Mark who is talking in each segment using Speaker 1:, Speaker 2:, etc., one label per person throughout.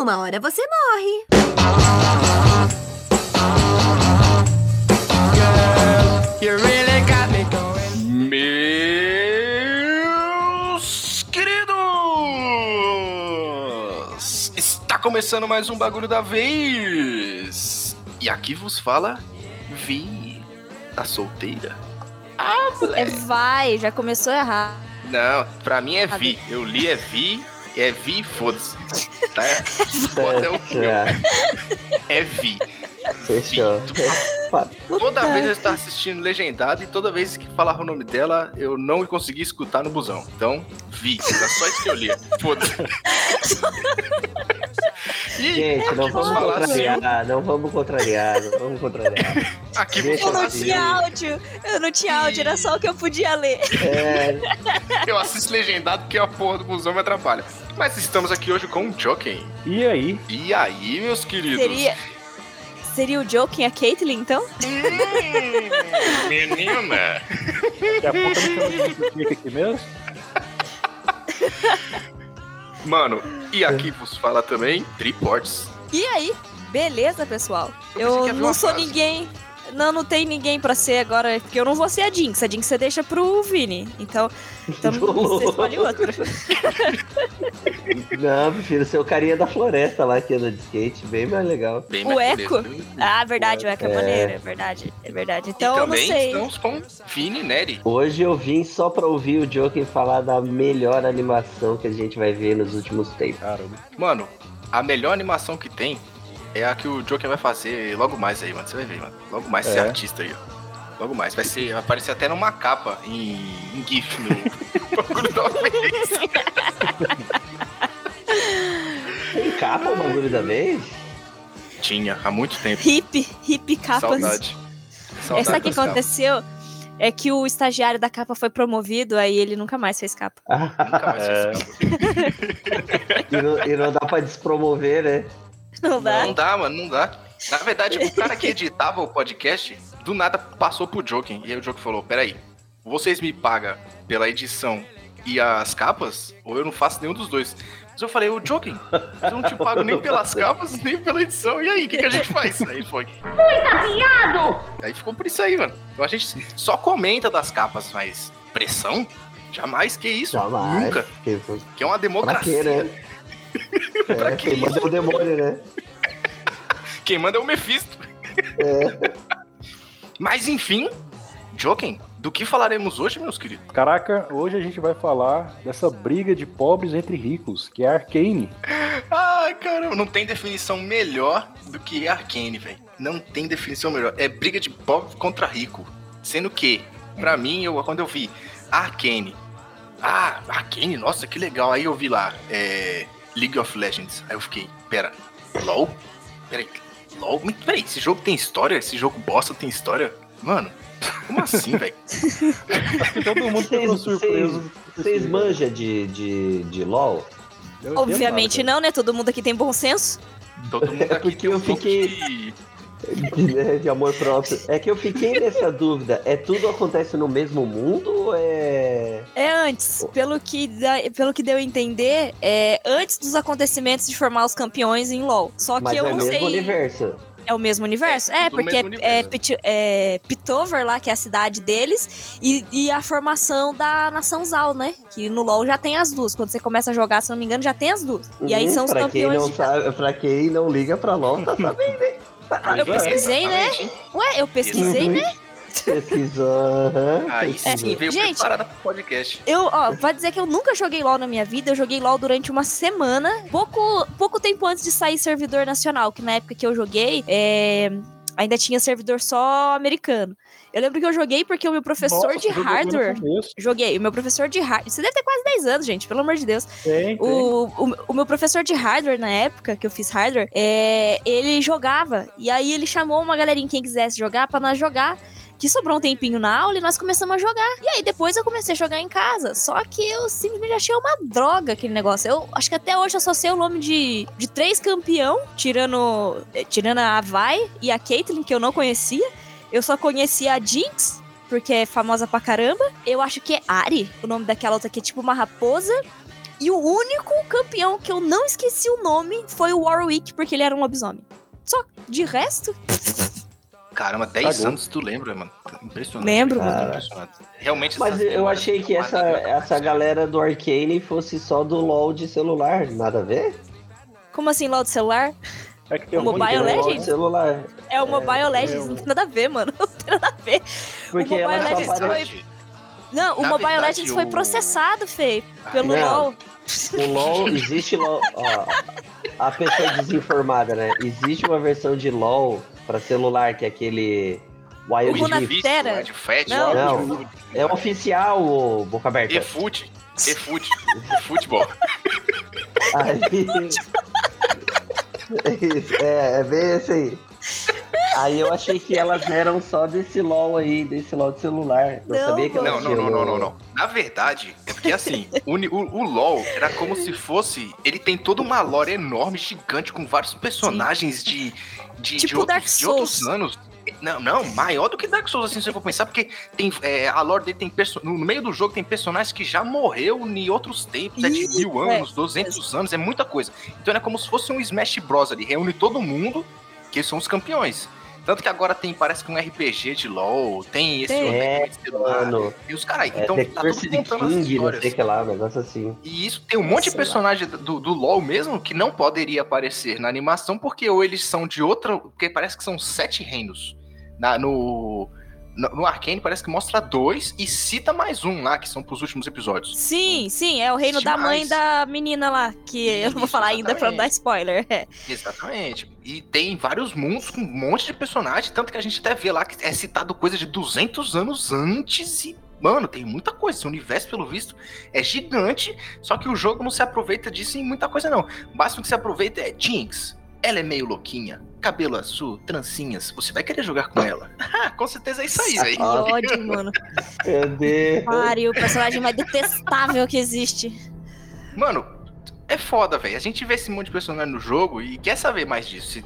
Speaker 1: Uma hora você morre.
Speaker 2: Meus queridos! Está começando mais um bagulho da vez. E aqui vos fala Vi, a solteira. Ah,
Speaker 3: É
Speaker 2: moleque.
Speaker 3: vai, já começou errado.
Speaker 2: Não, pra mim é Vi. Eu li é Vi, é Vi, foda-se. Tá? Foda é o meu. É Vi.
Speaker 4: Fechou.
Speaker 2: Toda vez eu estava assistindo legendado e toda vez que falava o nome dela, eu não conseguia escutar no busão. Então, vi. Era só isso que eu lia. Foda-se.
Speaker 4: Gente, não vamos
Speaker 2: falar assim,
Speaker 4: contrariar, não vamos contrariar, não vamos contrariar.
Speaker 2: aqui
Speaker 4: Deixa
Speaker 3: Eu não
Speaker 4: assim,
Speaker 3: tinha áudio, eu não tinha áudio, era só o que eu podia ler.
Speaker 4: É,
Speaker 2: eu assisto legendado porque a porra do busão me atrapalha. Mas estamos aqui hoje com o Joken.
Speaker 5: E aí?
Speaker 2: E aí, meus queridos?
Speaker 3: Seria. Seria o Joking a Caitlyn, então?
Speaker 2: Hum, menina.
Speaker 5: Daqui a pouco eu me chamo de Pique aqui mesmo?
Speaker 2: Mano, e aqui vos fala também Triports.
Speaker 3: E aí? Beleza, pessoal?
Speaker 2: Eu
Speaker 3: Eu não sou
Speaker 2: frase.
Speaker 3: ninguém. Não, não tem ninguém pra ser agora, porque eu não vou ser a Jinx. A Jinx você deixa pro Vini. Então, então você escolhe outro.
Speaker 4: não, prefiro ser o carinha da floresta lá que anda de skate, bem mais legal.
Speaker 2: Bem
Speaker 3: O
Speaker 2: mais
Speaker 3: Eco?
Speaker 2: beleza.
Speaker 3: Ah, verdade, o Eco é
Speaker 4: É.
Speaker 3: maneiro, é verdade. É verdade. Então
Speaker 2: e
Speaker 3: eu não
Speaker 2: também
Speaker 3: sei.
Speaker 2: estamos com Vini Neri.
Speaker 4: Hoje eu vim só pra ouvir o Joker falar da melhor animação que a gente vai ver nos últimos tempos.
Speaker 5: Caramba.
Speaker 2: Mano, a melhor animação que tem é a que o Joker vai fazer logo mais aí, mano. Você vai ver, mano. Logo mais ser
Speaker 5: É.
Speaker 2: artista aí, ó. Logo mais. Vai, ser, vai aparecer até numa capa em, em GIF no bagulho da vez.
Speaker 4: Tem capa o bagulho da vez?
Speaker 2: Tinha, há muito tempo.
Speaker 3: Hip, hip capas.
Speaker 2: Saudade.
Speaker 3: É,
Speaker 2: Saudade
Speaker 3: o que aconteceu? É que o estagiário da capa foi promovido, aí ele nunca mais fez capa.
Speaker 2: Nunca mais
Speaker 5: É.
Speaker 2: fiz capa.
Speaker 4: e, não, e não dá pra despromover, né?
Speaker 3: Não dá?
Speaker 2: Não dá, mano, não dá. Na verdade, o cara que editava o podcast, do nada passou pro Joker. E aí o Joker falou: Peraí, vocês me pagam pela edição e as capas? Ou eu não faço nenhum dos dois? Mas eu falei: Ô Joker, eu não te pago nem pelas capas, nem pela edição. E aí, o que, que a gente faz? Aí foi. Aí ficou por isso aí, mano. Então a gente só comenta das capas, mas pressão? Jamais, que isso?
Speaker 4: Jamais.
Speaker 2: Nunca.
Speaker 4: Que-
Speaker 2: Que é uma
Speaker 4: Pra
Speaker 2: democracia.
Speaker 4: quê, né?
Speaker 2: Pra
Speaker 4: É,
Speaker 2: que
Speaker 4: quem manda é o demônio, né?
Speaker 2: Quem manda é o Mephisto.
Speaker 4: É.
Speaker 2: Mas enfim, Joken, do que falaremos hoje, meus queridos?
Speaker 5: Caraca, hoje a gente vai falar dessa briga de pobres entre ricos, que é a Arcane.
Speaker 2: Ai, caramba, não tem definição melhor do que Arcane, velho. Não tem definição melhor. É briga de pobre contra rico. Sendo que, pra mim, eu, quando eu vi Arcane, ah, Arcane, nossa, que legal. Aí eu vi lá, é, League of Legends. Aí eu fiquei, pera, LOL? Peraí, LOL? Mas Peraí, esse jogo tem história? Esse jogo bosta tem história? Mano, como assim, velho?
Speaker 5: Acho que todo mundo ficou surpreso.
Speaker 4: vocês, manjam de, de, de LOL?
Speaker 5: Eu
Speaker 3: Obviamente não, né? Todo mundo aqui tem bom senso.
Speaker 2: Todo mundo
Speaker 4: É porque
Speaker 2: tem um
Speaker 4: eu
Speaker 2: pouco
Speaker 4: fiquei-
Speaker 2: de...
Speaker 4: De, né, de amor próprio. É que eu fiquei nessa dúvida. É tudo acontece no mesmo mundo ou é.
Speaker 3: É antes, pelo que, dá- pelo que deu a entender, é antes dos acontecimentos de formar os campeões em LoL. Só que
Speaker 4: Mas
Speaker 3: eu
Speaker 4: é o
Speaker 3: não
Speaker 4: mesmo
Speaker 3: sei.
Speaker 4: universo?
Speaker 3: É o mesmo universo?
Speaker 2: É,
Speaker 3: É,
Speaker 2: o
Speaker 3: porque é, é,
Speaker 2: universo.
Speaker 3: Pit- é Pitover lá, que é a cidade deles, e, e a formação da Nação Zal, né? Que no LoL já tem as duas. Quando você começa a jogar, se não me engano, já tem as duas. E aí
Speaker 4: Hum,
Speaker 3: são os
Speaker 4: pra quem
Speaker 3: campeões.
Speaker 4: não
Speaker 3: de-
Speaker 4: sabe, Pra quem não liga pra LOL, tá sabendo, né?
Speaker 3: Eu pesquisei, né? Ué, eu pesquisei,
Speaker 4: Uhum.
Speaker 3: né?
Speaker 4: Pesquisou.
Speaker 2: Aí sim veio
Speaker 3: Gente.
Speaker 2: preparada pro podcast.
Speaker 3: Eu, ó, vai dizer que eu nunca joguei LoL na minha vida. Eu joguei LoL durante uma semana, pouco, pouco tempo antes de sair servidor nacional, que na época que eu joguei, é, ainda tinha servidor só americano. Eu lembro que eu joguei porque o meu professor
Speaker 5: Nossa,
Speaker 3: de hardware. Joguei. O meu professor de hardware. Você deve ter quase 10 anos, gente, pelo amor de Deus.
Speaker 5: Tem, tem.
Speaker 3: O, o, o meu professor de hardware, na época que eu fiz hardware, é, ele jogava. E aí ele chamou uma galerinha, quem quisesse jogar, pra nós jogar. Que sobrou um tempinho na aula e nós começamos a jogar. E aí depois eu comecei a jogar em casa. Só que eu simplesmente achei uma droga aquele negócio. Eu acho que até hoje eu só sei o nome de, de três campeão, tirando, eh, tirando a Vai e a Caitlyn, que eu não conhecia. Eu só conhecia a Jinx, porque é famosa pra caramba. Eu acho que é Ari, o nome daquela outra que é tipo uma raposa. E o único campeão que eu não esqueci o nome foi o Warwick, porque ele era um lobisomem. Só de resto,
Speaker 2: Caramba, 10
Speaker 5: Cagou.
Speaker 2: anos tu lembra, mano? Impressionante.
Speaker 3: Lembro,
Speaker 4: mano.
Speaker 2: impressionante. Realmente
Speaker 4: Mas eu achei que essa, essa galera do Arcane fosse só do LoL de celular, nada a ver?
Speaker 3: como assim, LOL do celular?
Speaker 5: É que tem
Speaker 3: O
Speaker 5: um de
Speaker 3: Mobile
Speaker 4: de
Speaker 3: Legends?
Speaker 4: celular.
Speaker 3: É o Mobile Legends, não tem nada a ver, mano. Não tem nada a ver.
Speaker 4: Porque
Speaker 3: O
Speaker 4: ela
Speaker 3: Mobile Legends
Speaker 4: aparece.
Speaker 3: foi- Não, o
Speaker 2: Na
Speaker 3: Mobile
Speaker 2: verdade,
Speaker 3: Legends foi
Speaker 2: o-
Speaker 3: processado, Fê, pelo
Speaker 4: Não.
Speaker 3: LOL.
Speaker 4: O LoL, existe LoL. Ó, a pessoa desinformada, né? Existe uma versão de LoL pra celular que é aquele Wild Rift.
Speaker 2: Rift,
Speaker 3: Terra?
Speaker 2: o Ed Fat,
Speaker 3: Não.
Speaker 4: Não. É oficial, o Boca Aberta.
Speaker 2: E-Foot. E-Foot. Futebol.
Speaker 4: Aí... é, é bem esse aí. Aí eu achei que elas eram só desse LOL aí, desse LOL de celular. Eu
Speaker 3: Não,
Speaker 4: sabia que elas
Speaker 2: Não, não, não, não, não, não. Na verdade, é porque assim, o, o, o LoL era como se fosse. Ele tem toda uma lore enorme, gigante, com vários personagens de, de, de,
Speaker 3: Tipo Dark
Speaker 2: outros, de outros anos. Não, não, maior do que Dark Souls, assim, se você for pensar, porque tem, é, a lore dele tem. No meio do jogo tem personagens que já morreu em outros tempos, é de mil
Speaker 3: é.
Speaker 2: anos, 200 anos, é muita coisa. Então é como se fosse um Smash Bros. ali, reúne todo mundo, que são os campeões. Tanto que agora tem, parece que um RPG de LoL, tem esse outro
Speaker 4: É,
Speaker 2: de celular,
Speaker 4: Mano,
Speaker 2: e os caras.
Speaker 4: é
Speaker 2: Então
Speaker 4: The
Speaker 2: tá tudo
Speaker 4: Cursed
Speaker 2: contando as
Speaker 4: King, não sei
Speaker 2: histórias.
Speaker 4: o que lá, um negócio assim.
Speaker 2: E isso tem um monte de
Speaker 3: Sei lá.
Speaker 2: personagem do, do LoL mesmo que não poderia aparecer na animação, porque ou eles são de outra. Porque parece que são sete reinos. Na, no, no, Arcane parece que mostra dois e cita mais um lá, que são pros últimos episódios.
Speaker 3: Sim, sim, é o reino da mãe
Speaker 2: Demais.
Speaker 3: da menina lá, que eu não vou falar ainda pra não dar spoiler.
Speaker 2: Exatamente. E tem vários mundos com um monte de personagens, tanto que a gente até vê lá que é citado coisa de 200 anos antes e. Mano, tem muita coisa. Esse universo, pelo visto, é gigante. Só que o jogo não se aproveita disso em muita coisa, não. O máximo que se aproveita é Jinx. Ela é meio louquinha. Cabelo azul, trancinhas. Você vai querer jogar com ela? Ah, com certeza é isso aí,
Speaker 3: Que
Speaker 2: velho.
Speaker 3: ódio, mano.
Speaker 4: Meu Deus.
Speaker 3: Pare, o personagem mais detestável que existe.
Speaker 2: Mano, é foda, velho. A gente vê esse monte de personagem no jogo e quer saber mais disso.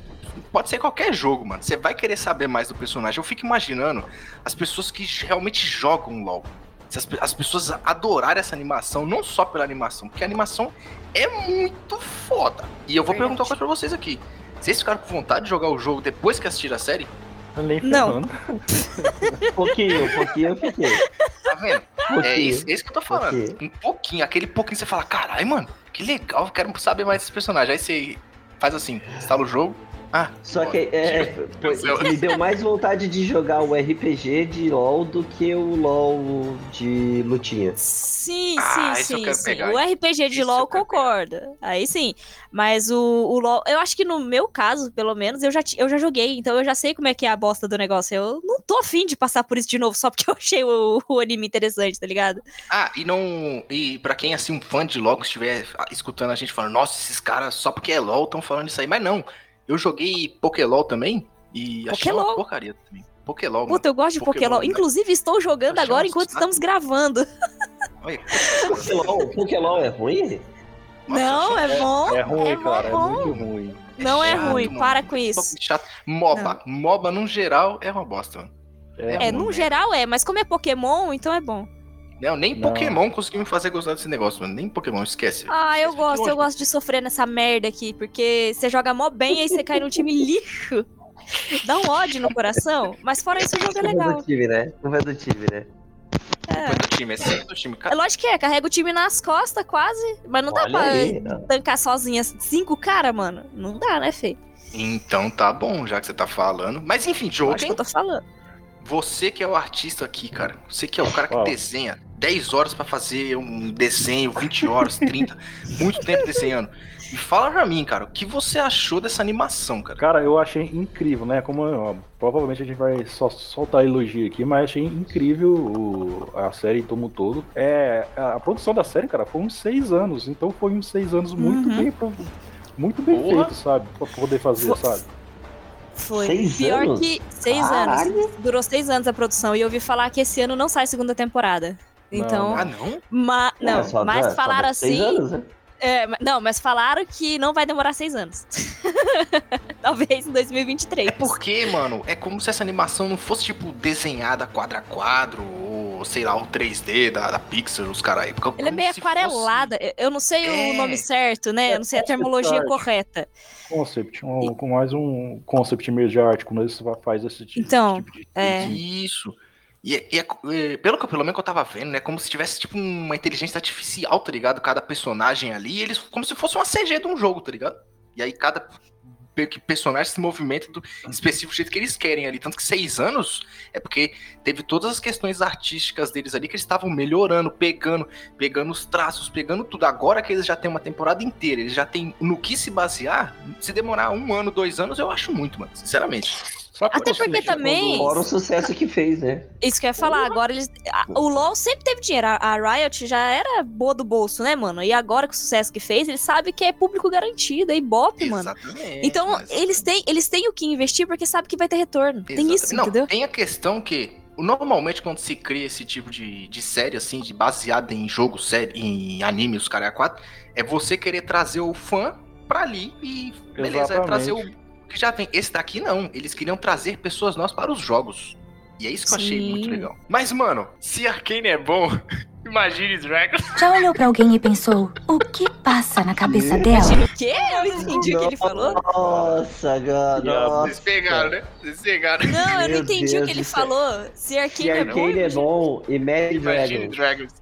Speaker 2: Pode ser qualquer jogo, mano. Você vai querer saber mais do personagem. Eu fico imaginando as pessoas que realmente jogam LOL. Se as, as pessoas adorarem essa animação, não só pela animação, porque a animação é muito foda. E eu vou perguntar uma coisa pra vocês aqui. Vocês ficaram com vontade de jogar o jogo depois que assistiram a série?
Speaker 5: Nem
Speaker 3: Não.
Speaker 4: Um pouquinho, um pouquinho eu fiquei.
Speaker 2: Tá vendo?
Speaker 4: Um
Speaker 2: É isso,
Speaker 4: pouquinho.
Speaker 2: é isso que eu tô falando.
Speaker 4: Ok.
Speaker 2: Um pouquinho, aquele pouquinho você fala, caralho, mano, que legal, quero saber mais desse personagem. Aí você faz assim, instala o jogo. Ah,
Speaker 4: Só que é, foi-
Speaker 2: do céu.
Speaker 4: me deu mais vontade de jogar o RPG de LoL do que o LoL de lutinha.
Speaker 3: Sim,
Speaker 2: Ah,
Speaker 3: sim, sim, sim. O? RPG de
Speaker 2: Isso
Speaker 3: LoL concorda. Aí sim. Mas o, o LoL, eu acho que no meu caso, pelo menos, eu já, eu já joguei, então eu já sei como é que é a bosta do negócio. Eu não tô afim de passar por isso de novo só porque eu achei o, o anime interessante, tá ligado?
Speaker 2: Ah, e não. E pra quem assim, um fã de LOL que estiver escutando a gente falando, nossa, esses caras só porque é LOL estão falando isso aí. Mas não. Eu joguei Pokélol também e achei uma
Speaker 3: Pokélol?
Speaker 2: porcaria também. Pokélol, mano.
Speaker 3: Puta, eu gosto de
Speaker 2: Pokémon,
Speaker 3: Pokémon.
Speaker 2: né?
Speaker 3: Inclusive, estou jogando
Speaker 2: Achei
Speaker 3: agora enquanto
Speaker 2: saco.
Speaker 3: estamos gravando.
Speaker 2: Olha,
Speaker 4: Pokélol, Pokélol é ruim?
Speaker 2: nossa,
Speaker 3: não,
Speaker 2: achei
Speaker 3: é bom.
Speaker 5: É ruim,
Speaker 3: é
Speaker 5: cara.
Speaker 3: bom.
Speaker 5: É muito ruim.
Speaker 3: Não é
Speaker 2: chato,
Speaker 3: ruim,
Speaker 2: mano.
Speaker 3: para com isso.
Speaker 2: Chato. MOBA. MOBA, no geral, é uma bosta, mano.
Speaker 3: É, no
Speaker 2: né?
Speaker 3: geral é, mas como é Pokémon, então é bom.
Speaker 2: Não, nem
Speaker 5: Não.
Speaker 2: Pokémon conseguiu me fazer gostar desse negócio, mano. Nem Pokémon, esquece.
Speaker 3: Ah, eu
Speaker 2: Esquece,
Speaker 3: gosto, eu gosto de sofrer nessa merda aqui, porque você joga mó bem e aí você cai num time lixo. Dá um ódio no coração, mas fora isso o jogo é
Speaker 4: Culpa
Speaker 3: legal.
Speaker 4: do time, né? Culpa do time, né?
Speaker 3: É.
Speaker 2: Culpa do time, é sempre do time.
Speaker 3: É lógico que é, carrega o time nas costas quase, mas não dá
Speaker 4: Olha
Speaker 3: pra
Speaker 4: aí.
Speaker 3: tancar sozinha cinco cara, mano. Não dá, né, Fê?
Speaker 2: Então tá bom, já que você tá falando. Mas enfim,
Speaker 3: Eu acho
Speaker 2: jogo,
Speaker 3: que eu tô falando.
Speaker 2: Você que é o artista aqui, cara. Você que é o cara que
Speaker 5: Ó.
Speaker 2: desenha 10 horas pra fazer um desenho, 20 horas, 30, muito tempo desenhando. E fala pra mim, cara, o que você achou dessa animação, cara?
Speaker 5: Cara, eu achei incrível, né? Como ó, provavelmente a gente vai só soltar elogio aqui, mas achei incrível o- a série como um todo. É, a produção da série, cara, foi uns seis anos. Então foi uns seis anos muito
Speaker 3: Uhum.
Speaker 5: bem muito bem
Speaker 2: Porra.
Speaker 5: feito, sabe? Pra poder fazer,
Speaker 3: Fo-
Speaker 5: sabe?
Speaker 3: Foi.
Speaker 4: Seis
Speaker 3: Pior
Speaker 4: anos?
Speaker 3: que seis
Speaker 4: Caralho.
Speaker 3: anos. Durou seis anos a produção. E eu ouvi falar que esse ano não sai segunda temporada. Então.
Speaker 2: Ah, não?
Speaker 3: ma- não,
Speaker 4: É, só-
Speaker 3: mas
Speaker 4: só
Speaker 3: falaram assim.
Speaker 4: anos, né?
Speaker 3: É, não, mas falaram que não vai demorar seis anos. Talvez em 2023.
Speaker 2: É porque, mano, é como se essa animação não fosse, tipo, desenhada quadro a quadro, ou sei lá, o 3D da, da Pixar, os caras aí.
Speaker 3: Ele é meio aquarelada. Eu- Eu não sei
Speaker 2: É.
Speaker 3: o nome certo, né?
Speaker 5: É
Speaker 3: Eu não sei a
Speaker 5: concept
Speaker 3: terminologia
Speaker 5: art.
Speaker 3: correta.
Speaker 5: Concept, um- com mais um concept mesmo de arte, quando você faz esse tipo,
Speaker 3: Então,
Speaker 5: tipo de.
Speaker 3: é.
Speaker 2: Isso. E, e é- é, pelo que pelo menos que eu tava vendo, né? Como se tivesse, tipo, uma inteligência artificial, tá ligado? Cada personagem ali, eles como se fosse uma CG de um jogo, tá ligado? E aí cada personagem se movimenta do específico jeito que eles querem ali. Tanto que seis anos é porque teve todas as questões artísticas deles ali que eles estavam melhorando, pegando, pegando os traços, pegando tudo. Agora que eles já têm uma temporada inteira, eles já têm no que se basear, se demorar um ano, dois anos, eu acho muito, mano, sinceramente.
Speaker 5: Só que
Speaker 3: Até porque
Speaker 5: senti
Speaker 3: também-
Speaker 4: Fora o sucesso que fez, né?
Speaker 3: Isso que eu ia falar. Agora eles. a- o LoL sempre teve dinheiro. A, a Riot já era boa do bolso, né, mano? E agora com o sucesso que fez, eles sabem que é público garantido. É Ibope, mano.
Speaker 2: Exatamente.
Speaker 3: Então,
Speaker 2: mas-
Speaker 3: eles têm, eles têm o que investir porque sabem que vai ter retorno. Tem
Speaker 2: Exatamente.
Speaker 3: isso,
Speaker 2: Não,
Speaker 3: entendeu?
Speaker 2: Tem a questão que, normalmente, quando se cria esse tipo de, de série, assim, de baseada em jogo, série, em anime, os caras quatro, é você querer trazer o fã pra ali e, beleza, é trazer o que já vem. Esse daqui não, eles queriam trazer pessoas novas para os jogos. E é isso que eu achei
Speaker 3: Sim.
Speaker 2: muito legal. Mas, mano, se Arcane é bom, imagine Dragon.
Speaker 1: Já olhou pra alguém e pensou, o que passa na cabeça dela?
Speaker 3: Imagina o quê? Eu não entendi o que ele falou.
Speaker 4: Nossa, cara.
Speaker 2: Vocês pegaram, né? Vocês pegaram.
Speaker 3: Não, eu não entendi
Speaker 4: Deus
Speaker 3: o que ele falou. Se
Speaker 4: Se
Speaker 3: Arcane é bom.
Speaker 4: É bom, Imagine
Speaker 2: Imagine
Speaker 4: Dragons.
Speaker 2: Dragons.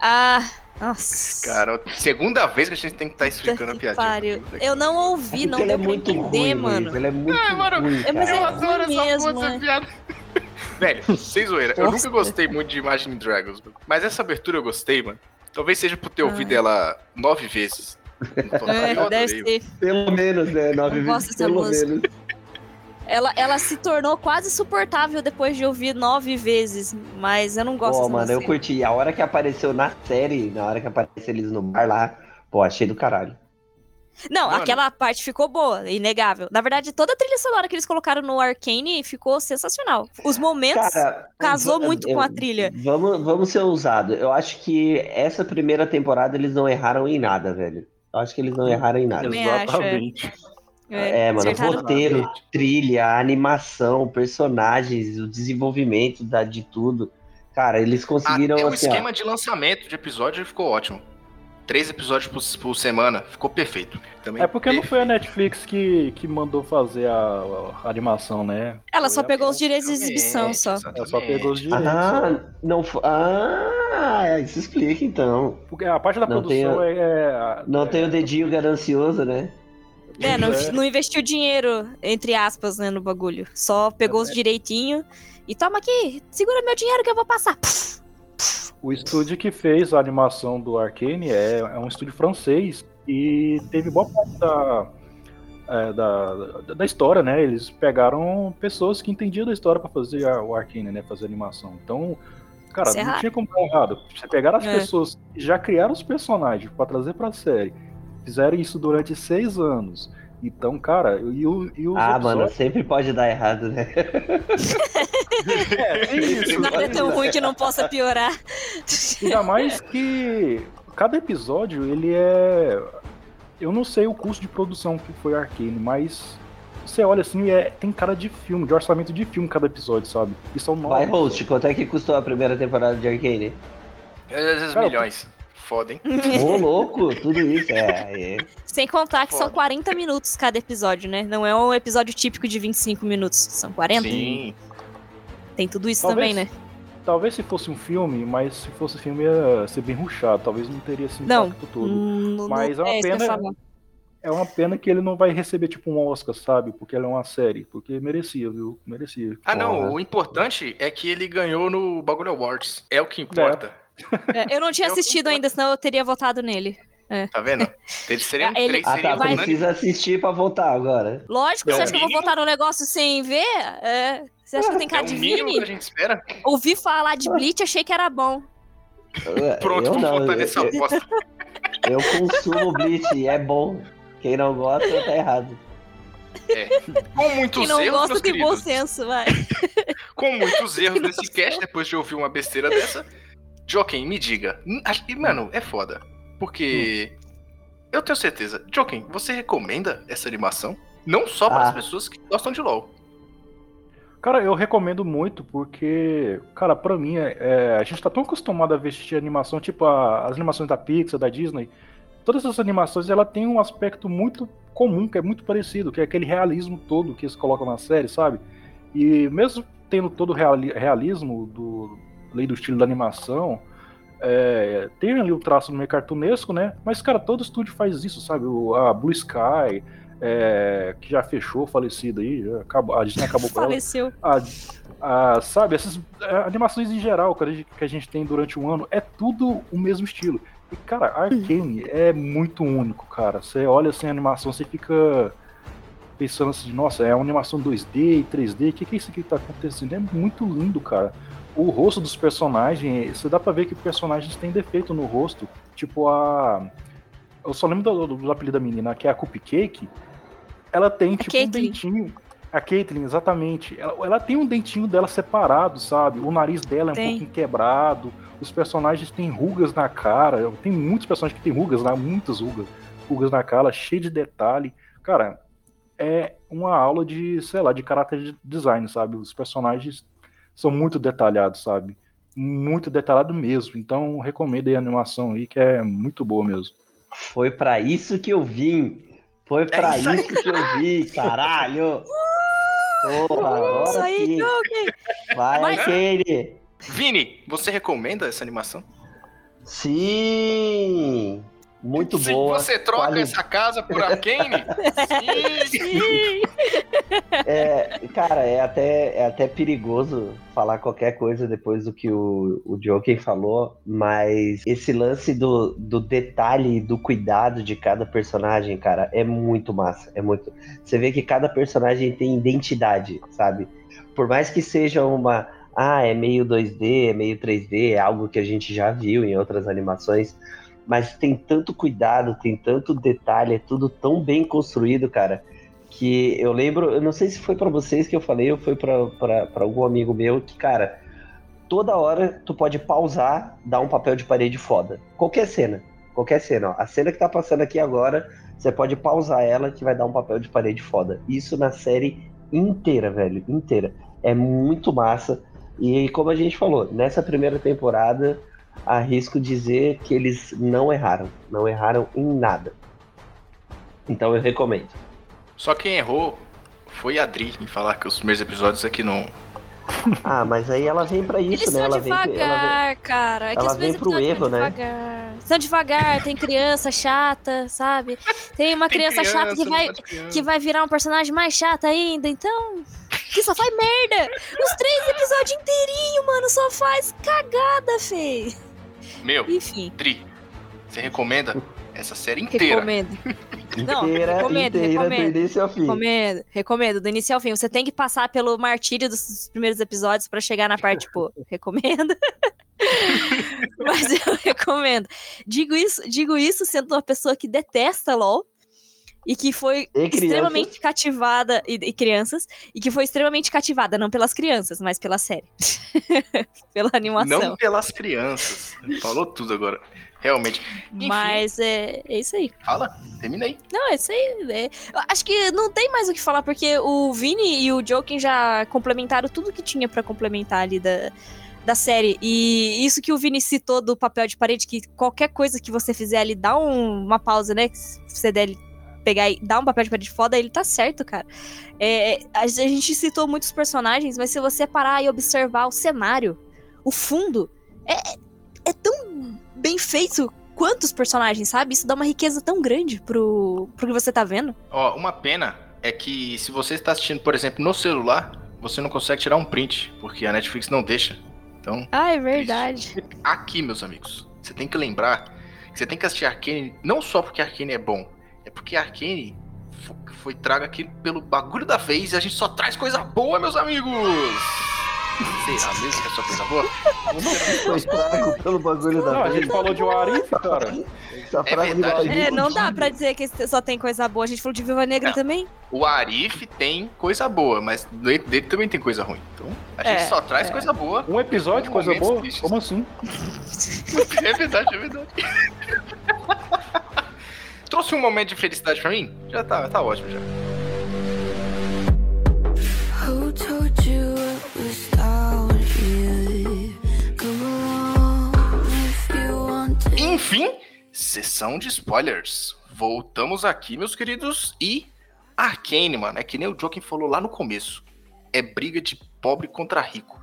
Speaker 3: Ah, nossa.
Speaker 2: Cara, segunda vez que a gente tem que estar explicando a
Speaker 3: que
Speaker 2: piadinha.
Speaker 3: pariu. Eu não ouvi, não
Speaker 4: ele é
Speaker 3: deu pra
Speaker 4: muito
Speaker 3: entender,
Speaker 4: ruim,
Speaker 3: mano.
Speaker 4: Ele é muito
Speaker 2: Ah, mano,
Speaker 4: ruim,
Speaker 3: é, mas
Speaker 4: cara.
Speaker 3: é
Speaker 2: Eu adoro essa
Speaker 3: mesmo,
Speaker 2: essa
Speaker 3: é.
Speaker 2: piada. Velho, sem zoeira, eu nunca gostei muito de Imagine Dragons, mano. mas essa abertura eu gostei, mano. Talvez seja por ter ouvido ela nove vezes. No total,
Speaker 3: É, deve ser.
Speaker 4: Pelo menos, né? Nove
Speaker 3: Eu
Speaker 4: vezes, pelo
Speaker 3: música.
Speaker 4: menos.
Speaker 3: Ela, ela se tornou quase suportável depois de ouvir nove vezes, mas eu não gosto
Speaker 4: Pô, mano, eu curti. A hora que apareceu na série, na hora que apareceu eles no bar lá, pô, achei do caralho.
Speaker 3: Não,
Speaker 2: Mano.
Speaker 3: aquela parte ficou boa, inegável. Na verdade, toda a trilha sonora que eles colocaram no Arcane ficou sensacional. Os momentos
Speaker 4: Cara,
Speaker 3: casou
Speaker 4: va-
Speaker 3: muito
Speaker 4: eu-
Speaker 3: com a trilha.
Speaker 4: Vamos, vamos ser ousados. Eu acho que essa primeira temporada eles não erraram em nada, velho. Eu acho que eles não erraram em nada.
Speaker 3: Também acho, é.
Speaker 5: Exatamente.
Speaker 4: É, mano, roteiro, trilha, animação, personagens, o desenvolvimento da, de tudo. Cara, eles conseguiram
Speaker 2: Até o
Speaker 4: assim, ó,
Speaker 2: esquema de lançamento de episódio ficou ótimo. Três episódios por, por semana, ficou perfeito. Também
Speaker 5: É porque não
Speaker 2: perfeito.
Speaker 5: foi a Netflix que, que mandou fazer a, a animação, né?
Speaker 3: Ela
Speaker 5: Foi
Speaker 3: só
Speaker 5: a-
Speaker 3: pegou os direitos de exibição
Speaker 2: Exatamente,
Speaker 3: só.
Speaker 5: Ela só pegou os direitos.
Speaker 4: Ah, não foi. Ah, isso explica então.
Speaker 5: Porque a parte da
Speaker 4: Não
Speaker 5: produção
Speaker 4: tem
Speaker 5: é, é-
Speaker 4: Não
Speaker 5: é-
Speaker 4: tem o dedinho ganancioso, né?
Speaker 3: É, não,
Speaker 5: é-
Speaker 3: não investiu dinheiro, entre aspas, né, no bagulho. Só pegou
Speaker 5: É.
Speaker 3: os direitinho e toma aqui, segura meu dinheiro que eu vou passar.
Speaker 5: O estúdio que fez a animação do Arcane é, é um estúdio francês e teve boa parte da, é, da, da, história, né? Eles pegaram pessoas que entendiam da história pra fazer a- o Arcane, né? Fazer a animação. Então, cara,
Speaker 3: Isso é
Speaker 5: não
Speaker 3: raro.
Speaker 5: tinha como dar errado. Você pegar as
Speaker 3: É.
Speaker 5: pessoas que já criaram os personagens pra trazer pra série, fizeram isso durante seis anos. Então, cara, e, o, e os
Speaker 4: Ah, mano,
Speaker 5: episódios-
Speaker 4: sempre pode dar errado, né?
Speaker 5: É, tem isso.
Speaker 3: Nada é tão ruim que não possa piorar.
Speaker 5: Ainda mais que cada episódio, ele é. Eu não sei o custo de produção que foi Arcane, mas você olha assim, é... tem cara de filme, de orçamento de filme cada episódio, sabe? E são nove.
Speaker 4: Vai, host, quanto é que custou a primeira temporada de Arcane?
Speaker 2: Esses
Speaker 5: Cara,
Speaker 2: milhões. Foda, hein?
Speaker 4: Ô, louco, tudo isso. É, é.
Speaker 3: Sem contar que são
Speaker 2: Foda.
Speaker 3: 40 minutos cada episódio, né? Não é um episódio típico de 25 minutos, são 40.
Speaker 2: Sim.
Speaker 3: Tem tudo isso
Speaker 5: Talvez-
Speaker 3: também, né?
Speaker 5: Talvez se fosse um filme, mas se fosse filme ia ser bem ruchado, talvez não teria esse
Speaker 3: Não.
Speaker 5: impacto todo.
Speaker 3: Hum, no-
Speaker 5: Mas é uma
Speaker 3: ia
Speaker 5: pena-. É uma pena que ele não vai receber tipo um Oscar, sabe? Porque ela é uma série, porque merecia, viu? Merecia.
Speaker 2: Ah, não.
Speaker 4: Porra.
Speaker 2: O importante é que ele ganhou no Bagulho Awards. É o que importa.
Speaker 3: É, eu não tinha
Speaker 2: Eu
Speaker 3: assistido ainda, senão eu teria votado nele.
Speaker 2: Tá vendo? Eles seriam
Speaker 3: Ah, ele-
Speaker 2: três,
Speaker 4: Ah, tá, precisa assistir pra voltar agora.
Speaker 3: Lógico,
Speaker 2: É
Speaker 3: você acha que eu vou
Speaker 2: mínimo.
Speaker 3: votar no negócio sem ver? É, você acha que eu tenho
Speaker 2: É
Speaker 3: cara
Speaker 2: o
Speaker 3: de
Speaker 2: mínimo que a
Speaker 3: Vini?
Speaker 2: gente espera.
Speaker 3: Ouvi falar de Bleach, achei que era bom.
Speaker 2: Pronto,
Speaker 4: eu
Speaker 2: vamos
Speaker 4: não,
Speaker 2: votar
Speaker 4: eu,
Speaker 2: nessa
Speaker 4: eu,
Speaker 2: aposta.
Speaker 4: eu consumo Bleach, é bom. Quem não gosta tá errado.
Speaker 2: Com muitos
Speaker 3: Quem não
Speaker 2: erros,
Speaker 3: gosta tem bom
Speaker 2: queridos.
Speaker 3: senso, vai.
Speaker 2: Com muitos erros nesse cast, depois de ouvir uma besteira dessa. Joken, me diga. Hum, que, Mano, é foda. Porque. Eu tenho certeza. Joken, você recomenda essa animação? Não só para
Speaker 4: Ah.
Speaker 2: as pessoas que gostam de LOL.
Speaker 5: Cara, eu recomendo muito porque, cara, pra mim, é, é, a gente tá tão acostumado a vestir animação, tipo a- as animações da Pixar, da Disney. Todas essas animações, ela tem um aspecto muito comum, que é muito parecido, que é aquele realismo todo que eles colocam na série, sabe? E mesmo tendo todo o reali- realismo do lei do estilo da animação, é, tem ali o traço meio cartunesco, né? Mas, cara, todo estúdio faz isso, sabe? O, a Blue Sky, é, que já fechou, falecida aí, já acabou, a Disney acabou com ela.
Speaker 3: Faleceu.
Speaker 5: A, a- sabe, essas é, animações em geral que a, gente, que a gente tem durante um ano, é tudo o mesmo estilo. E, cara, Arcane é muito único, cara. Você olha assim a animação, você fica pensando assim, nossa, é uma animação 2D e 3D, o que, que é isso aqui que tá acontecendo? É muito lindo, cara. O rosto dos personagens, você dá pra ver que personagens têm defeito no rosto. Tipo a. Eu só lembro do, do, do apelido da menina, que é a Cupcake. Ela tem, tipo, um
Speaker 3: Caitlyn.
Speaker 5: dentinho. A Caitlyn, exatamente. Ela, ela tem um dentinho dela separado, sabe? O nariz dela é um
Speaker 3: Tem.
Speaker 5: pouquinho quebrado. Os personagens têm rugas na cara. Tem muitos personagens que têm rugas, né? muitas rugas. Rugas na cara, cheio de detalhe. Cara, é uma aula de, sei lá, de caráter de design, sabe? Os personagens são muito detalhados, sabe? Muito detalhado mesmo. Então, recomendo aí a animação aí, que é muito boa mesmo.
Speaker 4: Foi pra isso que eu vim. Foi pra
Speaker 2: isso aí,
Speaker 4: isso que eu vim, caralho. Porra,
Speaker 3: Isso
Speaker 4: agora
Speaker 3: aí,
Speaker 4: sim.
Speaker 3: ok.
Speaker 4: Vai,
Speaker 3: Mas-
Speaker 4: Arcane.
Speaker 2: Vini, você recomenda essa animação?
Speaker 4: Sim. Muito
Speaker 2: Se
Speaker 4: boa.
Speaker 2: você troca
Speaker 4: quali-
Speaker 2: essa casa por Arcane? Sim.
Speaker 3: Sim.
Speaker 4: É, cara, é até, é até perigoso falar qualquer coisa depois do que o, o Joker falou, mas esse lance do, do detalhe e do cuidado de cada personagem, cara, é muito massa. É muito. Você vê que cada personagem tem identidade, sabe? Por mais que seja uma. Ah, é meio 2D, é meio 3D, é algo que a gente já viu em outras animações. Mas tem tanto cuidado, tem tanto detalhe, é tudo tão bem construído, cara que eu lembro, eu não sei se foi pra vocês que eu falei ou foi pra algum amigo meu que, cara, toda hora tu pode pausar, dar um papel de parede foda. Qualquer cena, qualquer cena, ó. A cena que tá passando aqui agora, você pode pausar ela que vai dar um papel de parede foda. Isso na série inteira, velho, inteira. É muito massa. E como a gente falou, nessa primeira temporada, arrisco dizer que eles não erraram. Não erraram em nada. Então eu recomendo.
Speaker 2: Só quem errou foi a Adri em falar que os primeiros episódios aqui não.
Speaker 4: Ah, mas aí ela vem pra isso,
Speaker 3: Eles
Speaker 4: né?
Speaker 3: são
Speaker 4: Ela vem, ela vem-
Speaker 3: devagar, cara. É que
Speaker 4: ela vem pro
Speaker 3: episódios
Speaker 4: erro, né?
Speaker 3: Devagar. São devagar, tem criança chata, sabe? Tem uma
Speaker 2: Tem
Speaker 3: criança, chata que vai,
Speaker 2: criança.
Speaker 3: que vai virar um personagem mais chato ainda, então. Que só faz merda! Os três episódios inteirinho, mano, só faz cagada, feio.
Speaker 2: Meu,
Speaker 3: Enfim,
Speaker 2: Adri, você recomenda essa série inteira?
Speaker 3: recomendo. Não,
Speaker 4: inteira,
Speaker 3: recomendo,
Speaker 4: inteira
Speaker 3: recomendo.
Speaker 4: do início ao fim.
Speaker 3: Recomendo, recomendo, do início ao fim. Você tem que passar pelo martírio dos primeiros episódios pra chegar na parte, tipo, recomendo. Mas eu recomendo. Digo isso, digo isso sendo uma pessoa que detesta LOL e que foi
Speaker 4: E crianças.
Speaker 3: extremamente cativada e, e crianças e que foi extremamente cativada não pelas crianças, mas pela série. Pela animação.
Speaker 2: Não pelas crianças. Falou tudo agora. Realmente. Enfim.
Speaker 3: Mas é, é isso aí.
Speaker 2: Fala, termina aí.
Speaker 3: Não, é isso aí. é. Acho que não tem mais o que falar, porque o Vini e o Joking já complementaram tudo que tinha pra complementar ali da, da série. E isso que o Vini citou do papel de parede, que qualquer coisa que você fizer ali, dá um- uma pausa, né? Que se você der pegar e dar um papel de parede foda, ele tá certo, cara. É, a gente citou muitos personagens, mas se você parar e observar o cenário, o fundo, é, é tão bem feito quanto os personagens, sabe? Isso dá uma riqueza tão grande pro, pro que você tá vendo.
Speaker 2: Ó, uma pena é que se você está assistindo, por exemplo, no celular, você não consegue tirar um print, porque a Netflix não deixa. Então,
Speaker 3: Ah, é verdade.
Speaker 2: aqui, meus amigos, você tem que lembrar que você tem que assistir Arcane não só porque Arcane é bom, é porque Arcane fo- foi trago aqui pelo bagulho da vez e a gente só traz coisa boa, meus amigos! Será mesmo que é só coisa boa?
Speaker 4: Foi fraco pelo bagulho da
Speaker 5: Não, a
Speaker 4: vez.
Speaker 5: gente falou de Warif, cara.
Speaker 4: Tá fraco
Speaker 2: É
Speaker 4: a
Speaker 2: verdade.
Speaker 3: É, não dá pra dizer que só tem coisa boa. A gente falou de Viúva Negra
Speaker 2: Não.
Speaker 3: também.
Speaker 2: O Arif tem coisa boa, mas dele também tem coisa ruim. Então, a gente
Speaker 3: É,
Speaker 2: só traz
Speaker 3: é.
Speaker 2: coisa boa.
Speaker 5: Um episódio, coisa boa?
Speaker 2: tristes.
Speaker 5: Como assim?
Speaker 2: É verdade, é verdade. Trouxe um momento de felicidade pra mim? Já tá, tá ótimo já.
Speaker 6: Who told you it was nostalgia? Come along if you want to.
Speaker 2: Enfim, sessão de spoilers. Voltamos aqui, meus queridos, e Arcane, mano, é que nem o Joaquim falou lá no começo. É briga de pobre contra rico.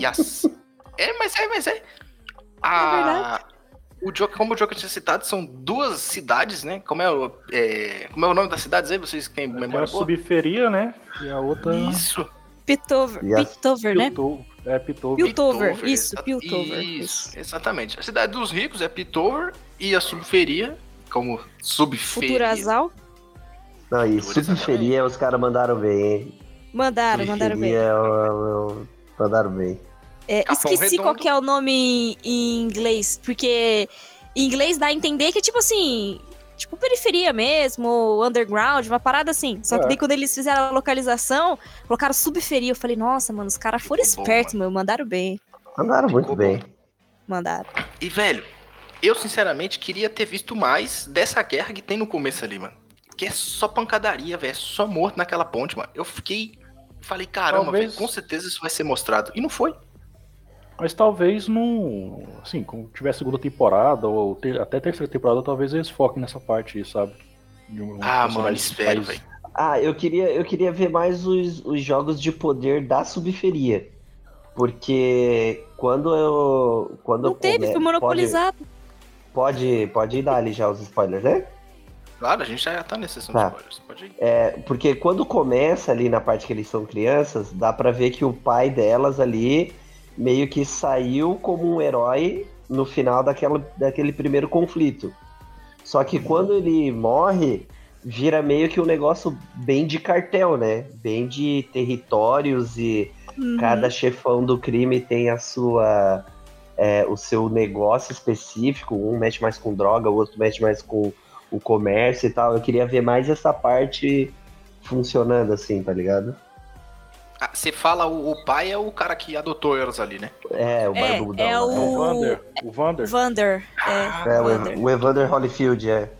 Speaker 2: E as... é, mas é, mas é. A... o Joker, como o Joker tinha citado, são duas cidades, né? Como é, o- é, como é o nome das cidades aí? Vocês têm
Speaker 5: a
Speaker 2: memória boa?
Speaker 5: subferia, né? E a outra.
Speaker 2: Isso.
Speaker 3: Piltover,
Speaker 4: E as-
Speaker 3: Piltover, né?
Speaker 5: Piltover. É, Piltover.
Speaker 3: Piltover,
Speaker 2: Piltover,
Speaker 3: isso, Piltover.
Speaker 2: Isso,
Speaker 3: Isso.
Speaker 2: exatamente. A cidade dos ricos é Piltover e a subferia, como subferia.
Speaker 3: Futurazal.
Speaker 4: Não, e
Speaker 2: Exatamente.
Speaker 4: subferia os caras mandaram bem, hein?
Speaker 3: Mandaram, mandaram bem.
Speaker 4: Subferia, eu- eu- mandaram bem.
Speaker 3: É, esqueci qual
Speaker 2: Redondo.
Speaker 3: que é o nome em, em inglês, porque em inglês dá a entender que é tipo assim, tipo periferia mesmo, underground, uma parada assim. Só que
Speaker 5: É.
Speaker 3: daí quando eles fizeram a localização, colocaram subferia. Eu falei, nossa, mano, os caras foram espertos, meu, mandaram bem.
Speaker 4: Mandaram muito
Speaker 2: Ficou
Speaker 4: bem.
Speaker 3: Mandaram.
Speaker 2: E, velho, eu sinceramente queria ter visto mais dessa guerra que tem no começo ali, mano. Que é só pancadaria, velho. É só morto naquela ponte, mano. Eu fiquei. Falei, caramba,
Speaker 5: Talvez-
Speaker 2: velho, com certeza isso vai ser mostrado. E não foi.
Speaker 5: Mas talvez não. Assim, quando tiver segunda temporada, ou ter- até terceira temporada, talvez eles foquem nessa parte aí, sabe? De um
Speaker 2: Ah, mano, espero, velho.
Speaker 4: Ah, eu queria, eu queria ver mais os, os jogos de poder da subferia. Porque quando eu. Quando
Speaker 3: Não
Speaker 4: eu
Speaker 3: teve,
Speaker 4: come-
Speaker 3: foi monopolizado.
Speaker 4: Pode, pode, pode ir dar ali já os spoilers, né?
Speaker 2: Claro, a gente já tá nessa sessão
Speaker 4: Tá.
Speaker 2: spoilers. Pode ir.
Speaker 4: É, porque quando começa ali na parte que eles são crianças, dá pra ver que o pai delas ali meio que saiu como um herói no final daquela, daquele primeiro conflito. Só que quando ele morre, vira meio que um negócio bem de cartel, né? Bem de territórios e
Speaker 3: Uhum.
Speaker 4: cada chefão do crime tem a sua é, o seu negócio específico, um mexe mais com droga, o outro mexe mais com o comércio e tal. Eu queria ver mais essa parte funcionando assim, tá ligado?
Speaker 2: Ah, você fala o, o pai é o cara que adotou elas ali, né?
Speaker 4: É, o
Speaker 3: É,
Speaker 4: barbudão.
Speaker 3: é
Speaker 4: lá,
Speaker 5: O
Speaker 3: o-
Speaker 5: Vander. O Vander.
Speaker 3: Vander. É,
Speaker 4: É, o,
Speaker 3: Vander.
Speaker 4: O Evander Holyfield, é.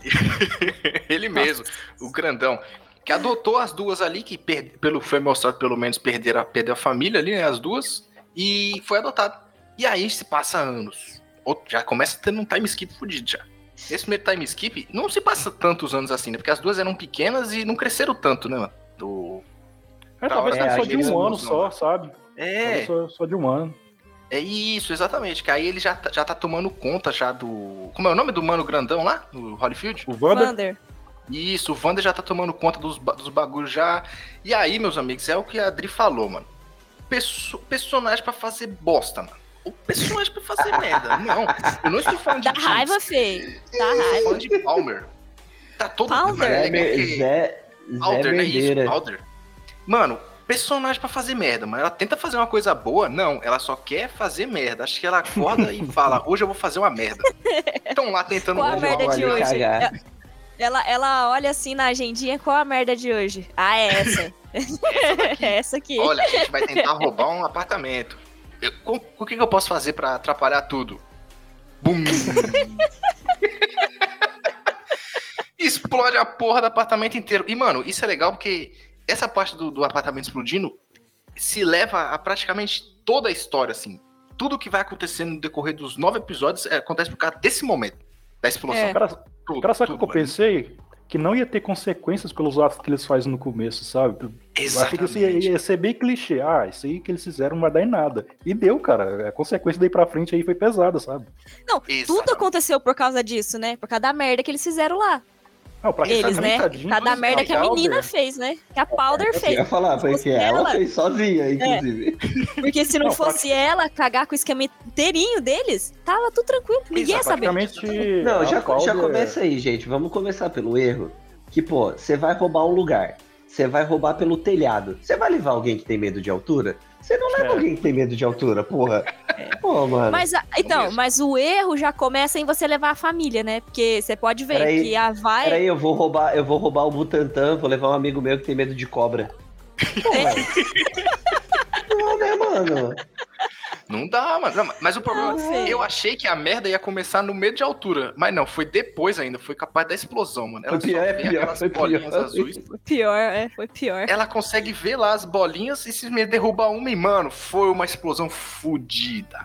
Speaker 2: Ele mesmo, o grandão. Que adotou as duas ali, que per- pelo, foi mostrado pelo menos perderam, a- perdeu a família ali, né? As duas. E foi adotado. E aí se passa anos. Outro- já começa tendo um time skip fudido já. Esse primeiro time skip não se passa tantos anos assim, né? Porque as duas eram pequenas e não cresceram tanto, né, mano? Do...
Speaker 5: É, talvez
Speaker 4: É,
Speaker 5: seja só
Speaker 4: a
Speaker 5: de um ano só, sabe?
Speaker 2: É,
Speaker 5: Talvez Só, só de um ano.
Speaker 2: é isso, exatamente. Que aí ele já, tá- já tá tomando conta já do. Como é o nome do mano grandão lá? No Holyfield?
Speaker 5: O Vander.
Speaker 3: Vander.
Speaker 2: Isso, o Wander já tá tomando conta dos, dos bagulhos já. E aí, meus amigos, é o que a Adri falou, mano. Perso- personagem pra fazer bosta, mano. O personagem pra fazer merda. Não, eu não estou falando de
Speaker 3: Dá raiva, feio. Dá
Speaker 2: eu estou
Speaker 3: raiva.
Speaker 2: falando de Palmer. Tá todo
Speaker 3: Palmer?
Speaker 2: Mano, é
Speaker 4: Zé, Zé, Zé
Speaker 2: Alder, né? Isso. Alder. Mano, personagem pra fazer merda, mano. Ela tenta fazer uma coisa boa, não. Ela só quer fazer merda. Acho que ela acorda e fala, hoje eu vou fazer uma merda. Estão lá tentando...
Speaker 3: Qual a merda de hoje?
Speaker 4: cagar.
Speaker 3: Ela, ela olha assim na agendinha, qual a merda de hoje? Ah, é essa. é essa aqui.
Speaker 2: Olha, a gente vai tentar roubar um apartamento. Eu- com- o que, que eu posso fazer pra atrapalhar tudo? Bum! Explode a porra do apartamento inteiro. E, mano, isso é legal porque essa parte do, do apartamento explodindo se leva a praticamente toda a história, assim. Tudo que vai acontecendo no decorrer dos nove episódios é, acontece por causa desse momento. Da explosão.
Speaker 3: É.
Speaker 5: Cara,
Speaker 2: Tudo,
Speaker 5: cara sabe o
Speaker 2: tudo,
Speaker 5: que eu pensei? Que não ia ter consequências pelos atos que eles fazem no começo, sabe?
Speaker 2: mano.
Speaker 5: Eu achei que isso ia,
Speaker 2: Exatamente.
Speaker 5: ia ser bem clichê. Ah, isso aí que eles fizeram não vai dar em nada. E deu, cara. A consequência daí pra frente aí foi pesada, sabe?
Speaker 3: Não, tudo
Speaker 2: Exatamente.
Speaker 3: aconteceu por causa disso, né? Por causa da merda que eles fizeram lá.
Speaker 5: Não, pra
Speaker 3: Eles,
Speaker 5: quem
Speaker 3: né?
Speaker 5: tá
Speaker 3: da merda que a menina fez, né? Que a Powder
Speaker 4: Eu
Speaker 3: fez.
Speaker 4: ia falar,
Speaker 3: Se fosse
Speaker 4: porque ela
Speaker 3: ela-
Speaker 4: fez sozinha, inclusive.
Speaker 3: Porque se não,
Speaker 5: Não,
Speaker 3: fosse ela cagar com o esquema inteirinho deles, tava tudo tranquilo. Ninguém ia saber.
Speaker 5: Praticamente.
Speaker 4: Não,
Speaker 5: a
Speaker 4: já,
Speaker 5: Powder-
Speaker 4: já começa aí, gente. Vamos começar pelo erro. Que, pô, você vai roubar um lugar. Você vai roubar pelo telhado. Você vai levar alguém que tem medo de altura? Você não leva
Speaker 5: É.
Speaker 4: alguém que tem medo de altura, porra. Pô, mano.
Speaker 3: Mas, a- então, mas o erro já começa em você levar a família, né? Porque você pode ver
Speaker 4: Peraí,
Speaker 3: que a vai.
Speaker 4: Peraí, eu vou roubar, eu vou roubar o Butantan, vou levar um amigo meu que tem medo de cobra. Porra. não, né, mano?
Speaker 2: Não dá, mano. Não, mas o problema,
Speaker 3: Não, velho.
Speaker 2: eu achei que a merda ia começar no meio de altura. Mas não, foi depois ainda. Foi capaz da explosão, mano. Ela
Speaker 4: Foi pior,
Speaker 2: só
Speaker 4: é pior,
Speaker 2: aquelas
Speaker 4: foi
Speaker 2: bolinhas
Speaker 4: pior.
Speaker 2: azuis.
Speaker 3: Foi pior, é, foi pior.
Speaker 2: Ela consegue ver lá as bolinhas e se me derruba uma e, mano, foi uma explosão fudida.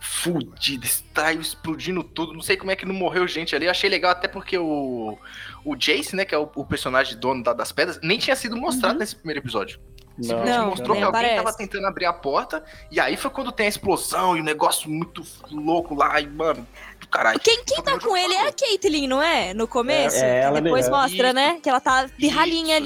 Speaker 2: Fudida, extraiu explodindo tudo. Não sei como é que não morreu gente ali. Eu achei legal até porque o. O Jace, né, que é o, o personagem dono da- das pedras, nem tinha sido mostrado
Speaker 3: Uhum.
Speaker 2: nesse primeiro episódio.
Speaker 5: Não,
Speaker 2: Simplesmente
Speaker 3: Não,
Speaker 2: mostrou que alguém
Speaker 3: aparece.
Speaker 2: tava tentando abrir a porta. E aí foi quando tem a explosão e o negócio muito louco lá. E, mano, do caralho.
Speaker 3: Quem, quem tá com ele é a Caitlyn, não é? No começo?
Speaker 4: É, é ela
Speaker 3: Depois
Speaker 4: mesmo.
Speaker 3: mostra,
Speaker 2: Isso.
Speaker 3: né? Que ela tá pirralhinha
Speaker 2: Isso.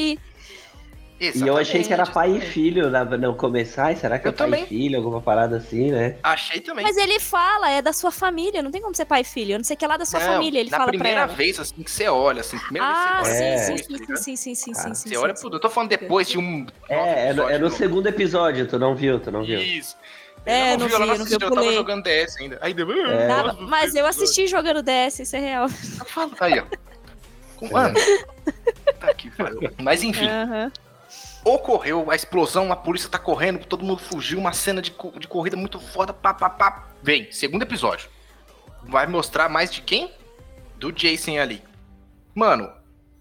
Speaker 3: Ali.
Speaker 4: E eu achei que era pai e filho na, no começar. Ai, será que
Speaker 2: Eu
Speaker 4: é pai
Speaker 2: também.
Speaker 4: e filho? Alguma parada assim, né?
Speaker 2: Achei também.
Speaker 3: Mas ele fala, é da sua família, não tem como ser pai e filho. Eu não sei que é lá da sua
Speaker 2: Não,
Speaker 3: família, ele fala pra
Speaker 2: primeira
Speaker 3: ela.
Speaker 2: vez, assim, que você olha, assim, primeira
Speaker 3: Ah,
Speaker 2: vez que você
Speaker 3: sim,
Speaker 2: olha,
Speaker 3: sim,
Speaker 2: tá
Speaker 3: sim,
Speaker 2: ligado?
Speaker 3: sim, sim, sim,
Speaker 4: Ah,
Speaker 3: sim, sim.
Speaker 2: Você olha
Speaker 3: sim.
Speaker 2: Eu tô falando depois de um.
Speaker 4: É, é, no, é no segundo episódio, tu não viu, tu não viu.
Speaker 2: Isso.
Speaker 3: É,
Speaker 2: eu
Speaker 3: não
Speaker 2: vi, ela
Speaker 3: vi, eu não vi, eu
Speaker 2: eu tava jogando DS ainda. Aí deu.
Speaker 4: É.
Speaker 3: Dava- mas eu assisti jogando DS, isso é real.
Speaker 2: Aí, ó. Com- Mano. Tá aqui. Mas enfim,
Speaker 3: Aham.
Speaker 2: Ocorreu a explosão, a polícia tá correndo, todo mundo fugiu, uma cena de, de corrida muito foda, pá, pá, pá. Vem, segundo episódio. Vai mostrar mais de quem? Do Jason ali. Mano,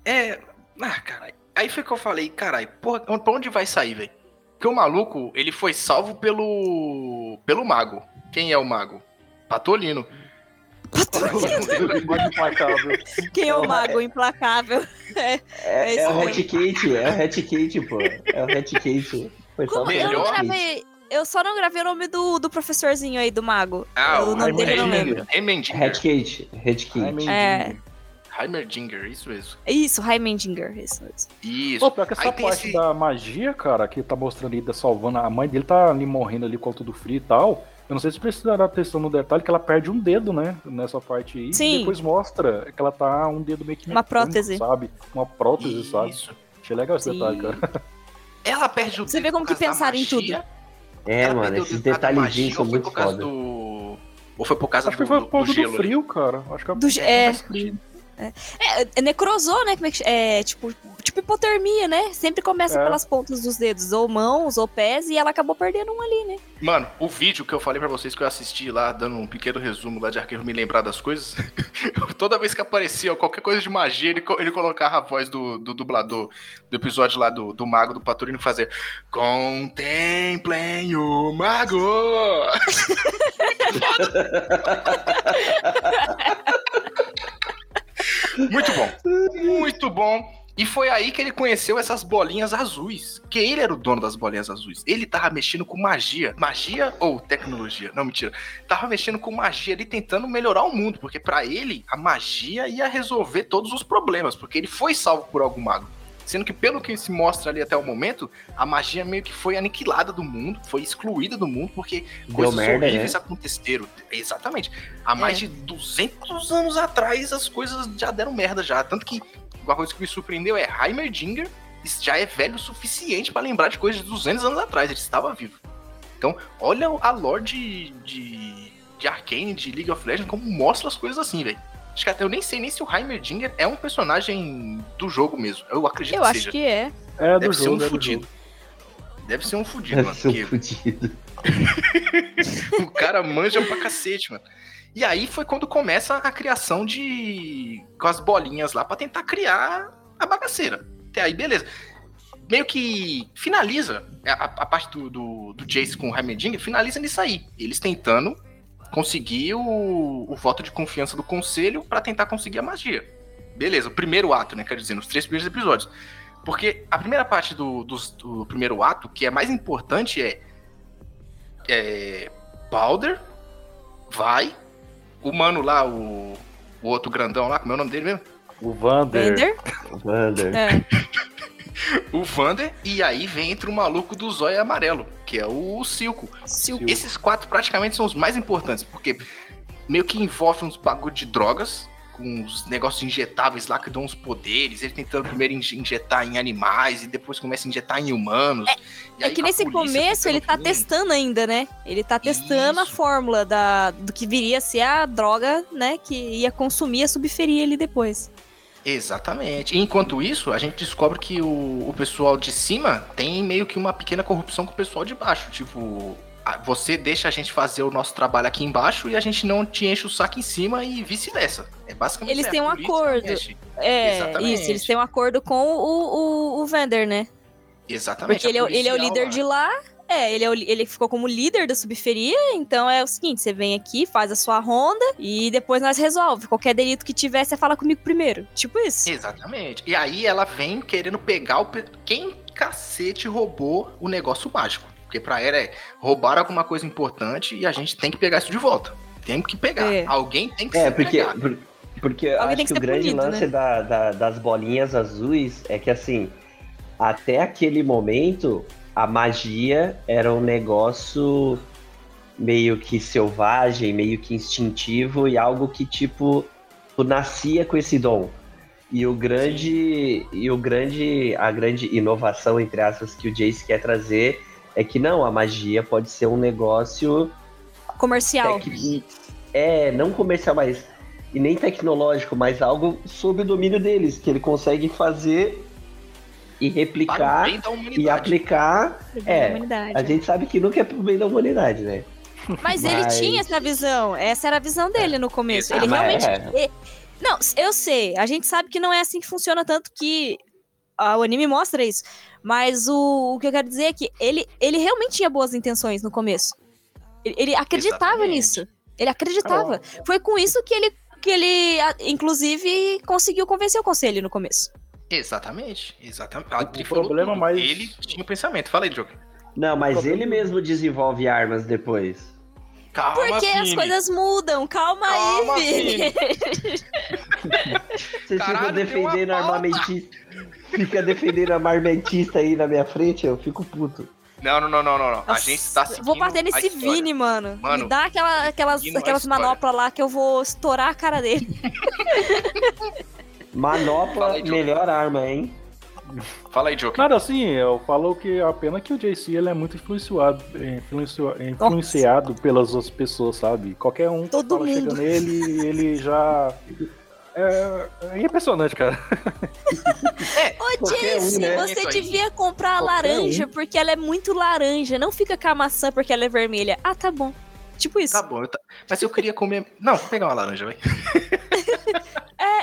Speaker 2: é. Ah, caralho. Aí foi que eu falei, caralho, porra, pra onde vai sair, velho? Porque o maluco, ele foi salvo pelo. pelo mago. Quem é o mago? Patolino.
Speaker 5: Implacável.
Speaker 3: Quem é o mago implacável?
Speaker 4: É,
Speaker 3: É
Speaker 4: é o
Speaker 3: isso
Speaker 4: Hat Kate, é o Hat Kate, pô. É o Hat Kate. Foi só
Speaker 3: Como?
Speaker 4: o
Speaker 3: Eu não gravei. Eu só não gravei o nome do, do professorzinho aí, do mago.
Speaker 2: Ah,
Speaker 3: o
Speaker 2: o
Speaker 3: nome dele não
Speaker 4: Heimerdinger.
Speaker 3: lembro.
Speaker 2: Heimerdinger.
Speaker 4: Hat Kate, Hat Kate.
Speaker 3: É.
Speaker 2: Heimerdinger, isso mesmo.
Speaker 3: Isso, Heimendinger, isso mesmo.
Speaker 2: Isso.
Speaker 5: Pô, pior que essa
Speaker 2: Aí
Speaker 5: parte
Speaker 2: esse-
Speaker 5: da magia, cara, que tá mostrando ele, tá salvando, a mãe dele tá ali morrendo ali com tudo frio e tal. Eu não sei se precisaram atenção no detalhe que ela perde um dedo, né? Nessa parte aí.
Speaker 3: Sim.
Speaker 5: E depois mostra que ela tá um dedo meio que
Speaker 3: Uma prótese.
Speaker 5: Sabe? Uma prótese, sabe?
Speaker 2: Isso.
Speaker 5: Achei legal esse
Speaker 3: Sim.
Speaker 5: detalhe, cara.
Speaker 2: Ela perde o
Speaker 3: Você
Speaker 2: dedo
Speaker 3: vê como que pensaram em tudo.
Speaker 4: É,
Speaker 2: ela
Speaker 4: mano, esses detalhezinhos são
Speaker 2: ou foi
Speaker 4: muito
Speaker 2: por causa
Speaker 4: foda.
Speaker 2: do. Ou foi por causa
Speaker 5: Acho que
Speaker 2: do,
Speaker 5: foi
Speaker 2: do-
Speaker 5: por causa
Speaker 2: do
Speaker 5: do,
Speaker 2: ali?
Speaker 5: frio, cara. Acho que
Speaker 3: Do, é,
Speaker 2: sentido.
Speaker 3: É, é, necrosou, né? Como é que é? Tipo, tipo hipotermia, né? Sempre começa
Speaker 5: É.
Speaker 3: pelas pontas dos dedos, ou mãos, ou pés, e ela acabou perdendo um ali, né?
Speaker 2: Mano, o vídeo que eu falei pra vocês que eu assisti lá, dando um pequeno resumo lá de arquivo me lembrar das coisas. Toda vez que aparecia qualquer coisa de magia, ele, ele colocava a voz do, do dublador do episódio lá do, do Mago do Paturino fazer Contemplem o Mago! Muito bom. Muito bom. E foi aí que ele conheceu essas bolinhas azuis. Porque ele era o dono das bolinhas azuis. Ele tava mexendo com magia. Magia ou tecnologia? Não, mentira. Tava mexendo com magia ali, tentando melhorar o mundo. Porque pra ele, a magia ia resolver todos os problemas. Porque ele foi salvo por algum mago. Sendo que, pelo que se mostra ali até o momento, a magia meio que foi aniquilada do mundo, foi excluída do mundo, porque
Speaker 4: Deu
Speaker 2: coisas
Speaker 4: merda,
Speaker 2: horríveis
Speaker 4: né?
Speaker 2: aconteceram. Exatamente. Há mais
Speaker 3: É.
Speaker 2: de 200 anos atrás as coisas já deram merda já. Tanto que uma coisa que me surpreendeu é Heimerdinger já é velho o suficiente pra lembrar de coisas de 200 anos atrás. Ele estava vivo. Então, olha a lore de, de, de Arcane, de League of Legends, como mostra as coisas assim, velho. Acho que até eu nem sei nem se o Heimerdinger é um personagem do jogo mesmo. Eu acredito
Speaker 3: Eu
Speaker 2: que
Speaker 3: acho
Speaker 2: seja.
Speaker 3: que é.
Speaker 5: É do
Speaker 2: Deve ser
Speaker 5: jogo,
Speaker 2: um
Speaker 5: é do
Speaker 2: fudido. Deve ser um fudido,
Speaker 4: Deve
Speaker 2: mano.
Speaker 4: ser um
Speaker 2: porque-
Speaker 4: fudido.
Speaker 2: o cara manja pra cacete, mano. E aí foi quando começa a criação de. com as bolinhas lá pra tentar criar a bagaceira. Até aí, beleza. Meio que finaliza a, a parte do, do, do Jace com o Heimerdinger, finaliza nisso aí. Eles tentando conseguir o, o voto de confiança do conselho pra tentar conseguir a magia. Beleza, o primeiro ato, né? Quer dizer, nos três primeiros episódios. Porque a primeira parte do, dos- do primeiro ato, que é mais importante, é. É. Balder vai. O mano lá, o, o outro grandão lá, como é o nome dele mesmo?
Speaker 5: O Vander.
Speaker 3: Vander?
Speaker 4: Wander.
Speaker 3: É.
Speaker 2: O Vander. E aí vem entre o maluco do zóio amarelo, que é o Silco. Esses quatro praticamente são os mais importantes, porque meio que envolve uns bagulho de drogas, com uns negócios injetáveis lá que dão uns poderes. Ele tentando primeiro inje- injetar em animais e depois começa a injetar em humanos.
Speaker 3: É
Speaker 2: aí
Speaker 3: que
Speaker 2: a
Speaker 3: nesse começo ele tá testando ainda, né? Ele tá testando a
Speaker 2: Isso.
Speaker 3: fórmula da, do que viria a ser a droga, né? Que ia consumir e subferir ele depois.
Speaker 2: Exatamente. E enquanto isso, a gente descobre que o, o pessoal de cima tem meio que uma pequena corrupção com o pessoal de baixo. Tipo, você deixa a gente fazer o nosso trabalho aqui embaixo e a gente não te enche o saco em cima e vice-versa. É basicamente
Speaker 3: Eles
Speaker 2: é,
Speaker 3: têm um
Speaker 2: polícia
Speaker 3: acordo. É,
Speaker 2: Exatamente.
Speaker 3: isso, eles têm um acordo com o, o, o né?
Speaker 2: Exatamente.
Speaker 3: Porque ele é, ele é o líder de lá. É, ele, é o ele ficou como líder da subferia, então é o seguinte, você vem aqui, faz a sua ronda e depois nós resolve. Qualquer delito que tiver, você fala comigo primeiro. Tipo isso.
Speaker 2: Exatamente. E aí ela vem querendo pegar o. Quem cacete roubou o negócio mágico? Porque pra ela é roubar alguma coisa importante e a gente tem que pegar isso de volta. Tem que pegar.
Speaker 3: É.
Speaker 2: Alguém tem que
Speaker 4: É,
Speaker 2: ser
Speaker 4: porque, por- porque eu
Speaker 3: Alguém
Speaker 4: acho
Speaker 3: tem
Speaker 4: que,
Speaker 3: que
Speaker 4: o grande
Speaker 3: punido,
Speaker 4: lance
Speaker 3: né?
Speaker 4: da, da- das bolinhas azuis é que, assim, até aquele momento, a magia era um negócio meio que selvagem, meio que instintivo e algo que, tipo, tu nascia com esse dom. E o grande, e o grande, a grande inovação, entre aspas, que o Jace quer trazer é que não, a magia pode ser um negócio
Speaker 3: Comercial.
Speaker 4: Tec- É, não comercial, mas. E nem tecnológico, mas algo sob o domínio deles, que ele consegue fazer e replicar
Speaker 2: bem da
Speaker 4: e
Speaker 2: humanidade.
Speaker 4: aplicar. É,
Speaker 3: Humanidade.
Speaker 4: A gente sabe que nunca é pro bem da humanidade, né?
Speaker 3: Mas, ele
Speaker 4: Mas-
Speaker 3: tinha essa visão. Essa era a visão dele no começo. Ele
Speaker 4: Ah,
Speaker 3: realmente.
Speaker 4: é.
Speaker 3: Não, eu sei. A gente sabe que não é assim que funciona, tanto que ah, o anime mostra isso. Mas o, o que eu quero dizer é que ele, ele realmente tinha boas intenções no começo. Ele, ele acreditava
Speaker 2: Exatamente.
Speaker 3: nisso. Ele acreditava. Foi com isso que ele, que ele, inclusive, conseguiu convencer o conselho no começo.
Speaker 2: Exatamente. Exatamente.
Speaker 5: O
Speaker 2: falou
Speaker 5: problema mais-
Speaker 2: Ele tinha um pensamento. Fala aí, Joker.
Speaker 4: Não, mas
Speaker 5: Problema-
Speaker 4: ele mesmo desenvolve armas depois.
Speaker 2: Calma,
Speaker 3: Porque as
Speaker 2: Vini.
Speaker 3: coisas mudam. Calma,
Speaker 2: Calma,
Speaker 3: aí, Vini.
Speaker 4: Vocês
Speaker 2: Caralho,
Speaker 4: ficam
Speaker 2: deu
Speaker 4: defendendo armamentista. Fica defendendo armamentista aí na minha frente, eu fico puto.
Speaker 2: Não, não, não, não, não. A gente tá seguindo
Speaker 3: Vou bater nesse. Vini, mano.
Speaker 2: Mano,
Speaker 3: Me dá aquela, aquelas, aquelas manoplas lá que eu vou estourar a cara dele.
Speaker 4: Manopla,
Speaker 2: aí,
Speaker 4: melhor arma, hein?
Speaker 2: Fala aí, Joker.
Speaker 5: Nada assim, eu falo que a pena que o JC ele é muito influenciado, influencio- influenciado pelas outras pessoas, sabe? Qualquer um que
Speaker 3: Todo
Speaker 5: fala,
Speaker 3: mundo.
Speaker 5: chega nele, ele já. É, é impressionante, cara.
Speaker 3: Ô,
Speaker 4: Qualquer um,
Speaker 3: Jace,
Speaker 4: né?
Speaker 3: você devia comprar a
Speaker 4: Qualquer
Speaker 3: laranja porque ela é muito laranja. Não fica com a maçã porque ela é vermelha. Ah, tá bom. Tipo isso.
Speaker 2: Tá bom, eu tá- mas eu queria comer. Não, vou pegar uma laranja, vai.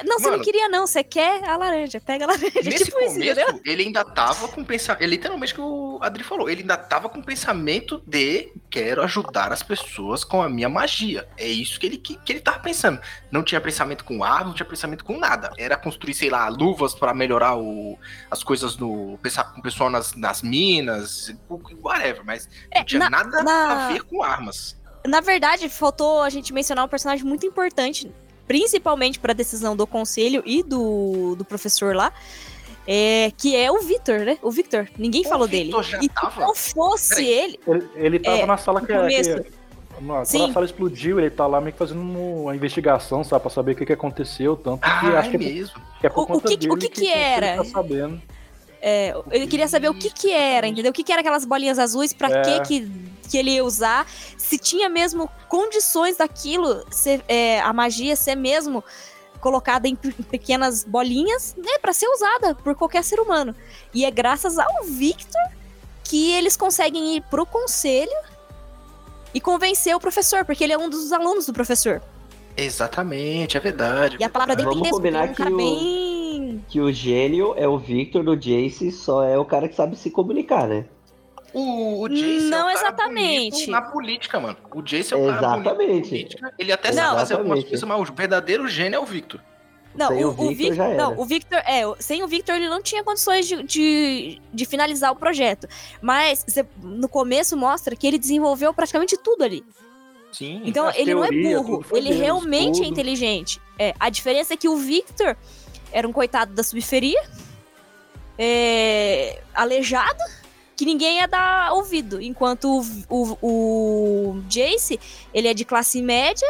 Speaker 3: É, não, você não queria, não. Você quer a laranja. Pega a laranja.
Speaker 2: Nesse
Speaker 3: tipo isso,
Speaker 2: começo, ele ainda tava com pensamento. É literalmente o que o Adri falou. Ele ainda tava com pensamento de quero ajudar as pessoas com a minha magia. É isso que ele, que, que ele tava pensando. Não tinha pensamento com arma, não tinha pensamento com nada. Era construir, sei lá, luvas pra melhorar o, as coisas no. Pensar com o pessoal nas, nas minas, whatever. Mas
Speaker 3: É,
Speaker 2: não tinha
Speaker 3: na-
Speaker 2: nada
Speaker 3: na-
Speaker 2: a ver com armas.
Speaker 3: Na verdade, faltou a gente mencionar um personagem muito importante, principalmente pra decisão do conselho e do, do professor lá, é, que é o Victor, né? O Victor. Ninguém
Speaker 2: O
Speaker 3: falou
Speaker 2: Victor
Speaker 3: dele.
Speaker 2: já
Speaker 3: E se não fosse
Speaker 2: Peraí.
Speaker 3: ele,
Speaker 5: Ele, ele tava
Speaker 3: É,
Speaker 5: na sala que,
Speaker 3: começo.
Speaker 5: que na- quando
Speaker 3: Sim.
Speaker 5: a sala explodiu, ele tá lá meio que fazendo uma investigação, sabe? Pra saber o que, que aconteceu. Tanto que
Speaker 2: Ah,
Speaker 5: acho
Speaker 2: é
Speaker 5: que, é-
Speaker 2: mesmo.
Speaker 5: que é por
Speaker 3: O- o
Speaker 5: conta
Speaker 3: que-
Speaker 5: dele
Speaker 3: o que que
Speaker 5: ele
Speaker 3: era?
Speaker 5: tá sabendo.
Speaker 3: É, ele queria saber o que que era, entendeu? O que que era aquelas bolinhas azuis, pra
Speaker 5: É.
Speaker 3: que que, que ele ia usar, se tinha mesmo condições daquilo, ser, é, a magia ser mesmo colocada em, pe- em pequenas bolinhas, né, para ser usada por qualquer ser humano. E é graças ao Victor que eles conseguem ir pro conselho e convencer o professor, porque ele é um dos alunos do professor.
Speaker 2: Exatamente, é verdade.
Speaker 3: E a palavra dele
Speaker 4: Vamos
Speaker 3: é
Speaker 4: combinar
Speaker 3: um cara
Speaker 4: que o-
Speaker 3: bem...
Speaker 4: Que o gênio é o Victor do Jace, só é o cara que sabe se comunicar, né?
Speaker 2: O, o Jace é
Speaker 3: Não
Speaker 2: o cara
Speaker 3: exatamente.
Speaker 2: na política, mano. O Jace é o cara bonito na
Speaker 4: Exatamente.
Speaker 2: política. Ele até
Speaker 3: Não.
Speaker 2: sabe fazer algumas coisas, mas o verdadeiro gênio é o Victor.
Speaker 3: Não,
Speaker 4: Sem
Speaker 3: o,
Speaker 4: o
Speaker 3: o
Speaker 4: Victor
Speaker 3: Victor,
Speaker 4: já era.
Speaker 3: não, o Victor, é, o- sem o Victor ele não tinha condições de, de, de finalizar o projeto. Mas cê- no começo mostra que ele desenvolveu praticamente tudo ali.
Speaker 2: Sim.
Speaker 3: Então ele não é burro, ele
Speaker 5: deles,
Speaker 3: realmente é
Speaker 5: tudo.
Speaker 3: inteligente. É, a diferença é que o Victor era um coitado da subferia, é, aleijado, que ninguém ia dar ouvido. Enquanto o, o, o Jace, ele é de classe média,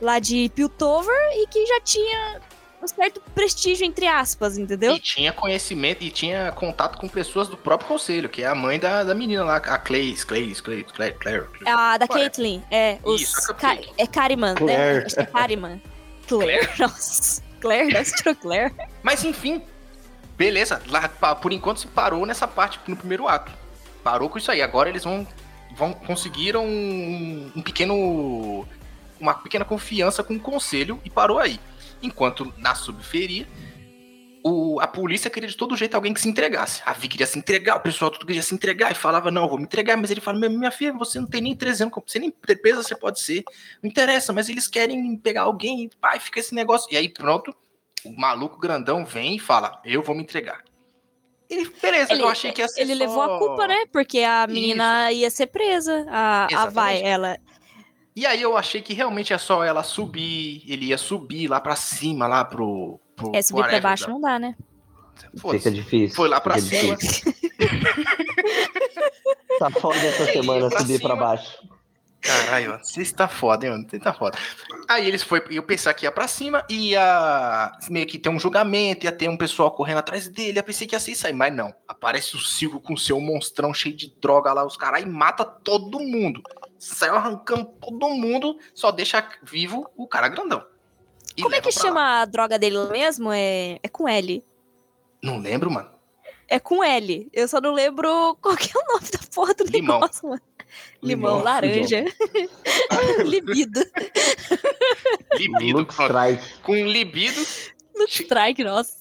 Speaker 3: lá de Piltover, e que já tinha um certo prestígio, entre aspas, entendeu?
Speaker 2: E tinha conhecimento e tinha contato com pessoas do próprio conselho, que é a mãe da, da menina lá, a Clay, Clay, Clay, Clay, Claire.
Speaker 3: É a da
Speaker 2: Ué.
Speaker 3: Caitlyn, é. Os,
Speaker 2: Isso,
Speaker 3: Ca- é Cariman, né?
Speaker 4: Claire.
Speaker 3: Acho que é Cariman. Claire, nossa. Claire, ser Claire.
Speaker 2: Mas enfim, beleza. Lá, por enquanto se parou nessa parte no primeiro ato. Parou com isso aí. Agora eles vão vão, conseguiram um, um pequeno. Uma pequena confiança com o conselho e parou aí. Enquanto na subferia, o, a polícia queria de todo jeito alguém que se entregasse. A Vi queria se entregar, o pessoal tudo queria se entregar e falava, não, vou me entregar, mas ele fala, minha, minha filha, você não tem nem 13 anos, você nem presa você pode ser. Não interessa, mas eles querem pegar alguém, e pai, fica esse negócio. E aí, pronto, o maluco grandão vem e fala, eu vou me entregar. E beleza,
Speaker 3: Ele,
Speaker 2: eu achei que ia ser
Speaker 3: ele
Speaker 2: só-
Speaker 3: levou a culpa, né? Porque a menina ia ser presa. A, a vai, ela.
Speaker 2: E aí eu achei que realmente é só ela subir, ele ia subir lá pra cima, lá pro... pro
Speaker 3: É, subir pra
Speaker 2: whatever,
Speaker 3: baixo
Speaker 2: da-
Speaker 3: não dá, né?
Speaker 4: Fica difícil.
Speaker 2: Foi lá pra
Speaker 4: fica
Speaker 2: cima.
Speaker 4: difícil. Tá foda essa
Speaker 2: Ele
Speaker 4: semana
Speaker 2: pra
Speaker 4: subir pra
Speaker 2: cima.
Speaker 4: baixo.
Speaker 2: Caralho, você está foda, hein, mano? Você tá foda. Aí eles foi, eu pensei que ia pra cima, ia meio que ter um julgamento, ia ter um pessoal correndo atrás dele, eu pensei que ia aí, mas não. Aparece o Silvio com seu monstrão cheio de droga lá, os caras, e mata todo mundo. Saiu arrancando todo mundo, só deixa vivo o cara grandão. E
Speaker 3: Como é que
Speaker 2: pra lá.
Speaker 3: chama a droga dele mesmo? É, é com L.
Speaker 2: Não lembro, mano.
Speaker 3: É com L. Eu só não lembro qual que é o nome da porra do
Speaker 2: Limão.
Speaker 3: negócio, mano. Limão,
Speaker 2: Limão,
Speaker 3: laranja. libido.
Speaker 2: Libido. Com libido,
Speaker 3: Luke Strike, nossa.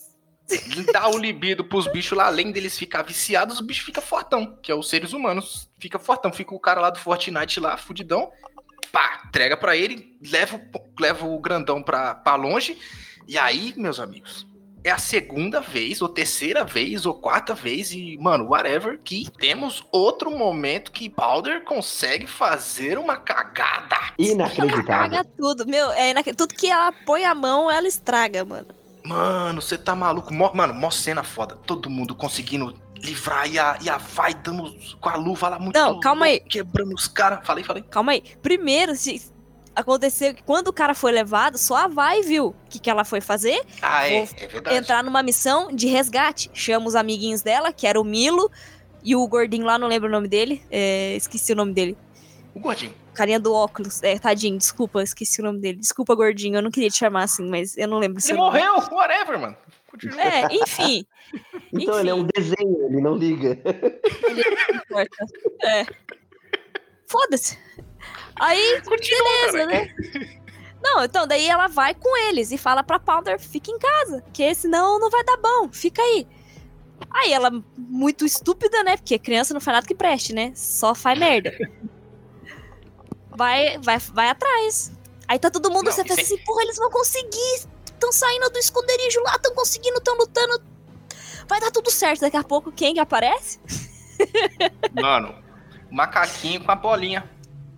Speaker 2: dá o libido pros bichos lá, além deles ficar viciados, os bichos ficam fortão, que é os seres humanos. Fica fortão, fica o cara lá do Fortnite lá, fudidão. Pá, entrega pra ele, leva, o- leva o grandão pra, pra longe. E aí, meus amigos, é a segunda vez, ou terceira vez, ou quarta vez, e, mano, whatever, que temos outro momento que Balder consegue fazer uma cagada.
Speaker 4: Inacreditável.
Speaker 3: Caga tudo. Meu, é inac- tudo que ela põe a mão, ela estraga, mano.
Speaker 2: Mano, você tá maluco. Mó- mano, mó cena foda. Todo mundo conseguindo livrar e a, e a vai dando com a luva lá muito.
Speaker 3: Não, calma aí.
Speaker 2: Quebrando os caras. Falei, falei.
Speaker 3: Calma aí. Primeiro, se aconteceu que quando o cara foi levado, só a Vai viu o que, que ela foi fazer.
Speaker 2: Ah, é, é verdade.
Speaker 3: Entrar numa missão de resgate. Chama os amiguinhos dela, que era o Milo e o gordinho lá, não lembro o nome dele. é, esqueci o nome dele.
Speaker 2: O gordinho.
Speaker 3: Carinha do óculos. É, tadinho, desculpa, esqueci o nome dele. Desculpa, gordinho, eu não queria te chamar assim, mas eu não lembro
Speaker 2: Ele
Speaker 3: seu nome.
Speaker 2: morreu, whatever, mano. Continua.
Speaker 3: É, enfim.
Speaker 4: Então ele é um desenho, ele não liga.
Speaker 3: importa. É. Foda-se. Aí,
Speaker 2: Continua,
Speaker 3: beleza, né? Não, então daí ela vai com eles e fala pra Pounder, fica em casa, que senão não vai dar bom, fica aí. Aí ela, muito estúpida, né? Porque criança não faz nada que preste, né? Só faz merda. Vai, vai, vai atrás. Aí tá todo mundo,
Speaker 2: Não,
Speaker 3: você pensa assim, porra, eles vão conseguir. Estão saindo do esconderijo lá, estão conseguindo, estão lutando. Vai dar tudo certo. Daqui a pouco, quem que aparece?
Speaker 2: Mano, macaquinho com a bolinha.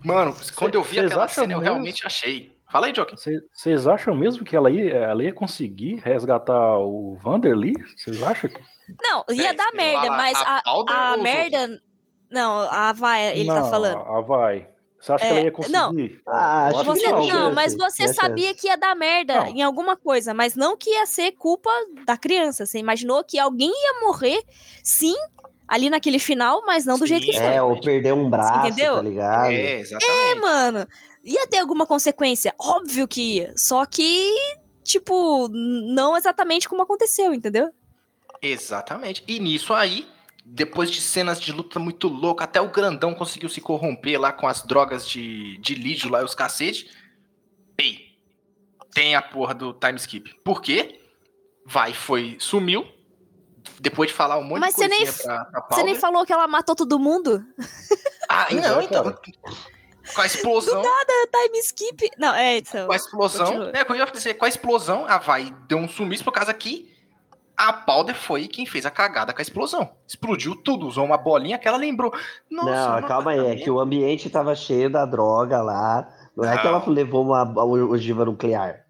Speaker 2: Mano, quando eu vi aquela cena, eu
Speaker 5: mesmo?
Speaker 2: realmente achei. Fala aí, Joker.
Speaker 5: Vocês acham mesmo que ela ia, ela ia conseguir resgatar o Vanderly? Vocês acham? que-
Speaker 3: Não, ia
Speaker 2: É,
Speaker 3: dar merda, mas
Speaker 2: a
Speaker 3: a, a merda. Não, a vai, ele tá
Speaker 5: Não,
Speaker 3: falando.
Speaker 5: A vai. Você acha
Speaker 3: É,
Speaker 5: que ela ia
Speaker 3: não.
Speaker 5: conseguir?
Speaker 4: Ah,
Speaker 5: Eu
Speaker 4: acho
Speaker 5: acho
Speaker 3: Você,
Speaker 4: que
Speaker 5: não,
Speaker 3: não,
Speaker 4: chance,
Speaker 3: mas você sabia que ia dar merda
Speaker 5: Não.
Speaker 3: em alguma coisa, mas não que ia ser culpa da criança. Você imaginou que alguém ia morrer, sim, ali naquele final, mas não do jeito que foi.
Speaker 4: É, ou perder um braço,
Speaker 3: entendeu?
Speaker 4: tá ligado?
Speaker 2: É,
Speaker 3: É,
Speaker 2: exatamente.
Speaker 3: mano. Ia ter alguma consequência? Óbvio que ia. Só que, tipo, não exatamente como aconteceu, entendeu?
Speaker 2: Exatamente. E nisso aí, depois de cenas de luta muito louca, até o grandão conseguiu se corromper lá com as drogas de, de lídio lá e os cacete. Ei, tem a porra do time skip. Por quê? Vai, foi, sumiu. Depois de falar um monte
Speaker 3: Mas
Speaker 2: de pra
Speaker 3: Você nem falou que ela matou todo mundo?
Speaker 2: Ah, não,
Speaker 5: é,
Speaker 2: então.
Speaker 5: cara.
Speaker 2: Com a explosão.
Speaker 3: Time skip. Não, é, então.
Speaker 2: com a explosão, né? Eu ia dizer, com a explosão, a vai deu um sumiço por causa que a Powder foi quem fez a cagada com a explosão. Explodiu tudo, usou uma bolinha que ela lembrou. Nossa,
Speaker 4: não, calma aí, é que o ambiente tava cheio da droga lá. Não é que ela
Speaker 2: Não.
Speaker 4: levou uma ogiva nuclear.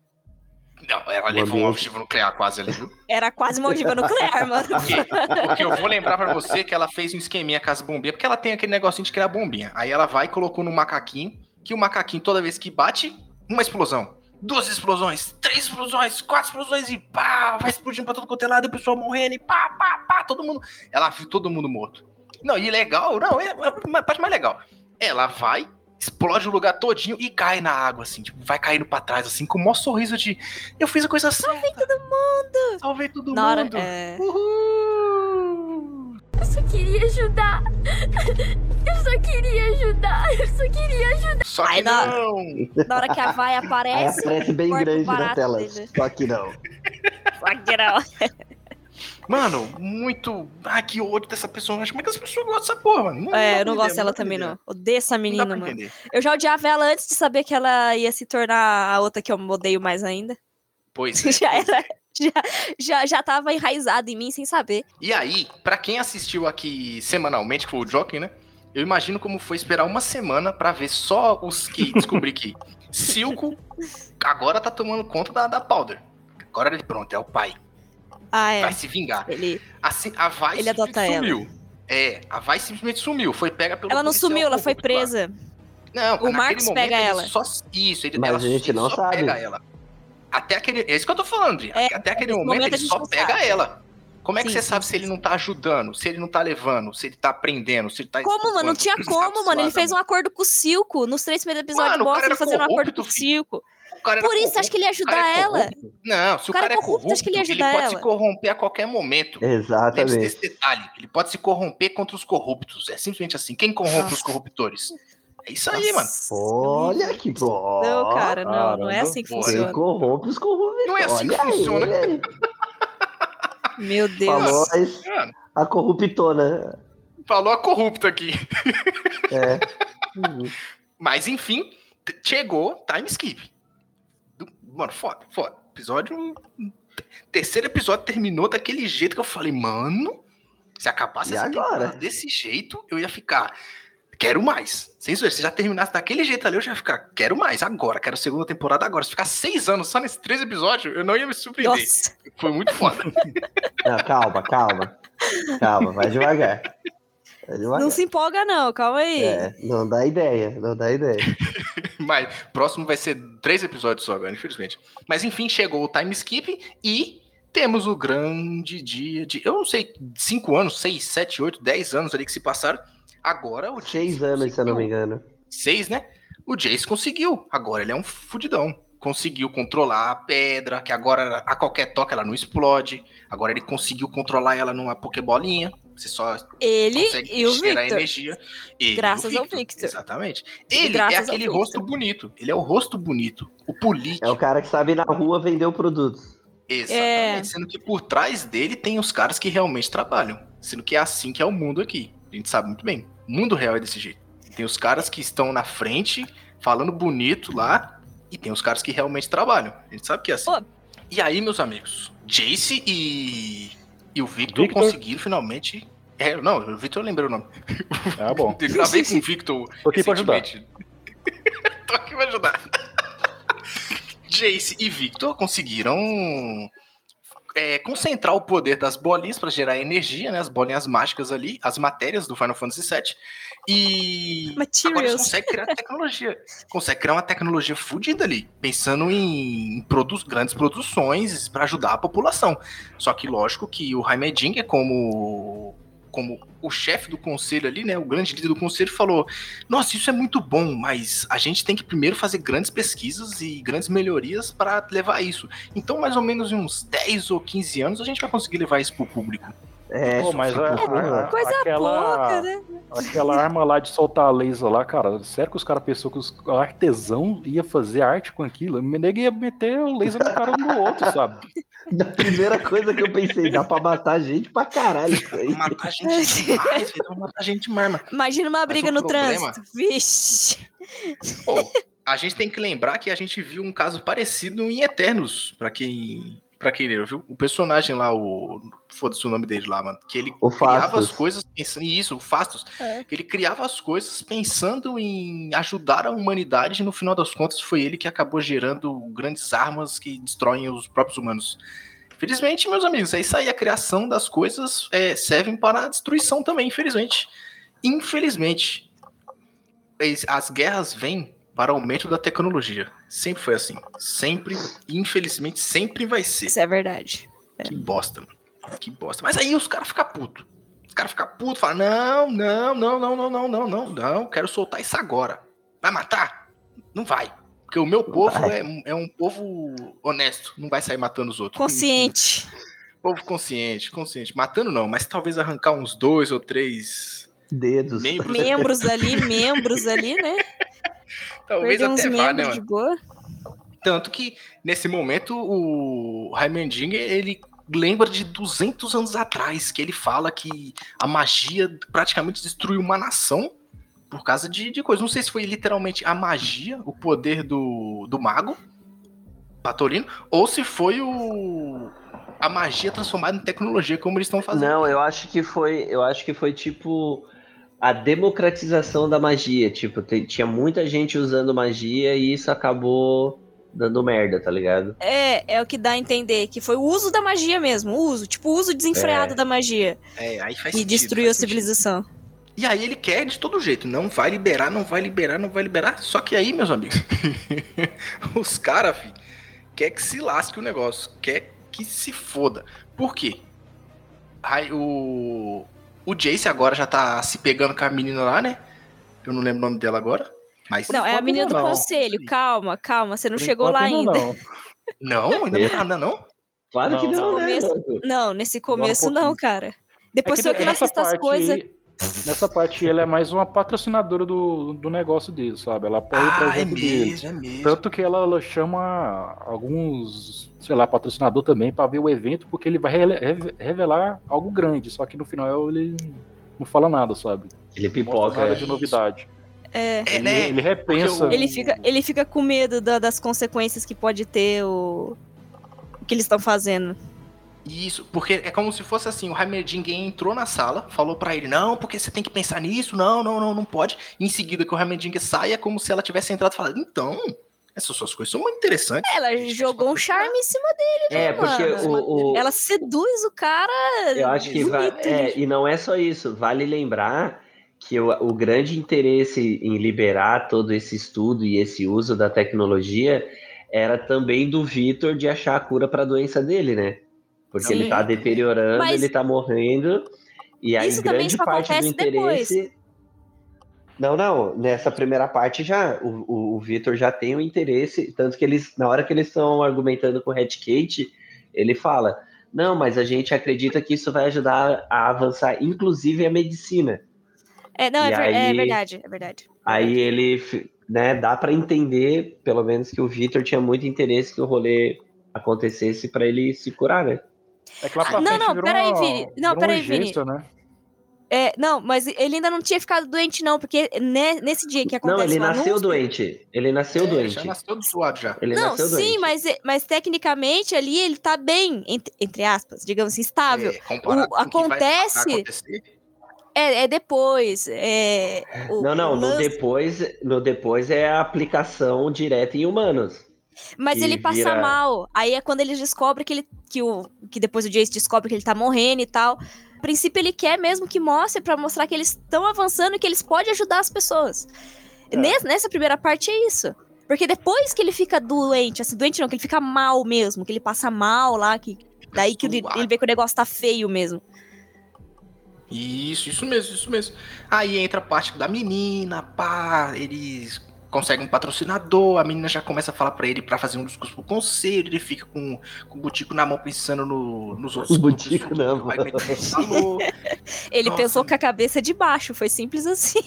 Speaker 2: Não, ela levou um objetivo nuclear quase ali, viu?
Speaker 3: Era quase uma ogiva nuclear, mano.
Speaker 2: Porque, porque eu vou lembrar pra você que ela fez um esqueminha com as bombinhas, porque ela tem aquele negocinho de criar bombinha. Aí ela vai e colocou no macaquinho, que o macaquinho, toda vez que bate, uma explosão. Duas explosões, três explosões, quatro explosões e pá, vai explodindo pra todo quanto é lado, e o pessoal morrendo e pá, pá, pá, todo mundo. Ela viu todo mundo morto. Não, e legal, não, é é a parte mais legal. Ela vai, explode o lugar todinho e cai na água, assim, tipo, vai caindo pra trás, assim, com o maior sorriso de eu fiz a coisa certa. Salvei todo mundo! Salvei todo
Speaker 3: Na hora,
Speaker 2: mundo!
Speaker 3: é...
Speaker 2: Uhul!
Speaker 7: Eu só queria ajudar. Eu só só queria ajudar, eu só queria ajudar.
Speaker 2: Só que
Speaker 3: Ai, não.
Speaker 2: não.
Speaker 3: Na hora que a vai
Speaker 4: Aí
Speaker 3: aparece.
Speaker 4: aparece bem grande na tela.
Speaker 3: dele.
Speaker 4: Só que não.
Speaker 2: Mano, muito. Ah, que ódio dessa personagem. Como é que as pessoas gostam dessa porra, mano? dá
Speaker 3: É, eu não gosto dela também, não. Odeio essa
Speaker 2: Não
Speaker 3: menina, mano. Eu já odiava ela antes de saber que ela ia se tornar a outra que eu odeio mais ainda.
Speaker 2: Pois é.
Speaker 3: já era.
Speaker 2: é.
Speaker 3: Já, já, já tava enraizado em mim sem saber.
Speaker 2: E aí, pra quem assistiu aqui semanalmente, que foi o Joking, né? Eu imagino como foi esperar uma semana pra ver só os que descobri que Silco agora tá tomando conta da, da Powder. Agora ele, pronto, é o pai.
Speaker 3: Ah, é.
Speaker 2: Vai se vingar.
Speaker 3: Ele,
Speaker 2: Assim, a Vai
Speaker 3: Ele adota
Speaker 2: sumiu. É, a Vai simplesmente sumiu. Foi pega pelo
Speaker 3: ela não sumiu, ela foi presa.
Speaker 2: Não,
Speaker 3: O Marcos
Speaker 2: momento
Speaker 3: pega
Speaker 2: ele
Speaker 3: ela.
Speaker 2: Só, isso, ele,
Speaker 4: Mas
Speaker 2: ela,
Speaker 4: a gente
Speaker 2: ele
Speaker 4: não
Speaker 2: só
Speaker 4: sabe.
Speaker 2: pega ela. Até aquele, é isso que eu tô falando.
Speaker 3: É,
Speaker 2: Até aquele momento,
Speaker 3: momento a
Speaker 2: ele só pega
Speaker 3: sabe.
Speaker 2: ela. Como é que
Speaker 3: Sim,
Speaker 2: você
Speaker 3: sim,
Speaker 2: sabe
Speaker 3: sim,
Speaker 2: se ele não tá ajudando, se ele não tá levando, se ele tá aprendendo, se ele tá.
Speaker 3: Como, mano? Não tinha como, mano. Ele fez um acordo com o Silco. Nos três primeiros episódios
Speaker 2: Mano, o cara
Speaker 3: mostra ele fazendo um acordo com o Silco. Por isso, acho que ele ia
Speaker 2: corrupto,
Speaker 3: ajudar
Speaker 2: é
Speaker 3: ela.
Speaker 2: corrupto. Não, se o,
Speaker 3: cara
Speaker 2: cara,
Speaker 3: é
Speaker 2: é
Speaker 3: corrupto,
Speaker 2: corrupto,
Speaker 3: acho que ele ia
Speaker 2: ele
Speaker 3: ajudar
Speaker 2: pode
Speaker 3: ela.
Speaker 2: se corromper a qualquer momento. Lembre-se
Speaker 4: Exatamente.
Speaker 2: desse detalhe. Ele pode se corromper contra os corruptos. É simplesmente assim. Quem corrompe os corruptores? É isso aí, mano.
Speaker 3: Nossa.
Speaker 4: Olha que bom.
Speaker 3: Não, cara, não, não é assim que
Speaker 2: Porra.
Speaker 4: Quem
Speaker 3: funciona.
Speaker 4: corrompe os corrompedores.
Speaker 2: Não é assim que
Speaker 4: Olha
Speaker 2: funciona.
Speaker 4: aí.
Speaker 3: Meu Deus.
Speaker 4: Falou
Speaker 2: Mano,
Speaker 4: a corruptona.
Speaker 2: falou a corrupta aqui.
Speaker 4: É.
Speaker 2: Mas enfim, chegou time skip. Mano, foda, foda. Episódio. Terceiro episódio terminou daquele jeito que eu falei, mano. Se acabasse
Speaker 4: E
Speaker 2: essa
Speaker 4: agora?
Speaker 2: desse jeito, eu ia ficar. Quero mais. Sem zoeira, se já terminasse daquele jeito ali, eu já ia ficar. Quero mais, agora. Quero segunda temporada agora. Se ficar seis anos só nesses três episódios, eu não ia me surpreender.
Speaker 3: Nossa.
Speaker 2: Foi muito foda.
Speaker 4: Não, calma, calma. Calma, vai devagar. Devagar.
Speaker 3: Não se empolga, não. Calma aí.
Speaker 4: É, não dá ideia, não dá ideia.
Speaker 2: Mas próximo vai ser três episódios só agora, infelizmente. Mas enfim, chegou o time skip e temos o grande dia de. Eu não sei, cinco anos, seis, sete, oito, dez anos ali que se passaram. Agora o
Speaker 4: Seis
Speaker 2: Jace
Speaker 4: anos, se eu não me
Speaker 2: conseguiu.
Speaker 4: engano.
Speaker 2: Seis, né? O Jace conseguiu. Agora ele é um fudidão. Conseguiu controlar a pedra, que agora a qualquer toque ela não explode. Agora ele conseguiu controlar ela numa Pokébolinha. Você só
Speaker 3: Ele
Speaker 2: consegue
Speaker 3: e o Victor.
Speaker 2: energia. Ele e o
Speaker 3: Graças ao Victor.
Speaker 2: Exatamente. Ele é aquele
Speaker 3: Victor.
Speaker 2: rosto bonito. Ele é o rosto bonito. O político.
Speaker 4: É o cara que sabe ir na rua vender o produto.
Speaker 2: Exatamente.
Speaker 3: É.
Speaker 2: Sendo que por trás dele tem os caras que realmente trabalham. Sendo que é assim que é o mundo aqui. A gente sabe muito bem. O mundo real é desse jeito. Tem os caras que estão na frente, falando bonito lá, e tem os caras que realmente trabalham. A gente sabe que é assim.
Speaker 3: Pô.
Speaker 2: E aí, meus amigos, Jace e, e o Victor,
Speaker 5: Victor?
Speaker 2: conseguiram finalmente. É, não, o Victor eu lembrei o nome.
Speaker 5: Ah, bom.
Speaker 2: Eu gravei com o Victor.
Speaker 5: Tô aqui pra ajudar.
Speaker 2: Tô aqui pra ajudar. Jace e Victor conseguiram é, concentrar o poder das bolinhas para gerar energia, né? As bolinhas mágicas ali, as matérias do Final Fantasy VII. E agora eles
Speaker 3: Materials.
Speaker 2: conseguem criar tecnologia. Consegue criar uma tecnologia fodida ali, pensando em produ grandes produções para ajudar a população. Só que lógico que o Heimerdinger, como como o chefe do conselho ali, né, o grande líder do conselho falou: "Nossa, isso é muito bom, mas a gente tem que primeiro fazer grandes pesquisas e grandes melhorias para levar isso. Então, mais ou menos em uns 10 ou 15 anos a gente vai conseguir levar isso pro público."
Speaker 4: É,
Speaker 5: Pô, mas a- a-
Speaker 3: Coisa
Speaker 5: aquela,
Speaker 3: pouca, né?
Speaker 5: aquela arma lá de soltar laser lá, cara, sério que os caras pensaram que os o artesão ia fazer arte com aquilo? O nego ia meter o laser no cara um do outro, sabe?
Speaker 4: a primeira coisa que eu pensei, dá pra matar gente pra caralho isso aí.
Speaker 2: Matar a gente demais, velho, matar a gente demais, mano.
Speaker 3: Imagina uma briga no
Speaker 2: problema-
Speaker 3: trânsito. Vixe.
Speaker 2: Pô, a gente tem que lembrar que a gente viu um caso parecido em Eternos, pra quem. Pra quem leu, viu? O personagem lá, o. Foda-se o nome dele lá, mano. Que ele
Speaker 4: O
Speaker 2: criava
Speaker 4: Fastos.
Speaker 2: as coisas pensando. Isso, o Fastos.
Speaker 3: É.
Speaker 2: Que ele criava as coisas pensando em ajudar a humanidade e no final das contas foi ele que acabou gerando grandes armas que destroem os próprios humanos. Felizmente, meus amigos, é isso aí. A criação das coisas é, servem para a destruição também, infelizmente. Infelizmente. As guerras vêm para o aumento da tecnologia. Sempre foi assim. Sempre, infelizmente, sempre vai ser.
Speaker 3: Isso é verdade.
Speaker 2: Que bosta, mano. Que bosta. Mas aí os caras ficam putos. Os caras ficam putos, falam: não, não, não, não, não, não, não, não, não, quero soltar isso agora. Vai matar? Não vai. Porque o meu povo é, um- é um povo honesto, não vai sair matando os outros.
Speaker 3: Consciente.
Speaker 2: Povo consciente, consciente. Matando não, mas talvez arrancar uns dois ou três
Speaker 4: Dedos.
Speaker 2: Membros,
Speaker 3: Membros ali, membros ali, né?
Speaker 2: Talvez
Speaker 3: Perder uns
Speaker 2: até vá, né, mano? Tanto que, nesse momento, o Heimendinger, ele lembra de 200 anos atrás, que ele fala que a magia praticamente destruiu uma nação por causa de, de coisas. Não sei se foi literalmente a magia, o poder do, do mago, Patorino, ou se foi o a magia transformada em tecnologia, como eles estão fazendo.
Speaker 4: Não, eu acho que foi, eu acho que foi tipo a democratização da magia, tipo, tinha muita gente usando magia e isso acabou dando merda, tá ligado?
Speaker 3: É, é o que dá a entender, que foi o uso da magia mesmo, o uso, tipo, o uso desenfreado
Speaker 4: É.
Speaker 3: da magia.
Speaker 2: É, aí faz
Speaker 3: E
Speaker 2: sentido,
Speaker 3: destruiu a
Speaker 2: faz sentido.
Speaker 3: civilização.
Speaker 2: E aí ele quer de todo jeito, não vai liberar, não vai liberar, não vai liberar. Só que aí, meus amigos, os caras, fi, quer que se lasque o negócio, quer que se foda. Por quê? Aí o o Jace agora já tá se pegando com a menina lá, né? Eu não lembro o nome dela agora, mas
Speaker 3: Não, é a menina do
Speaker 5: não.
Speaker 3: conselho. Calma, calma, você não
Speaker 5: Por
Speaker 3: chegou lá ainda.
Speaker 5: não.
Speaker 2: não, ainda não nada não.
Speaker 4: Claro que
Speaker 5: Não,
Speaker 4: não, né?
Speaker 3: começo-? Não, nesse começo
Speaker 5: pouquinho.
Speaker 3: não, cara. Depois
Speaker 5: É
Speaker 3: que não
Speaker 5: nessa
Speaker 3: assisto as
Speaker 5: parte
Speaker 3: coisas.
Speaker 5: aí- Nessa parte ela é mais uma patrocinadora do, do negócio dele, sabe? Ela apoia o
Speaker 2: Ah, é
Speaker 5: projeto dele.
Speaker 2: mesmo, é mesmo.
Speaker 5: Tanto que ela, ela chama alguns, sei lá, patrocinador também pra ver o evento, porque ele vai reve- revelar algo grande, só que no final ele não fala nada, sabe?
Speaker 4: Ele
Speaker 5: Não
Speaker 4: pipoca.
Speaker 5: nada
Speaker 4: é.
Speaker 5: de novidade.
Speaker 3: É.
Speaker 2: É,
Speaker 5: Ele,
Speaker 2: né?
Speaker 5: ele repensa.
Speaker 3: Ele fica, ele fica com medo da- das consequências que pode ter o, o que eles estão fazendo.
Speaker 2: Isso, porque é como se fosse assim, o Heimerdinger entrou na sala, falou pra ele, não, porque você tem que pensar nisso, não, não, não, não pode. E em seguida que o Heimerdinger sai, é como se ela tivesse entrado e falado, então, essas suas coisas são muito interessantes.
Speaker 3: Ela jogou um charme em cima dele.
Speaker 4: É, porque
Speaker 3: mano.
Speaker 4: o, o-
Speaker 3: Ela seduz o cara.
Speaker 4: eu acho que é, e não é só isso, vale lembrar que o, o grande interesse em liberar todo esse estudo e esse uso da tecnologia era também do Vitor de achar a cura para a doença dele, né? Porque
Speaker 3: Sim.
Speaker 4: ele tá deteriorando,
Speaker 3: Mas-
Speaker 4: ele tá morrendo, e aí grande parte do
Speaker 3: acontece depois.
Speaker 4: interesse. Não, não, nessa primeira parte já, o, o, o Vitor já tem o interesse, tanto que eles, na hora que eles estão argumentando com o Red Kate, ele fala: não, mas a gente acredita que isso vai ajudar a avançar, inclusive a medicina.
Speaker 3: É, não, é, é
Speaker 4: aí-
Speaker 3: verdade, é verdade.
Speaker 4: Aí ele, né, dá para entender, pelo menos, que o Vitor tinha muito interesse que o rolê acontecesse para ele se curar, né?
Speaker 5: É que lá pra
Speaker 3: Ah, não, não, peraí,
Speaker 5: uma,
Speaker 3: Vini. Não, peraí, Vini.
Speaker 5: urgência, né?
Speaker 3: É, não, mas ele ainda não tinha ficado doente, não, porque ne- nesse dia que acontece
Speaker 4: Não, ele nasceu
Speaker 3: anúncio-
Speaker 4: doente. Ele nasceu
Speaker 2: É,
Speaker 4: doente.
Speaker 2: Já nasceu do suado já.
Speaker 4: Ele
Speaker 3: Não,
Speaker 4: nasceu
Speaker 3: sim,
Speaker 4: doente.
Speaker 3: mas, mas tecnicamente ali ele tá bem, entre, entre aspas, digamos assim, estável.
Speaker 2: É,
Speaker 3: O- acontece-
Speaker 2: acontecer,
Speaker 3: É, é depois. É, o-
Speaker 4: Não, não,
Speaker 3: o
Speaker 4: no
Speaker 3: lance-
Speaker 4: depois, no depois é a aplicação direta em humanos.
Speaker 3: Mas ele passa
Speaker 4: vira-
Speaker 3: mal. Aí é quando eles descobrem que ele. Que, o, que depois o Jace descobre que ele tá morrendo e tal. A princípio, ele quer mesmo que mostre pra mostrar que eles estão avançando e que eles podem ajudar as pessoas.
Speaker 5: É.
Speaker 3: Nes- nessa primeira parte é isso. Porque depois que ele fica doente, assim, doente não, que ele fica mal mesmo, que ele passa mal lá, que daí que ele, ele vê que o negócio tá feio mesmo.
Speaker 2: Isso, isso mesmo, isso mesmo. Aí entra a parte da menina, pá, eles conseguem um patrocinador, a menina já começa a falar pra ele pra fazer um discurso pro conselho, ele fica com, com o butico na mão pensando no, nos outros.
Speaker 4: O butico
Speaker 2: grupos,
Speaker 4: na mão.
Speaker 3: Ele
Speaker 2: Nossa.
Speaker 3: pensou com a cabeça de baixo, foi simples assim.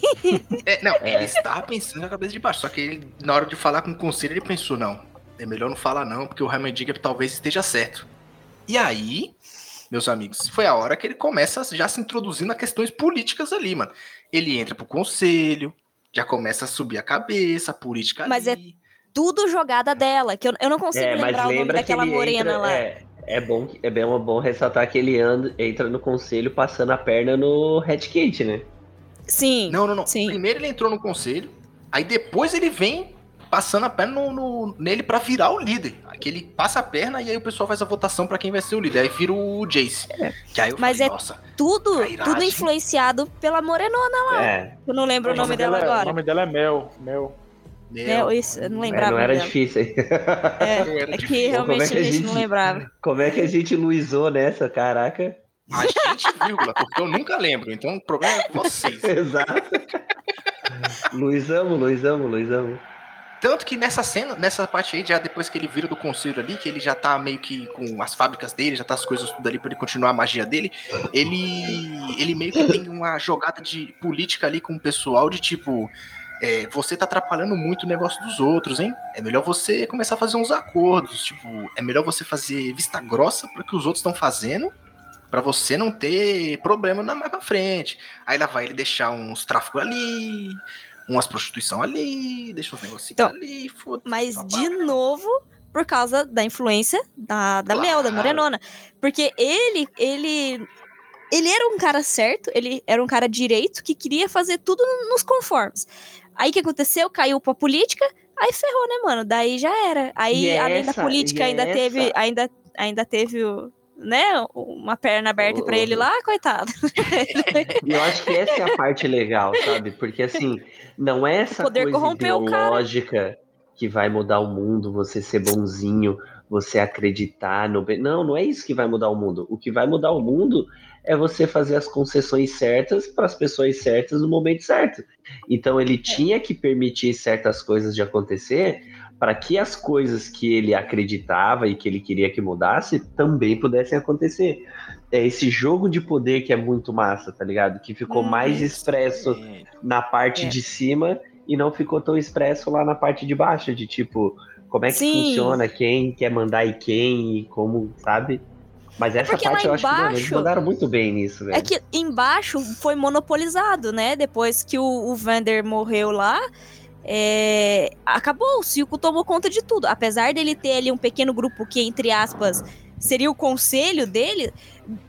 Speaker 2: É, não,
Speaker 4: É.
Speaker 2: ele estava pensando na cabeça de baixo, só que ele, na hora de falar com o conselho, ele pensou, não, é melhor não falar não, porque o Heimendinger talvez esteja certo. E aí, meus amigos, foi a hora que ele começa já se introduzir nas questões políticas ali, mano. Ele entra pro conselho, já começa a subir a cabeça, a política
Speaker 3: Mas
Speaker 2: ali.
Speaker 3: Tudo jogada dela, que eu, eu não consigo
Speaker 4: É, mas
Speaker 3: lembrar o nome daquela morena
Speaker 4: entra,
Speaker 3: lá.
Speaker 4: É, é bom, que- é bem bom ressaltar que ele anda, entra no conselho passando a perna no Red Kate, né?
Speaker 3: Sim.
Speaker 2: Não, não, não.
Speaker 3: Sim.
Speaker 2: Primeiro ele entrou no conselho, aí depois ele vem passando a perna no, no- nele pra virar o líder. Aqui ele passa a perna e aí o pessoal faz a votação pra quem vai ser o líder. Aí vira o Jace. Que aí eu
Speaker 3: Mas
Speaker 2: falei,
Speaker 3: é-
Speaker 2: nossa,
Speaker 3: Tudo,
Speaker 2: Tá
Speaker 3: tudo influenciado pela morenona.
Speaker 4: É,
Speaker 3: Eu não lembro o nome dela
Speaker 5: é- O
Speaker 3: agora.
Speaker 5: nome dela é Mel. Mel.
Speaker 2: meu,
Speaker 3: É, isso, eu não
Speaker 4: é,
Speaker 3: lembrava.
Speaker 4: não
Speaker 3: o
Speaker 4: era
Speaker 3: nome dela.
Speaker 4: difícil. hein?
Speaker 3: É,
Speaker 2: era
Speaker 3: é
Speaker 2: difícil.
Speaker 3: que realmente
Speaker 4: Como é que
Speaker 3: a
Speaker 4: a
Speaker 3: gente não
Speaker 4: gente-
Speaker 3: lembrava.
Speaker 4: Como é que a gente luizou nessa, caraca?
Speaker 2: A gente, vírgula, porque eu nunca lembro. Então o problema é com vocês.
Speaker 4: Exato. Luizamos, Luizamos, Luizamos.
Speaker 2: Tanto que nessa cena, nessa parte aí, já depois que ele vira do conselho ali, que ele já tá meio que com as fábricas dele, já tá as coisas tudo ali pra ele continuar a magia dele, ele, ele meio que tem uma jogada de política ali com o pessoal de tipo. é, você tá atrapalhando muito o negócio dos outros, hein? É melhor você começar a fazer uns acordos. Tipo, é melhor você fazer vista grossa para que os outros estão fazendo, para você não ter problema na mais pra frente. Aí lá vai ele deixar uns tráficos ali, umas prostituição ali, deixa os negócios
Speaker 3: Então,
Speaker 2: ali, foda
Speaker 3: Mas, de novo, por causa da influência da, da Mel, da
Speaker 2: Claro.
Speaker 3: Morenona. Porque ele, ele. Ele era um cara certo, ele era um cara direito que queria fazer tudo nos conformes. Aí o que aconteceu? Caiu pra política, aí ferrou, né, mano? Daí já era. Aí,
Speaker 4: E
Speaker 3: além
Speaker 4: essa-
Speaker 3: da política,
Speaker 4: e
Speaker 3: ainda teve.
Speaker 4: essa-
Speaker 3: Ainda, ainda teve o. Né, uma perna aberta pra ele lá, coitado.
Speaker 4: E eu acho que essa é a parte legal, sabe? Porque assim, não é essa coisa ideológica que vai mudar o mundo, você ser bonzinho, você acreditar no bem. Não, não é isso que vai mudar o mundo. O que vai mudar o mundo é você fazer as concessões certas para as pessoas certas no momento certo. Então ele tinha que permitir certas coisas de acontecer para que as coisas que ele acreditava e que ele queria que mudasse também pudessem acontecer. É esse jogo de poder que é muito massa, tá ligado? Que ficou
Speaker 3: Hum,
Speaker 4: mais expresso na parte
Speaker 3: É.
Speaker 4: de cima e não ficou tão expresso lá na parte de baixo, de tipo, como é que
Speaker 3: Sim.
Speaker 4: funciona, quem quer mandar e quem, e como, sabe? Mas essa
Speaker 3: porque
Speaker 4: parte eu acho que mano, eles
Speaker 3: embaixo-
Speaker 4: mandaram muito bem nisso, velho.
Speaker 3: É que embaixo foi monopolizado, né? Depois que o, o Vander morreu lá, é, acabou. O Silco tomou conta de tudo. Apesar dele ter ali um pequeno grupo que, entre aspas, seria o conselho dele,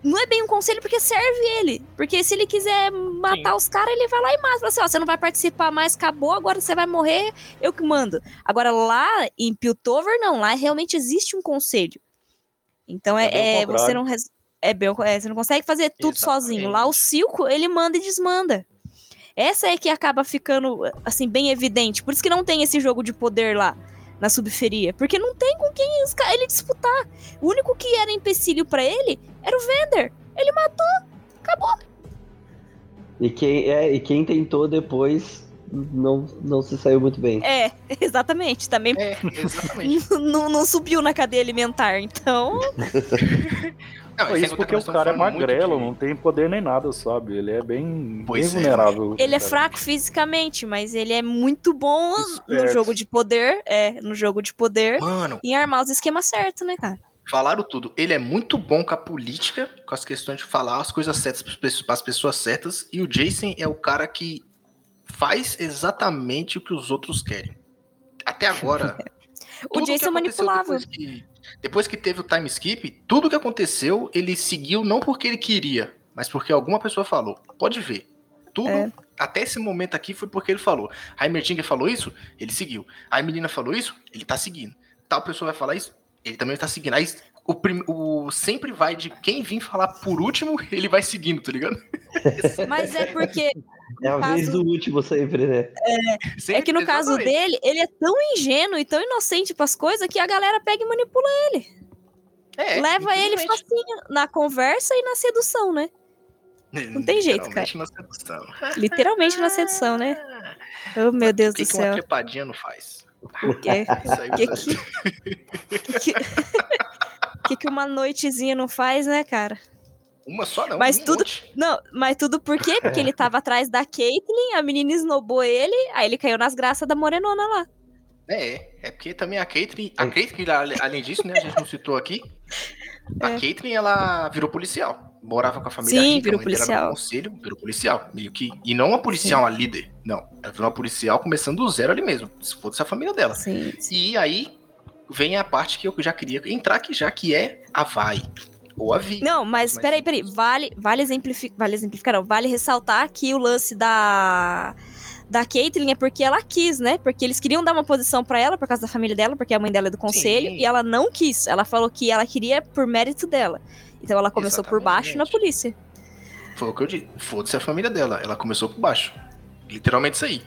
Speaker 3: não é bem um conselho porque serve ele. Porque se ele quiser matar os caras, ele vai lá e mata. Fala assim, ó, você não vai participar mais, acabou, agora você vai morrer, eu que mando. Agora lá em Piltover, não. Lá realmente existe um conselho. Então
Speaker 5: É
Speaker 3: é, é, você não é bem, é, você não consegue fazer tudo sozinho. Lá o Silco, ele manda e desmanda. Essa é que acaba ficando, assim, bem evidente. Por isso que não tem esse jogo de poder lá na subferia. Porque não tem com quem ele disputar. O único que era empecilho pra ele era o Vender. Ele matou, acabou.
Speaker 4: E, quem, é, e quem tentou depois não, não se saiu muito bem.
Speaker 3: É, exatamente. Também
Speaker 2: É, exatamente.
Speaker 3: não subiu na cadeia alimentar. Então,
Speaker 2: Não,
Speaker 5: É
Speaker 2: e
Speaker 5: isso porque o cara é magrelo,
Speaker 2: de-
Speaker 5: não tem poder nem nada, sabe? Ele é bem,
Speaker 2: Pois
Speaker 5: bem
Speaker 2: é.
Speaker 5: vulnerável.
Speaker 3: ele é
Speaker 5: cara.
Speaker 3: fraco fisicamente, mas ele é muito bom no
Speaker 5: Esperto.
Speaker 3: jogo de poder. É, no jogo de poder.
Speaker 2: Mano,
Speaker 3: Em armar os esquemas certos, né, cara?
Speaker 2: falaram tudo. Ele é muito bom com a política, com as questões de falar as coisas certas para as pessoas certas. E o Jason é o cara que faz exatamente o que os outros querem. Até agora.
Speaker 3: O Jason é manipulável.
Speaker 2: Que, depois que teve o time skip, tudo que aconteceu, ele seguiu não porque ele queria, mas porque alguma pessoa falou. Pode ver. Tudo,
Speaker 3: É.
Speaker 2: até esse momento aqui, foi porque ele falou. A Heimerdinger falou isso, ele seguiu. A menina falou isso, ele tá seguindo. Tal pessoa vai falar isso, ele também tá seguindo. Aí o, prim- o sempre vai de quem vir falar por último, ele vai seguindo, tá ligado?
Speaker 3: Mas é porque
Speaker 4: É a
Speaker 3: caso-
Speaker 4: vez do último sempre, né?
Speaker 3: É
Speaker 2: Sempre,
Speaker 3: que no caso
Speaker 2: exatamente.
Speaker 3: dele, ele é tão ingênuo e tão inocente pras coisas que a galera pega e manipula ele.
Speaker 2: É,
Speaker 3: Leva ele facinho na conversa e na sedução, né? Não tem jeito, cara.
Speaker 2: Literalmente na sedução.
Speaker 3: Literalmente na sedução, né? Oh, meu Deus
Speaker 2: O que,
Speaker 3: do
Speaker 2: que uma
Speaker 3: céu.
Speaker 2: trepadinha não faz?
Speaker 3: Que,
Speaker 2: Isso aí
Speaker 3: que,
Speaker 2: você-
Speaker 3: que, que, que, que uma noitezinha não faz, né, cara?
Speaker 2: Uma só não.
Speaker 3: Mas
Speaker 2: um
Speaker 3: tudo-
Speaker 2: monte.
Speaker 3: Não, mas tudo por quê? Porque ele tava atrás da Caitlyn, a menina esnobou ele, aí ele caiu nas graças da morenona lá.
Speaker 2: É, é porque também a Caitlyn. A Caitlyn, além disso, né? A gente não citou aqui. A
Speaker 3: É.
Speaker 2: Caitlyn, ela virou policial. Morava com a família
Speaker 3: Sim,
Speaker 2: rica,
Speaker 3: virou policial.
Speaker 2: conselho, virou policial. Meio que. E não uma policial, uma líder. Não. Ela virou uma policial começando do zero ali mesmo. Se fosse a família dela.
Speaker 3: Sim.
Speaker 2: E aí vem a parte que eu já queria entrar aqui, já que é a Vai. Ou a Vi.
Speaker 3: Não, mas
Speaker 2: Mas
Speaker 3: peraí, peraí. Vale, vale, exemplifi vale exemplificar, não. Vale ressaltar que o lance da. Da Caitlyn é porque ela quis, né? Porque eles queriam dar uma posição pra ela por causa da família dela, porque a mãe dela é do conselho,
Speaker 2: Sim.
Speaker 3: e ela não quis. Ela falou que ela queria por mérito dela. Então ela começou por baixo na
Speaker 2: Exatamente.
Speaker 3: polícia.
Speaker 2: Foi o que eu disse. Foda-se a família dela. Ela começou por baixo. Literalmente isso aí.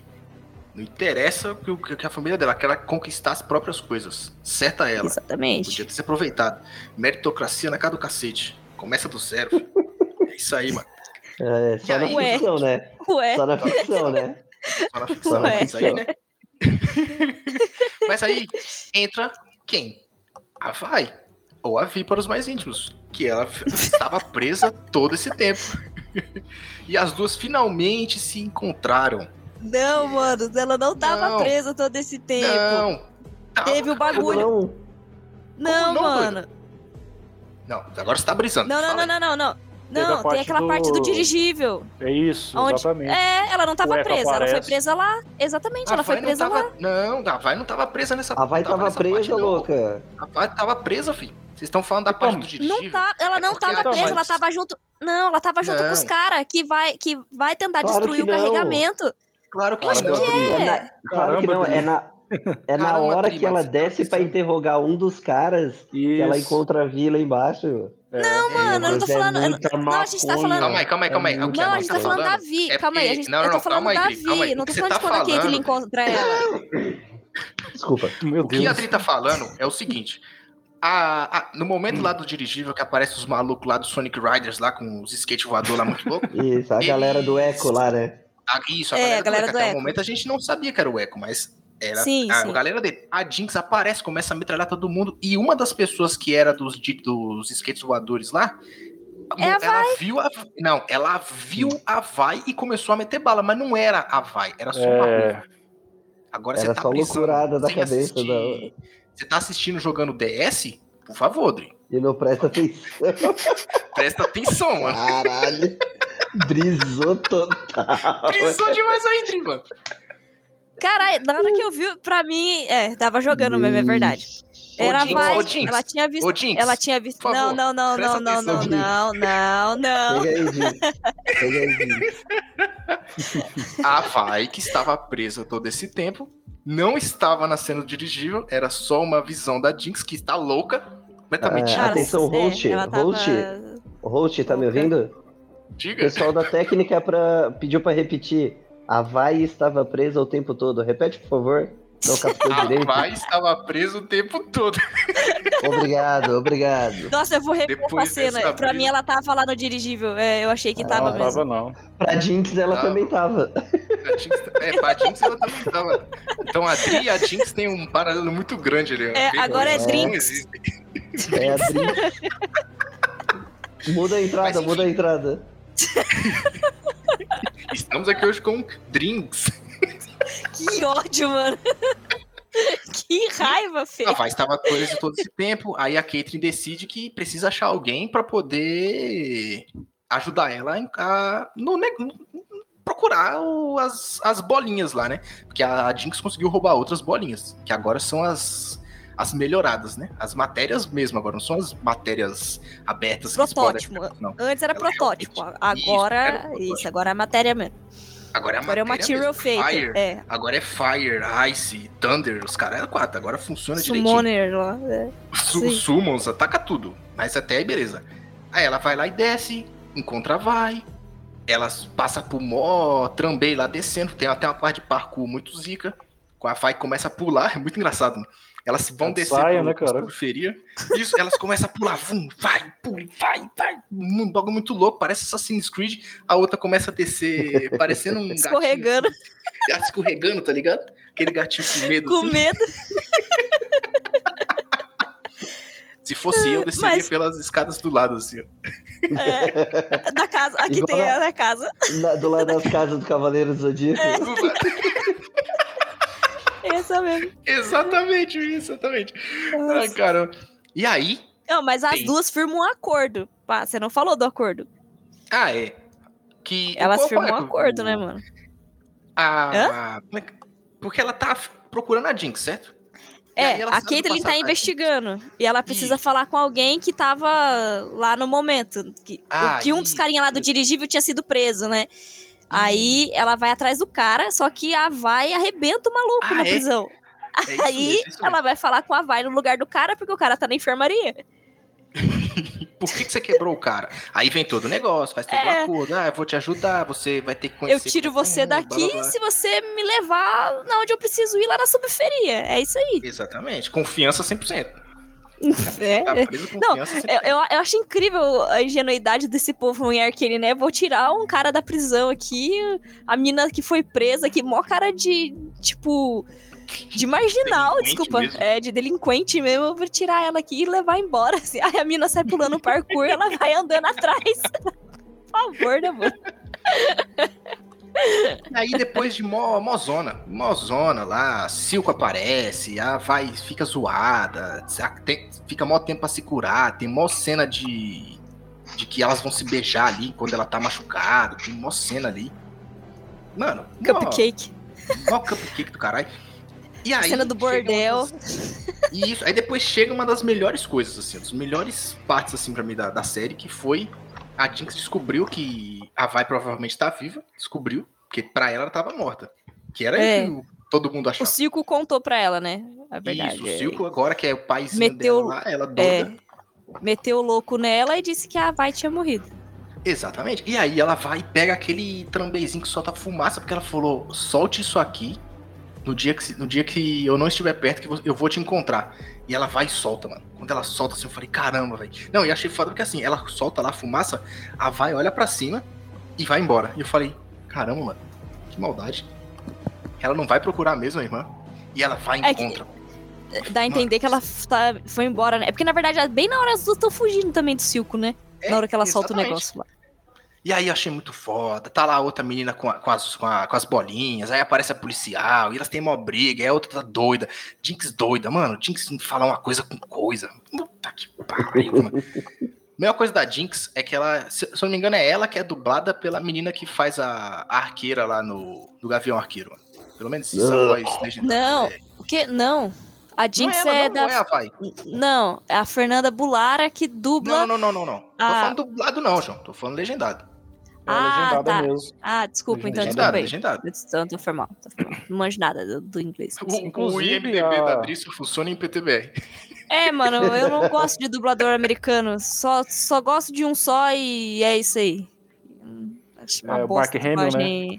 Speaker 2: Não interessa o que, que a família dela quer ela conquistar as próprias coisas. Certa ela.
Speaker 3: Exatamente.
Speaker 2: Podia ter se aproveitado. Meritocracia na cara do cacete. Começa do zero. é isso aí, mano.
Speaker 4: É, só na?
Speaker 3: Ué.
Speaker 4: ficção, né?
Speaker 3: Ué,
Speaker 4: Só na ficção, né?
Speaker 2: Só na ficção.
Speaker 3: Ué.
Speaker 2: Isso aí, né? Mas aí entra quem? A Vai. Ou a Vi para os mais íntimos. Que ela estava presa todo esse tempo. E as duas finalmente se encontraram.
Speaker 3: Não, mano, ela não tava
Speaker 2: Não.
Speaker 3: presa todo esse tempo.
Speaker 2: Não! Tava,
Speaker 3: Teve o bagulho.
Speaker 4: Não,
Speaker 3: Não,
Speaker 2: não,
Speaker 3: mano.
Speaker 2: Não, agora você tá brisando.
Speaker 3: Não, não, não, não, não, não. Não, tem
Speaker 5: parte
Speaker 3: aquela
Speaker 5: do-
Speaker 3: parte do dirigível.
Speaker 5: É isso,
Speaker 3: Onde-
Speaker 5: exatamente.
Speaker 3: É, ela não tava presa, ela foi
Speaker 5: aparece.
Speaker 3: presa lá. Exatamente,
Speaker 2: A
Speaker 3: ela foi presa
Speaker 2: não
Speaker 3: lá.
Speaker 2: tava, Não, a Vai não tava presa nessa
Speaker 4: a Vai
Speaker 2: não
Speaker 4: tava
Speaker 2: nessa parte,
Speaker 4: presa,
Speaker 2: não.
Speaker 4: louca.
Speaker 2: A Vai tava presa, filho. Vocês estão falando da
Speaker 5: Então,
Speaker 2: parte do dirigível.
Speaker 3: Não tá, ela
Speaker 2: É
Speaker 3: não
Speaker 2: porque
Speaker 3: tava
Speaker 2: ela-
Speaker 3: presa, ela tava junto. Não, ela tava junto com os
Speaker 2: Não.
Speaker 3: caras que vai, que vai tentar
Speaker 4: Claro
Speaker 3: destruir
Speaker 4: que
Speaker 3: o
Speaker 4: não.
Speaker 2: Claro que não.
Speaker 3: que
Speaker 4: É
Speaker 3: é.
Speaker 4: na- claro que não, é na, é na
Speaker 2: Caramba,
Speaker 4: hora que ela
Speaker 2: mas-
Speaker 4: desce pra interrogar um dos caras que ela encontra a vila embaixo.
Speaker 3: Não, mano, eu não tô
Speaker 4: é
Speaker 3: falando. eu não- a gente tá falando.
Speaker 2: Calma aí, calma aí, calma aí.
Speaker 4: É
Speaker 3: Não,
Speaker 2: a
Speaker 3: a
Speaker 2: gente tá
Speaker 3: tá falando da Vi.
Speaker 2: é
Speaker 3: calma aí, a gente,
Speaker 2: não,
Speaker 3: eu
Speaker 2: não,
Speaker 3: tô falando
Speaker 2: calma aí,
Speaker 3: da
Speaker 2: Dri, calma aí.
Speaker 3: Vi. Não tô falando
Speaker 2: tá
Speaker 3: de quando a Caitlyn
Speaker 2: falando-
Speaker 3: encontra ela.
Speaker 4: Desculpa.
Speaker 5: Meu
Speaker 2: O que a
Speaker 5: Deus.
Speaker 2: Adri tá falando é o seguinte. a- a- no momento lá do dirigível que aparece os malucos lá do Sonic Riders lá com os skate voador lá muito louco.
Speaker 4: Isso, a galera do Eco lá, né?
Speaker 2: A- isso, a
Speaker 3: É,
Speaker 2: galera,
Speaker 3: a galera
Speaker 2: do Echo.
Speaker 3: do
Speaker 2: Até o momento a gente não sabia que era o Echo, mas era
Speaker 3: Sim,
Speaker 2: a,
Speaker 3: sim.
Speaker 2: galera dele. A Jinx aparece, começa a metralhar todo mundo e uma das pessoas que era dos, dos skates voadores lá
Speaker 3: É a
Speaker 2: ela viu a não, ela viu a Vai e começou a meter bala, mas não era a Vai, era só uma
Speaker 5: É,
Speaker 2: roupa. Agora
Speaker 4: Era
Speaker 2: você tá
Speaker 4: só loucurada da cabeça
Speaker 2: assistir- Você tá assistindo jogando DS? Por favor, Dri.
Speaker 4: E não presta atenção.
Speaker 2: Presta atenção, mano.
Speaker 4: Caralho. Brisou total.
Speaker 2: Brisou demais aí, Dri, mano.
Speaker 3: Caralho, na hora que eu vi, pra mim, é, tava jogando mesmo, é verdade. Era
Speaker 2: Jinx,
Speaker 3: vai,
Speaker 2: ô, Jinx,
Speaker 3: ela tinha visto,
Speaker 2: Jinx,
Speaker 3: ela tinha visto, não,
Speaker 2: favor,
Speaker 3: não, não, não, não, não, não, não, não.
Speaker 4: Gil.
Speaker 2: A Vai, que estava presa todo esse tempo, não estava na cena do dirigível, era só uma visão da Jinx, que está louca, completamente.
Speaker 4: Ah, Atenção,
Speaker 3: é, tava-
Speaker 4: host. O host, tá me ouvindo? O
Speaker 2: Diga.
Speaker 4: pessoal da técnica pra, pediu pra repetir. A Vai estava presa o tempo todo. Repete, por favor. Não captou
Speaker 2: A
Speaker 4: direito.
Speaker 2: Vai estava presa o tempo todo.
Speaker 4: Obrigado, obrigado.
Speaker 3: Nossa, eu vou rever
Speaker 2: Depois
Speaker 3: essa cena. Pra
Speaker 2: brisa-
Speaker 3: mim, ela tava lá no dirigível. É, eu achei que
Speaker 4: Ah,
Speaker 3: tava
Speaker 5: não
Speaker 3: mesmo.
Speaker 5: tava não.
Speaker 4: Pra Jinx, ela
Speaker 2: Não.
Speaker 4: também tava.
Speaker 2: A Jinx, é, pra Jinx ela também estava. Então a Dri e a Jinx tem um paralelo muito grande ali.
Speaker 3: É, agora é Drinks.
Speaker 2: não existem.
Speaker 4: É a Jinx. Muda a entrada,
Speaker 2: Mas,
Speaker 4: muda a entrada.
Speaker 2: Estamos aqui hoje com Drinks.
Speaker 3: Que ódio, mano. que raiva, Fê.
Speaker 2: A Vai estava presa todo esse tempo, aí a Caitlyn decide que precisa achar alguém pra poder ajudar ela a no, procurar o- as, as bolinhas lá, né? Porque a Jinx conseguiu roubar outras bolinhas, que agora são as, as melhoradas, né? As matérias mesmo, agora não são as matérias abertas.
Speaker 3: Protótipo.
Speaker 2: Não.
Speaker 3: Antes era
Speaker 2: Ela
Speaker 3: protótipo. Agora.
Speaker 2: Isso,
Speaker 3: Isso, agora é a matéria mesmo.
Speaker 2: Agora é
Speaker 3: Agora é material
Speaker 2: mesmo,
Speaker 3: feito.
Speaker 2: Fire.
Speaker 3: É.
Speaker 2: Agora é Fire, Ice, Thunder, os caras é quatro, agora funciona direitinho.
Speaker 3: Summoner lá. é.
Speaker 2: Su. Summons, ataca tudo. Mas até aí, beleza. Aí ela vai lá e desce, encontra Vai. Ela passa por mó trambei lá descendo. Tem até uma parte de parkour muito zica. Com a Vai começa a pular, é muito engraçado. Elas vão
Speaker 5: É
Speaker 2: descer
Speaker 5: saia,
Speaker 2: por-
Speaker 5: né, cara?
Speaker 2: periferia. Isso, elas começam a pular, vum, vai, pula, vai, vai. Um bagulho muito louco, parece Assassin's Creed. A outra começa a descer, parecendo um gatinho.
Speaker 3: Escorregando.
Speaker 2: Gato escorregando, tá ligado? Aquele gatinho com medo.
Speaker 3: Com
Speaker 2: assim.
Speaker 3: medo.
Speaker 2: Se fosse eu, desceria
Speaker 3: Mas-
Speaker 2: pelas escadas do lado, assim. ó.
Speaker 3: É, da casa. Aqui
Speaker 4: Igual
Speaker 3: tem
Speaker 4: a-
Speaker 3: a da casa.
Speaker 4: Na- do lado das casas do Cavaleiro do Zodíaco.
Speaker 3: Essa mesmo.
Speaker 2: exatamente, exatamente.
Speaker 3: Nossa.
Speaker 2: cara. E aí?
Speaker 3: Não, mas as
Speaker 2: Tem.
Speaker 3: duas firmam um acordo. Pá, você não falou do acordo.
Speaker 2: Ah, é. Que.
Speaker 3: Elas firmam um
Speaker 2: é
Speaker 3: acordo,
Speaker 2: o-
Speaker 3: né, mano?
Speaker 2: A. como é que- Porque ela tá procurando a Jinx, certo?
Speaker 3: É, a Caitlyn tá investigando. E ela precisa
Speaker 2: Isso.
Speaker 3: falar com alguém que tava lá no momento. Que,
Speaker 2: Ah,
Speaker 3: que um dos
Speaker 2: isso.
Speaker 3: carinha lá do dirigível tinha sido preso, né? Aí ela vai atrás do cara, só que a Vai arrebenta o maluco
Speaker 2: Ah,
Speaker 3: na
Speaker 2: é?
Speaker 3: prisão.
Speaker 2: É
Speaker 3: Aí
Speaker 2: mesmo, mesmo.
Speaker 3: ela vai falar com a Vai no lugar do cara, porque o cara tá na enfermaria.
Speaker 2: Por que, que você quebrou o cara? Aí vem todo o negócio, faz todo o
Speaker 3: É.
Speaker 2: acordo. Ah, eu vou te ajudar, você vai ter que
Speaker 3: Eu
Speaker 2: conhecer.
Speaker 3: tiro
Speaker 2: todo
Speaker 3: você
Speaker 2: mundo, blá,
Speaker 3: daqui
Speaker 2: blá, blá.
Speaker 3: se você me levar na onde eu preciso ir lá na subferia. É isso aí.
Speaker 2: Exatamente. Confiança 100%.
Speaker 3: É. Não,
Speaker 2: confiança 100%.
Speaker 3: Eu, eu, eu acho incrível a ingenuidade desse povo em Arcane, né? Vou tirar um cara da prisão aqui, a mina que foi presa, que mó cara de, tipo, De marginal, desculpa.
Speaker 2: mesmo.
Speaker 3: É, de delinquente mesmo. Eu vou tirar ela aqui e levar embora. Assim, aí a mina sai pulando o parkour ela vai andando atrás. Por favor, né, mano?
Speaker 2: E aí depois de mó, mó zona, mó zona lá, a Silco aparece, a vai, fica zoada, tem- fica mó tempo pra se curar, tem mó cena de, de que elas vão se beijar ali quando ela tá machucada, tem mó cena ali. Mano, mó-
Speaker 3: Cupcake.
Speaker 2: Mó cupcake do caralho. E aí,
Speaker 3: Cena do bordel.
Speaker 2: das- Isso, aí depois chega uma das melhores coisas, assim, das melhores partes, assim, pra mim, da, da série, que foi a Jinx descobriu que a Vai provavelmente tá viva, descobriu, porque pra ela ela tava morta. Que era
Speaker 3: É.
Speaker 2: isso que todo mundo
Speaker 3: O
Speaker 2: achava.
Speaker 3: Silco contou pra ela, né? A verdade.
Speaker 2: Isso, o
Speaker 3: é.
Speaker 2: Silco agora, que é o paizinho
Speaker 3: Meteu-
Speaker 2: dela lá, ela doida.
Speaker 3: Meteu o louco nela e disse que a Vai tinha morrido.
Speaker 2: Exatamente. E aí ela vai e pega aquele trambezinho que solta fumaça, porque ela falou: solte isso aqui no dia que, no dia que eu não estiver perto, que eu vou te encontrar. E ela vai e solta, mano. Quando ela solta assim, eu falei, caramba, velho. Não, e achei foda porque assim, ela solta lá a fumaça, a vai, olha pra cima e vai embora. E eu falei, caramba, mano, que maldade. Ela não vai procurar mesmo a irmã. E ela vai e
Speaker 3: É que-
Speaker 2: encontra.
Speaker 3: Dá a entender que ela tá, foi embora, né? Porque na verdade, bem na hora as duas estão fugindo também do Silco, né?
Speaker 2: É,
Speaker 3: na hora que ela solta o
Speaker 2: exatamente.
Speaker 3: negócio lá.
Speaker 2: E aí eu achei muito foda. Tá lá a outra menina com, a- com as, com, a- com as bolinhas, aí aparece a policial, e elas têm uma briga, aí a outra tá doida. Jinx doida, mano. Jinx fala uma coisa com coisa. Puta que pariu, mano. Melhor coisa da Jinx é que ela, se, se eu não me engano, é ela que é dublada pela menina que faz a, a arqueira lá no, no Gavião Arqueiro, mano. Pelo menos isso é a voz legendária.
Speaker 3: Não,
Speaker 2: É.
Speaker 3: o quê? Não. A Jinx
Speaker 2: não é,
Speaker 3: é,
Speaker 2: ela, não,
Speaker 3: da.
Speaker 2: não é a.
Speaker 3: Não, é a Fernanda Bulara que dubla.
Speaker 2: Não, não, não, não, não. Tô
Speaker 3: Ah.
Speaker 2: falando dublado não, João. Tô falando legendado.
Speaker 5: É
Speaker 3: Ah,
Speaker 5: legendada
Speaker 3: tá.
Speaker 5: mesmo.
Speaker 3: Ah, desculpa, então,
Speaker 2: Legendado,
Speaker 3: desculpa aí. Então, tô foi mal, tô foi mal. Não manjo nada do, do inglês.
Speaker 2: O, o
Speaker 5: Inclusive,
Speaker 2: IMDB
Speaker 5: a-
Speaker 2: da Drício funciona em PTBR.
Speaker 3: É, mano, eu não gosto de dublador americano. Só, só gosto de um só e é isso aí. Acho uma
Speaker 5: É, o
Speaker 3: bosta
Speaker 5: Mark Hamill, né?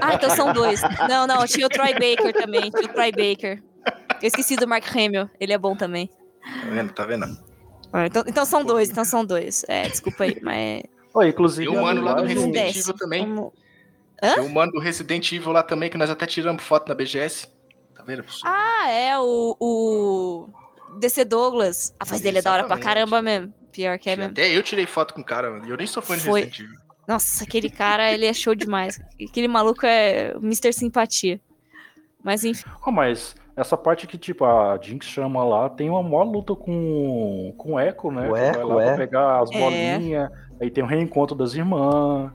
Speaker 3: Ah, então são dois. Não, não, tinha o Troy Baker também. Tinha o Troy Baker. Eu esqueci do Mark Hamill. Ele é bom também.
Speaker 2: Tá vendo? Tá vendo?
Speaker 3: Ah, então, então são dois, então são dois. É, desculpa aí, mas.
Speaker 5: Ó, inclusive,
Speaker 2: Tem um mano lá do Resident
Speaker 3: desce.
Speaker 2: Evil também.
Speaker 3: Como-
Speaker 2: Tem o mano do Resident Evil lá também, que nós até tiramos foto na BGS. Tá vendo?
Speaker 3: Ah, é o, o DC Douglas. A voz dele é da hora pra caramba mesmo. Pior que é mesmo.
Speaker 2: Até eu tirei foto com o cara, mano. E eu nem sou fã de
Speaker 3: Foi.
Speaker 2: Resident Evil.
Speaker 3: Nossa, aquele cara, ele é show demais. Aquele maluco é o Mr. Simpatia. Mas enfim.
Speaker 5: Ó, mas essa parte que, tipo, a Jinx chama lá, tem uma maior luta com, com o Echo, né?
Speaker 4: O
Speaker 5: Que vai
Speaker 4: Echo, é.
Speaker 5: pegar as
Speaker 3: É.
Speaker 5: aí tem o reencontro das irmãs.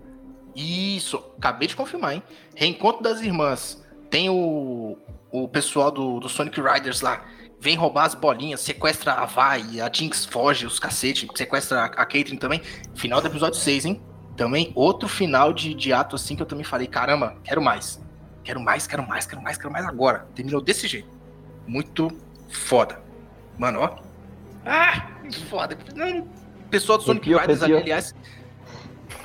Speaker 2: Isso, acabei de confirmar, hein? Reencontro das irmãs. Tem o, o pessoal do, do Sonic Riders lá. Vem roubar as bolinhas, sequestra a Vai, a Jinx foge, os cacete, sequestra a, a Caitlyn também. Final do episódio 6, hein? Também outro final de, de ato assim que eu também falei, caramba, quero mais. Quero mais, quero mais, quero mais, quero mais agora. Terminou desse jeito. Muito foda. Mano, ó. Ah, foda. Não, Pessoal do Sonic
Speaker 4: Arrepiou,
Speaker 2: Riders ali, aliás.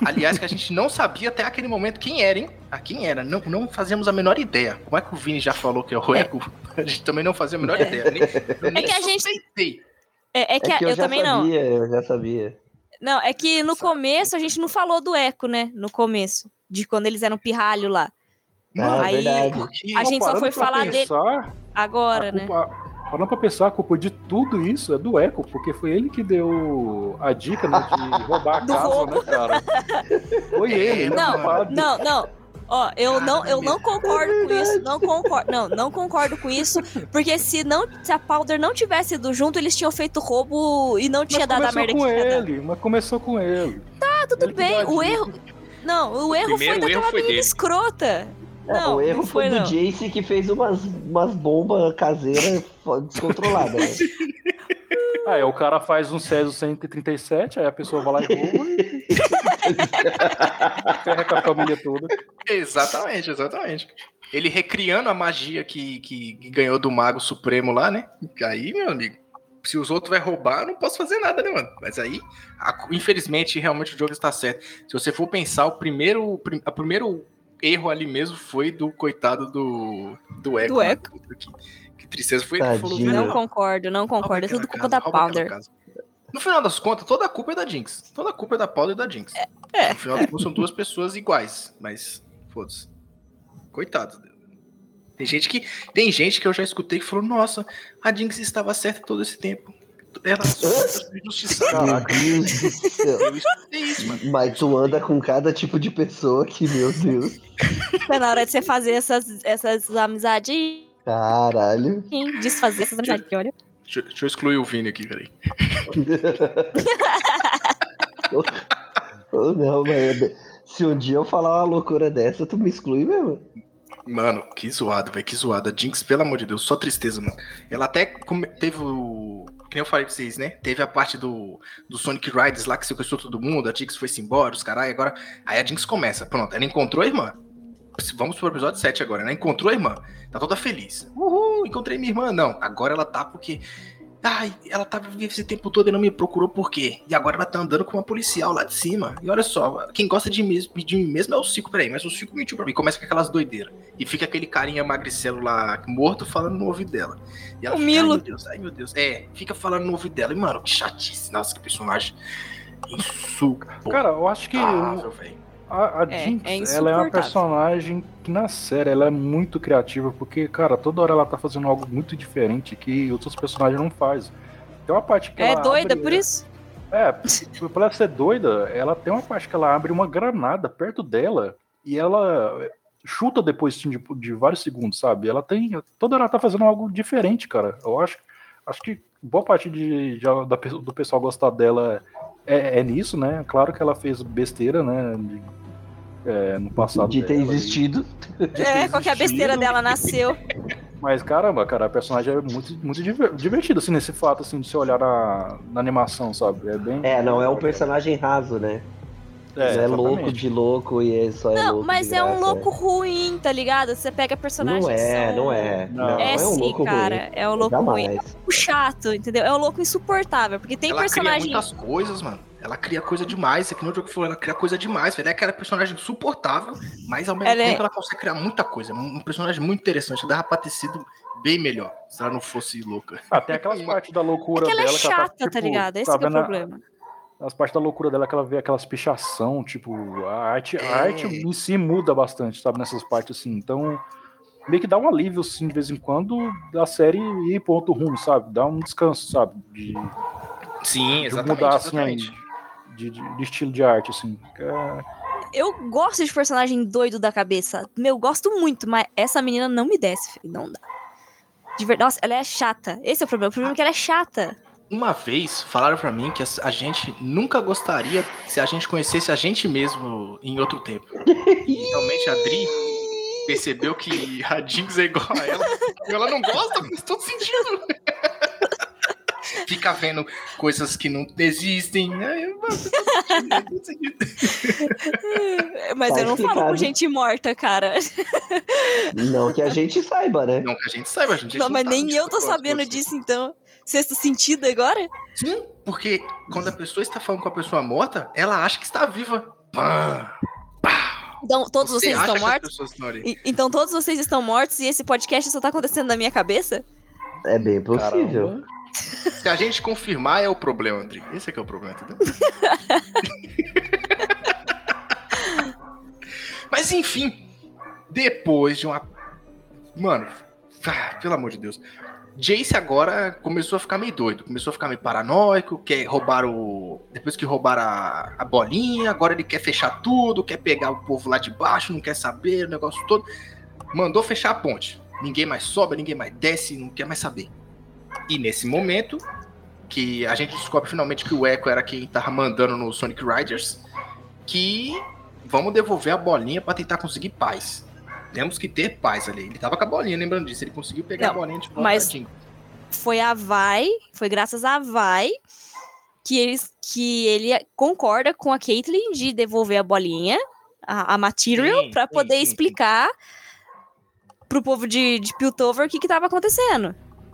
Speaker 2: Aliás, que a gente não sabia até aquele momento quem era, hein? A quem era. Não, não fazíamos a menor ideia. Como é que o Vini já falou que é o Echo? A gente também não fazia a menor ideia. Nem, eu nem
Speaker 3: que a gente-
Speaker 2: suspeitei.
Speaker 3: É, é que,
Speaker 4: É que
Speaker 3: eu,
Speaker 4: eu, já
Speaker 3: também não.
Speaker 4: sabia, eu já sabia.
Speaker 3: Não, é que no começo a gente não falou do Eco, né? No começo. De quando eles eram pirralho lá.
Speaker 4: Ah,
Speaker 3: aí-
Speaker 4: verdade.
Speaker 3: A gente só foi falar dele
Speaker 5: pensar,
Speaker 3: agora,
Speaker 5: a
Speaker 3: né?
Speaker 5: Parando pra pensar, a culpa de tudo isso é do Echo, porque foi ele que deu a dica né, de roubar a
Speaker 3: Do
Speaker 5: casa,
Speaker 3: roubo.
Speaker 5: né, cara? Foi ele, ele é
Speaker 3: Não,
Speaker 5: culpado.
Speaker 3: Não, não. Ó, eu não, eu não concordo com isso. Não concordo. Não, não concordo com isso. Porque se não, se a Powder não tivesse ido junto, eles tinham feito roubo e não tinha
Speaker 5: Mas
Speaker 3: dado a merda que
Speaker 5: com
Speaker 3: tinha dado.
Speaker 5: ele, mas começou com ele.
Speaker 3: Tá, tudo
Speaker 5: Ele que
Speaker 3: bem. O erro. Não, o erro
Speaker 2: primeiro
Speaker 3: foi
Speaker 2: erro
Speaker 3: daquela
Speaker 2: foi
Speaker 3: menina
Speaker 2: dele.
Speaker 3: escrota.
Speaker 4: É,
Speaker 3: Não,
Speaker 4: o erro
Speaker 3: não
Speaker 4: foi,
Speaker 3: foi,
Speaker 4: do. Jace que fez umas, umas bombas caseiras descontroladas. né?
Speaker 5: Aí o cara faz um Césio 137, aí a pessoa vai lá e rouba e ferra com a família toda.
Speaker 2: Exatamente, exatamente. Ele recriando a magia que, que, que ganhou do Mago Supremo lá, né? Aí, meu amigo, se os outros vai roubar, eu não posso fazer nada, né, mano? Mas aí, a- infelizmente, realmente o jogo está certo. Se você for pensar, o primeiro, a primeiro erro ali mesmo foi do coitado do, do Echo.
Speaker 3: Do
Speaker 2: né?
Speaker 3: Echo.
Speaker 2: Que, que tristeza. Foi ele que falou. "Não,
Speaker 3: concordo, não concordo. É tudo culpa
Speaker 2: casa,
Speaker 3: da Powder.
Speaker 2: casa." No final das contas, toda a culpa é da Jinx. Toda a culpa é da Powder e da Jinx.
Speaker 3: É,
Speaker 2: No final das contas, são duas pessoas iguais, mas foda-se. Coitados. Tem gente que tem gente que eu já escutei que falou: "Nossa, a Jinx estava certa todo esse tempo". Foi injustiçada.
Speaker 4: Meu Deus do céu.
Speaker 2: Eu escutei isso, mano.
Speaker 4: Mas tu anda com cada tipo de pessoa que, meu Deus.
Speaker 3: Tá na hora de você fazer essas, essas amizades
Speaker 4: Caralho.
Speaker 3: hein? Desfazer essas amizades, olha.
Speaker 2: Deixa, deixa eu excluir o Vini aqui, peraí.
Speaker 4: Ou não, mas se um dia eu falar uma loucura dessa, tu me exclui mesmo.
Speaker 2: Mano, que zoado, velho, que zoado. A Jinx, pelo amor de Deus, só tristeza, mano. Ela até come- teve o. Que nem eu falei pra vocês, né? Teve a parte do, do Sonic Riders lá que sequestrou todo mundo, a Jinx foi-se embora, os caras, agora. Aí a Jinx começa. Pronto, ela encontrou a irmã. Vamos pro episódio 7 agora. Ela encontrou a irmã. Tá toda feliz. Uhul, encontrei minha irmã. Não, agora ela tá porque. Ai, ela tava esse tempo todo e não me procurou por quê? E agora ela tá andando com uma policial lá de cima. E olha só, quem gosta de mim, de mim mesmo é o Cico, peraí, mas o Cico mentiu pra mim. Começa com aquelas doideiras. E fica aquele carinha magricelo lá, morto, falando no ouvido dela. E ela
Speaker 3: O
Speaker 2: fica,
Speaker 3: Milo.
Speaker 2: Ai, meu Deus, ai, meu Deus. É, fica falando no ouvido dela. E, mano, que chatice. Nossa, que personagem insuportável,
Speaker 5: Cara, eu acho que o-
Speaker 2: velho.
Speaker 5: A, a
Speaker 3: É,
Speaker 5: Jinx,
Speaker 3: é
Speaker 5: ela é uma personagem que na série ela é muito criativa, porque, cara, toda hora ela tá fazendo algo muito diferente que outros personagens não fazem. Tem uma parte que
Speaker 3: É
Speaker 5: ela
Speaker 3: doida
Speaker 5: abre-
Speaker 3: por isso?
Speaker 5: É, por ela ser doida, ela tem uma parte que ela abre uma granada perto dela e ela chuta depois assim, de, de vários segundos, sabe? Ela tem. Toda hora ela tá fazendo algo diferente, cara. Eu acho, acho que boa parte de, de- da do pessoal gostar dela é, é nisso, né? Claro que ela fez besteira, né? de- é, no passado.
Speaker 4: De ter
Speaker 5: dela, e-
Speaker 4: existido.
Speaker 3: É, qual que é a besteira dela nasceu?
Speaker 5: mas caramba, cara, a personagem é muito, muito diver- divertida, assim, nesse fato, assim, de você olhar na, na animação, sabe? É bem.
Speaker 4: É, não é um personagem raso, né? Não é
Speaker 5: exatamente.
Speaker 4: louco de louco e é só é
Speaker 3: Não,
Speaker 4: louco
Speaker 3: mas
Speaker 4: de
Speaker 3: é um louco ruim, tá ligado? Você pega personagens
Speaker 4: Não é,
Speaker 3: são-
Speaker 4: não é.
Speaker 5: Não.
Speaker 4: Não,
Speaker 3: É,
Speaker 4: é um
Speaker 3: sim,
Speaker 4: louco
Speaker 3: cara.
Speaker 4: ruim.
Speaker 3: É um louco ruim.
Speaker 4: Jamais.
Speaker 3: O chato, entendeu? É um louco insuportável. Porque tem
Speaker 2: ela
Speaker 3: personagem.
Speaker 2: cria muitas coisas, mano. Ela cria coisa demais. É que no jogo que falou, ela cria coisa demais, velho. É aquela personagem insuportável, mas ao mesmo
Speaker 3: Ela é-
Speaker 2: tempo ela consegue criar muita coisa. Um personagem muito interessante. Dava pra ter sido bem melhor se ela não fosse louca.
Speaker 5: Ah, tem aquelas partes da loucura
Speaker 3: É que ela é
Speaker 5: dela. que ela
Speaker 3: chata, tá,
Speaker 5: tipo,
Speaker 3: ligado? Esse
Speaker 5: tá
Speaker 3: que é o problema.
Speaker 5: As partes da loucura dela que ela vê aquelas pichação, tipo, a arte, a
Speaker 2: É.
Speaker 5: arte em si muda bastante, sabe, nessas partes assim. Então, meio que dá um alívio, assim, de vez em quando, da série ir pro outro rumo, sabe? Dá um descanso, sabe? De,
Speaker 2: Sim,
Speaker 5: de mudar, assim, de, de- de estilo de arte, assim. É,
Speaker 3: Eu gosto de personagem doido da cabeça. Meu, gosto muito, mas essa menina não me desce, filho. Não dá. De verdade, nossa, ela é chata. Esse é o problema. O problema é que ela é chata.
Speaker 2: Uma vez falaram pra mim que a gente nunca gostaria se a gente conhecesse a gente mesmo em outro tempo. E realmente a Dri percebeu que a Jinx é igual a ela. E ela não gosta, faz todo sentido. Fica vendo coisas que não existem. né?
Speaker 3: Mas
Speaker 4: Tá
Speaker 3: eu não falo com gente morta, cara.
Speaker 4: Não que a gente saiba, né?
Speaker 2: Não que a gente saiba, a gente
Speaker 3: Não, mas
Speaker 2: tá
Speaker 3: nem eu tô sabendo
Speaker 2: as coisas.
Speaker 3: disso, então. Sexto sentido agora?
Speaker 2: Sim, porque quando a pessoa está falando com a pessoa morta, ela acha que está viva. Pá, pá.
Speaker 3: Então, todos
Speaker 2: Você
Speaker 3: vocês estão mortos? E- Então todos vocês estão mortos e esse podcast só tá acontecendo na minha cabeça?
Speaker 4: É bem possível.
Speaker 5: caramba.
Speaker 2: Se a gente confirmar, é o problema, André. Esse é que é o problema, entendeu? Mas enfim, depois de uma. Mano, ah, pelo amor de Deus. Jace agora começou a ficar meio doido, começou a ficar meio paranoico, quer roubar o. Depois que roubaram a, a bolinha, agora ele quer fechar tudo, quer pegar o povo lá de baixo, não quer saber, o negócio todo. Mandou fechar a ponte. Ninguém mais sobe, ninguém mais desce, não quer mais saber. E nesse momento, que a gente descobre finalmente que o Echo era quem tava mandando no Sonic Riders, que vamos devolver a bolinha pra tentar conseguir paz. Temos que ter paz ali. Ele tava com a bolinha, lembrando disso. Ele conseguiu pegar
Speaker 3: Não,
Speaker 2: a bolinha de volta.
Speaker 3: mas-
Speaker 2: tadinho.
Speaker 3: Foi a Vai, foi graças a Vai que, eles, que ele concorda com a Caitlyn de devolver a bolinha, a, a material,
Speaker 2: Sim,
Speaker 3: pra
Speaker 2: sim,
Speaker 3: poder
Speaker 2: sim, sim.
Speaker 3: explicar pro povo de, de Piltover o que que tava acontecendo.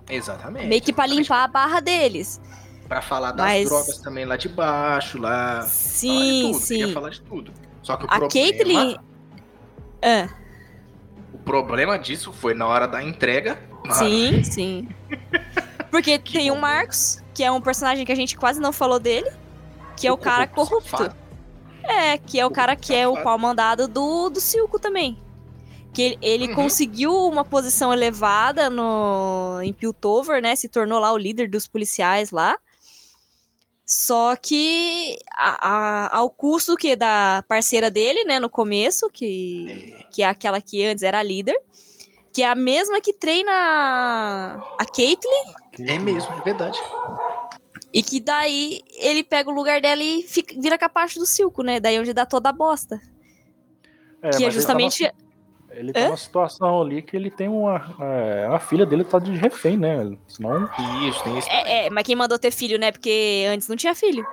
Speaker 2: Exatamente.
Speaker 3: Meio que pra limpar a barra deles.
Speaker 2: Pra falar das
Speaker 3: Mas-
Speaker 2: drogas também lá de baixo, lá. falar de
Speaker 3: Sim,
Speaker 2: tudo, Queria
Speaker 3: sim.
Speaker 2: falar de tudo. Só que o
Speaker 3: A
Speaker 2: problema.
Speaker 3: Caitlyn- Ah,
Speaker 2: O problema disso foi na hora da entrega.
Speaker 3: Sim, sim. Porque
Speaker 2: Que
Speaker 3: tem o. Marcos, que é um personagem que a gente quase não falou dele, que é o cara corrupto.
Speaker 2: safado.
Speaker 3: É, que é o cara que é o
Speaker 2: Safado.
Speaker 3: pau mandado do, do Silco também. Porque ele, ele
Speaker 2: Uhum.
Speaker 3: conseguiu uma posição elevada no, em Piltover, né? Se tornou lá o líder dos policiais lá. Só que a- a- ao custo que da parceira dele, né, no começo, que, que é aquela que antes era a líder, que é a mesma que treina a Caitlyn,
Speaker 2: É mesmo, é verdade.
Speaker 3: e que daí ele pega o lugar dela e fica- vira capacho do Silco, né? Daí onde dá toda a bosta.
Speaker 5: É,
Speaker 3: que é justamente.
Speaker 5: numa- Ele tá
Speaker 3: Hã?
Speaker 5: numa situação ali que ele tem uma. É, a filha dele tá de refém, né? Senão.
Speaker 2: Isso, tem esse.
Speaker 3: É, é, mas quem mandou ter filho, né? Porque antes não tinha filho.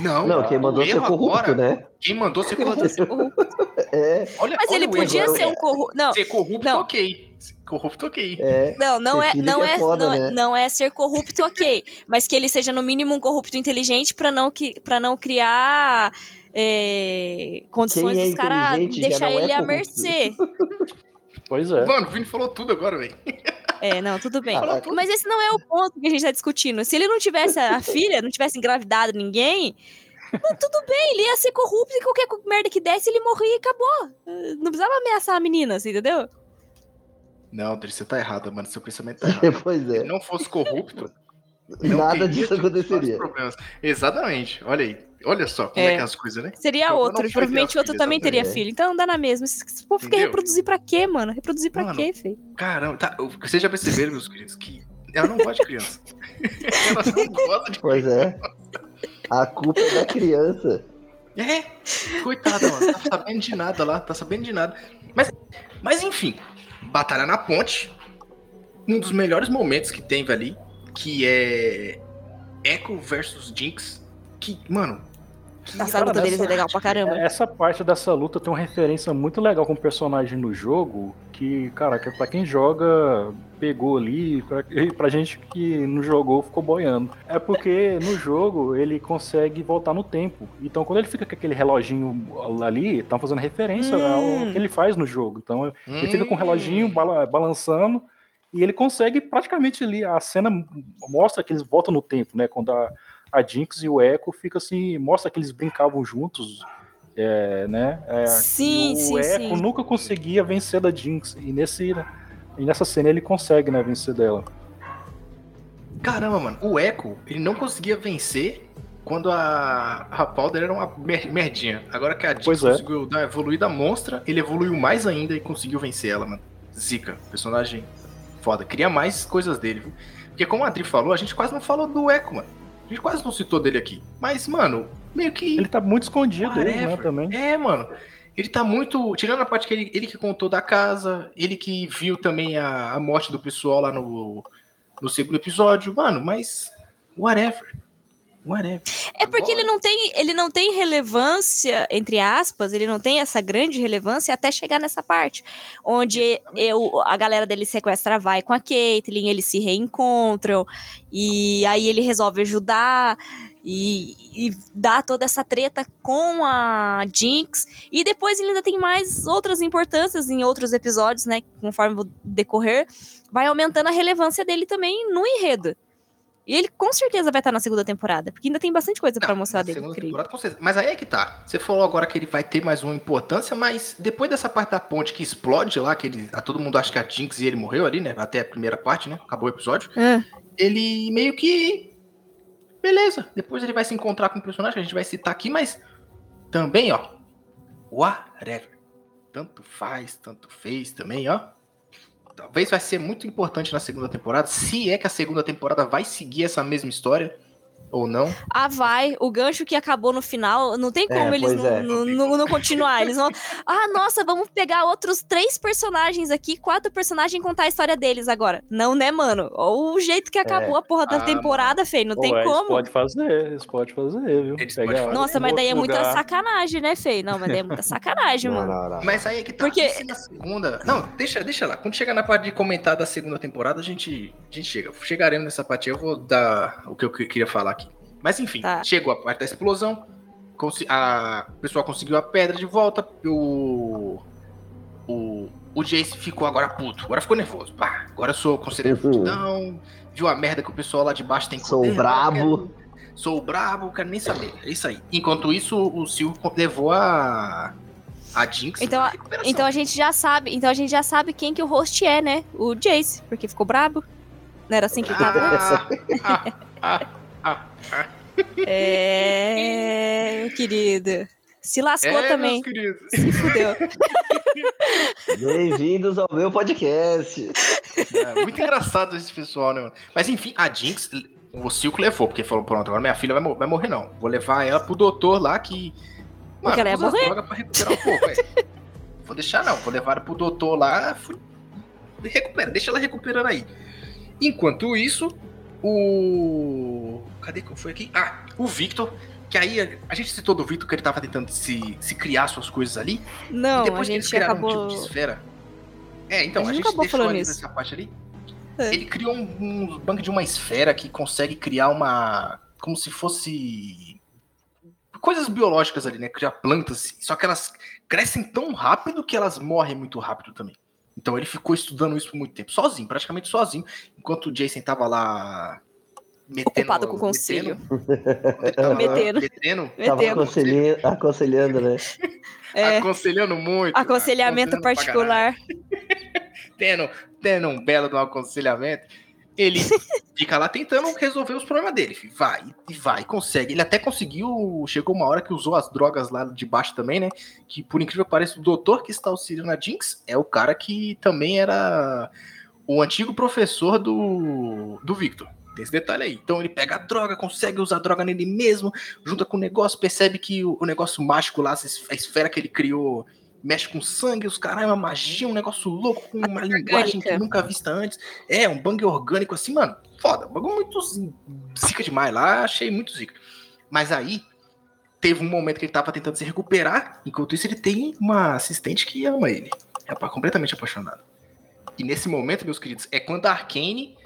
Speaker 2: Não,
Speaker 4: Não, quem mandou ser corrupto,
Speaker 2: agora,
Speaker 4: né?
Speaker 2: Quem mandou ser corrupto.
Speaker 4: É,
Speaker 2: Olha,
Speaker 3: Mas
Speaker 2: olha
Speaker 3: ele podia
Speaker 2: erro.
Speaker 3: ser um corrupto. Não,
Speaker 2: Ser corrupto,
Speaker 3: Não.
Speaker 2: ok. Corrupto, ok.
Speaker 4: é.
Speaker 3: não, não é, não
Speaker 4: é
Speaker 3: é,
Speaker 4: foda,
Speaker 3: não, é-
Speaker 4: né?
Speaker 3: não é ser corrupto, ok. Mas que ele seja no mínimo um corrupto inteligente pra não que para não criar é, condições
Speaker 4: Quem é
Speaker 3: dos caras deixar
Speaker 4: é
Speaker 3: ele à mercê.
Speaker 5: Pois é.
Speaker 2: Mano, o Vini falou tudo agora, velho.
Speaker 3: É, não, tudo bem.
Speaker 4: Caraca.
Speaker 3: Mas esse não é o ponto que a gente tá discutindo. Se ele não tivesse a filha, não tivesse engravidado ninguém, tudo bem, ele ia ser corrupto e qualquer merda que desse, ele morria e acabou. Não precisava ameaçar a menina, você entendeu?
Speaker 2: Não, Dri, você tá errado, mano. Seu pensamento tá errado.
Speaker 4: Pois
Speaker 2: Se ele
Speaker 4: é.
Speaker 2: não fosse corrupto, não
Speaker 4: Nada disso aconteceria.
Speaker 2: problemas. Exatamente. Olha aí. Olha só como é,
Speaker 3: É.
Speaker 2: que é as coisas, né?
Speaker 3: Seria
Speaker 2: Então,
Speaker 3: outro.
Speaker 2: não
Speaker 3: Provavelmente outro
Speaker 2: filha,
Speaker 3: também teria filho. Então dá na mesma. Esse povo quer
Speaker 2: Entendeu?
Speaker 3: reproduzir pra quê, mano? Reproduzir pra
Speaker 2: Mano,
Speaker 3: quê, filho?
Speaker 2: Caramba, tá, vocês já perceberam, meus queridos, que ela não gosta de criança. ela não gosta de
Speaker 4: Pois é. A culpa é da criança.
Speaker 2: É, coitada, mano. Tá sabendo de nada lá, tá sabendo de nada. Mas, mas enfim, Batalha na Ponte. Um dos melhores momentos que teve ali, que é Echo versus Jinx. Que, mano. que
Speaker 3: Essa luta deles é legal pra caramba.
Speaker 5: Essa parte dessa luta tem uma referência muito legal com o personagem no jogo. Que, cara, que pra quem joga, pegou ali. Pra, e pra gente que não jogou, ficou boiando. É porque no jogo ele consegue voltar no tempo. Então quando ele fica com aquele reloginho ali, tá fazendo referência
Speaker 3: Hum.
Speaker 5: ao que ele faz no jogo. Então ele fica com o
Speaker 2: Hum.
Speaker 5: reloginho bala- balançando e ele consegue praticamente ali. A cena mostra que eles voltam no tempo, né? Quando a, a Jinx e o Echo fica assim, mostra que eles brincavam juntos, é, né? É,
Speaker 3: Sim,
Speaker 5: o
Speaker 3: sim,
Speaker 5: Echo
Speaker 3: sim.
Speaker 5: nunca conseguia vencer da Jinx e nesse e nessa cena ele consegue, né, vencer dela.
Speaker 2: Caramba, mano. O Echo, ele não conseguia vencer quando a, a Powder era uma mer- merdinha. Agora que a Jinx
Speaker 5: Pois é.
Speaker 2: conseguiu dar uma evoluída monstra, ele evoluiu mais ainda e conseguiu vencer ela, mano. Zika, personagem foda. Queria mais coisas dele, viu? Porque como a Adri falou, a gente quase não falou do Echo, mano. A gente quase não citou dele aqui. Mas, mano, meio que.
Speaker 5: Ele tá muito escondido, ele, né, também.
Speaker 2: É, mano. Ele tá muito. Tirando a parte que ele, ele que contou da casa, ele que viu também a, a morte do pessoal lá no, no segundo episódio. Mano, mas. Whatever. Whatever.
Speaker 3: É porque ele não tem, ele não tem relevância, entre aspas, ele não tem essa grande relevância até chegar nessa parte. Onde eu, a galera dele sequestra vai com a Caitlyn, eles se reencontram, e aí ele resolve ajudar e, e dá toda essa treta com a Jinx. E depois ele ainda tem mais outras importâncias em outros episódios, né? Conforme decorrer, vai aumentando a relevância dele também no enredo. E ele com certeza vai estar na segunda temporada, porque ainda tem bastante coisa pra
Speaker 2: Não,
Speaker 3: mostrar dele.
Speaker 2: segunda
Speaker 3: Incrível.
Speaker 2: temporada, com certeza. Mas aí é que tá. Você falou agora que ele vai ter mais uma importância, mas depois dessa parte da ponte que explode lá, que ele, a todo mundo acha que a Jinx e ele morreu ali, né? Até a primeira parte, né? Acabou o episódio.
Speaker 3: Ah,
Speaker 2: ele meio que. Beleza. Depois ele vai se encontrar com o personagem que a gente vai citar aqui, mas também, ó. Whatever. Tanto faz, tanto fez também, ó. Talvez vai ser muito importante na segunda temporada, se é que a segunda temporada vai seguir essa mesma história ou não.
Speaker 3: Ah, vai. O gancho que acabou no final, não tem como
Speaker 4: É,
Speaker 3: eles não,
Speaker 4: é.
Speaker 3: não, não- não continuar. Eles vão. Ah, nossa, vamos pegar outros três personagens aqui, quatro personagens e contar a história deles agora. Não, né, mano? Ou o jeito que acabou a porra da
Speaker 2: Ah,
Speaker 3: temporada, feio. Não tem
Speaker 5: Pô, eles
Speaker 3: como.
Speaker 5: Pode fazer, eles podem fazer, viu?
Speaker 2: Eles
Speaker 5: Pegar
Speaker 2: podem fazer.
Speaker 3: Nossa, mas daí é muita
Speaker 5: lugar.
Speaker 3: sacanagem, né, feio? Não, mas daí é muita sacanagem, mano.
Speaker 4: não, não.
Speaker 2: Mas aí é que tá.
Speaker 3: Porque-
Speaker 2: na segunda. Não, deixa, deixa lá. Quando chegar na parte de comentar da segunda temporada, a gente, a gente chega. Chegaremos nessa parte aí, eu vou dar o que eu que- queria falar aqui. Mas enfim,
Speaker 3: Tá.
Speaker 2: chegou a parte da explosão. A, o pessoal conseguiu a pedra de volta. O. O. O Jace ficou agora puto. Agora ficou nervoso. Pá, agora eu sou conselheiro de
Speaker 4: Uhum.
Speaker 2: fudidão. Viu a merda que o pessoal lá de baixo tem que
Speaker 4: Sou brabo.
Speaker 2: Sou brabo, quero nem saber. É isso aí. Enquanto isso, o Silvio levou a. A Jinx.
Speaker 3: Então, a-. Então a gente já sabe, então a gente já sabe quem que o host é, né? O Jace, porque ficou brabo. Não era assim que tava?
Speaker 2: Ah, ah, ah, ah.
Speaker 3: É, meu querido. Se lascou
Speaker 2: É,
Speaker 3: também. Se fudeu.
Speaker 4: Bem-vindos ao meu podcast.
Speaker 2: É, muito engraçado esse pessoal, né? mano? Mas enfim, a Jinx, o Silco levou, porque falou: pronto, agora minha filha vai, mor- vai morrer, não. Vou levar ela pro doutor lá que.
Speaker 3: Porque ela ia morrer.
Speaker 2: drogas pra recuperar um pouco, é. Vou deixar, não. Vou levar ela pro doutor lá. fui- Recupera, deixa ela recuperando aí. Enquanto isso, o. Cadê que eu fui aqui? Ah, o Victor. Que aí a- a gente citou do Victor que ele tava tentando se, se criar suas coisas ali.
Speaker 3: Não, a
Speaker 2: depois que eles
Speaker 3: gente acabou.
Speaker 2: um tipo de esfera. É, então,
Speaker 3: A
Speaker 2: a
Speaker 3: gente
Speaker 2: gente,
Speaker 3: acabou
Speaker 2: deixou ali
Speaker 3: isso.
Speaker 2: nessa parte ali.
Speaker 3: É.
Speaker 2: Ele criou um, um banco de uma esfera que consegue criar uma. Como se fosse. Coisas biológicas ali, né? Criar plantas. Só que elas crescem tão rápido que elas morrem muito rápido também. Então ele ficou estudando isso por muito tempo, sozinho, praticamente sozinho, enquanto o Jason tava lá. Metendo,
Speaker 3: Ocupado com o conselho.
Speaker 2: Metendo.
Speaker 3: Metendo.
Speaker 2: metendo
Speaker 4: Tava
Speaker 3: Metendo.
Speaker 4: aconselhe- aconselhando, né?
Speaker 3: É,
Speaker 2: aconselhando muito.
Speaker 3: aconselhamento
Speaker 2: aconselhando
Speaker 3: particular.
Speaker 2: tendo, tendo um belo um aconselhamento, ele fica lá tentando resolver os problemas dele. Vai, e vai, consegue. Ele até conseguiu. Chegou uma hora que usou as drogas lá de baixo também, né? Que por incrível que pareça, o doutor que está auxiliando a Jinx é o cara que também era o antigo professor do, do Victor. Tem esse detalhe aí. Então ele pega a droga, consegue usar a droga nele mesmo, junta com o negócio, percebe que o, o negócio mágico lá, a esfera que ele criou, mexe com sangue, os caras, é uma magia, um negócio louco, com uma linguagem que nunca vista antes. É, um bang orgânico assim, mano. Foda, bagulho muito zi- zica demais lá, achei muito zica. Mas aí, teve um momento que ele tava tentando se recuperar, enquanto isso ele tem uma assistente que ama ele. É completamente apaixonado. E nesse momento, meus queridos, é quando a Arcane,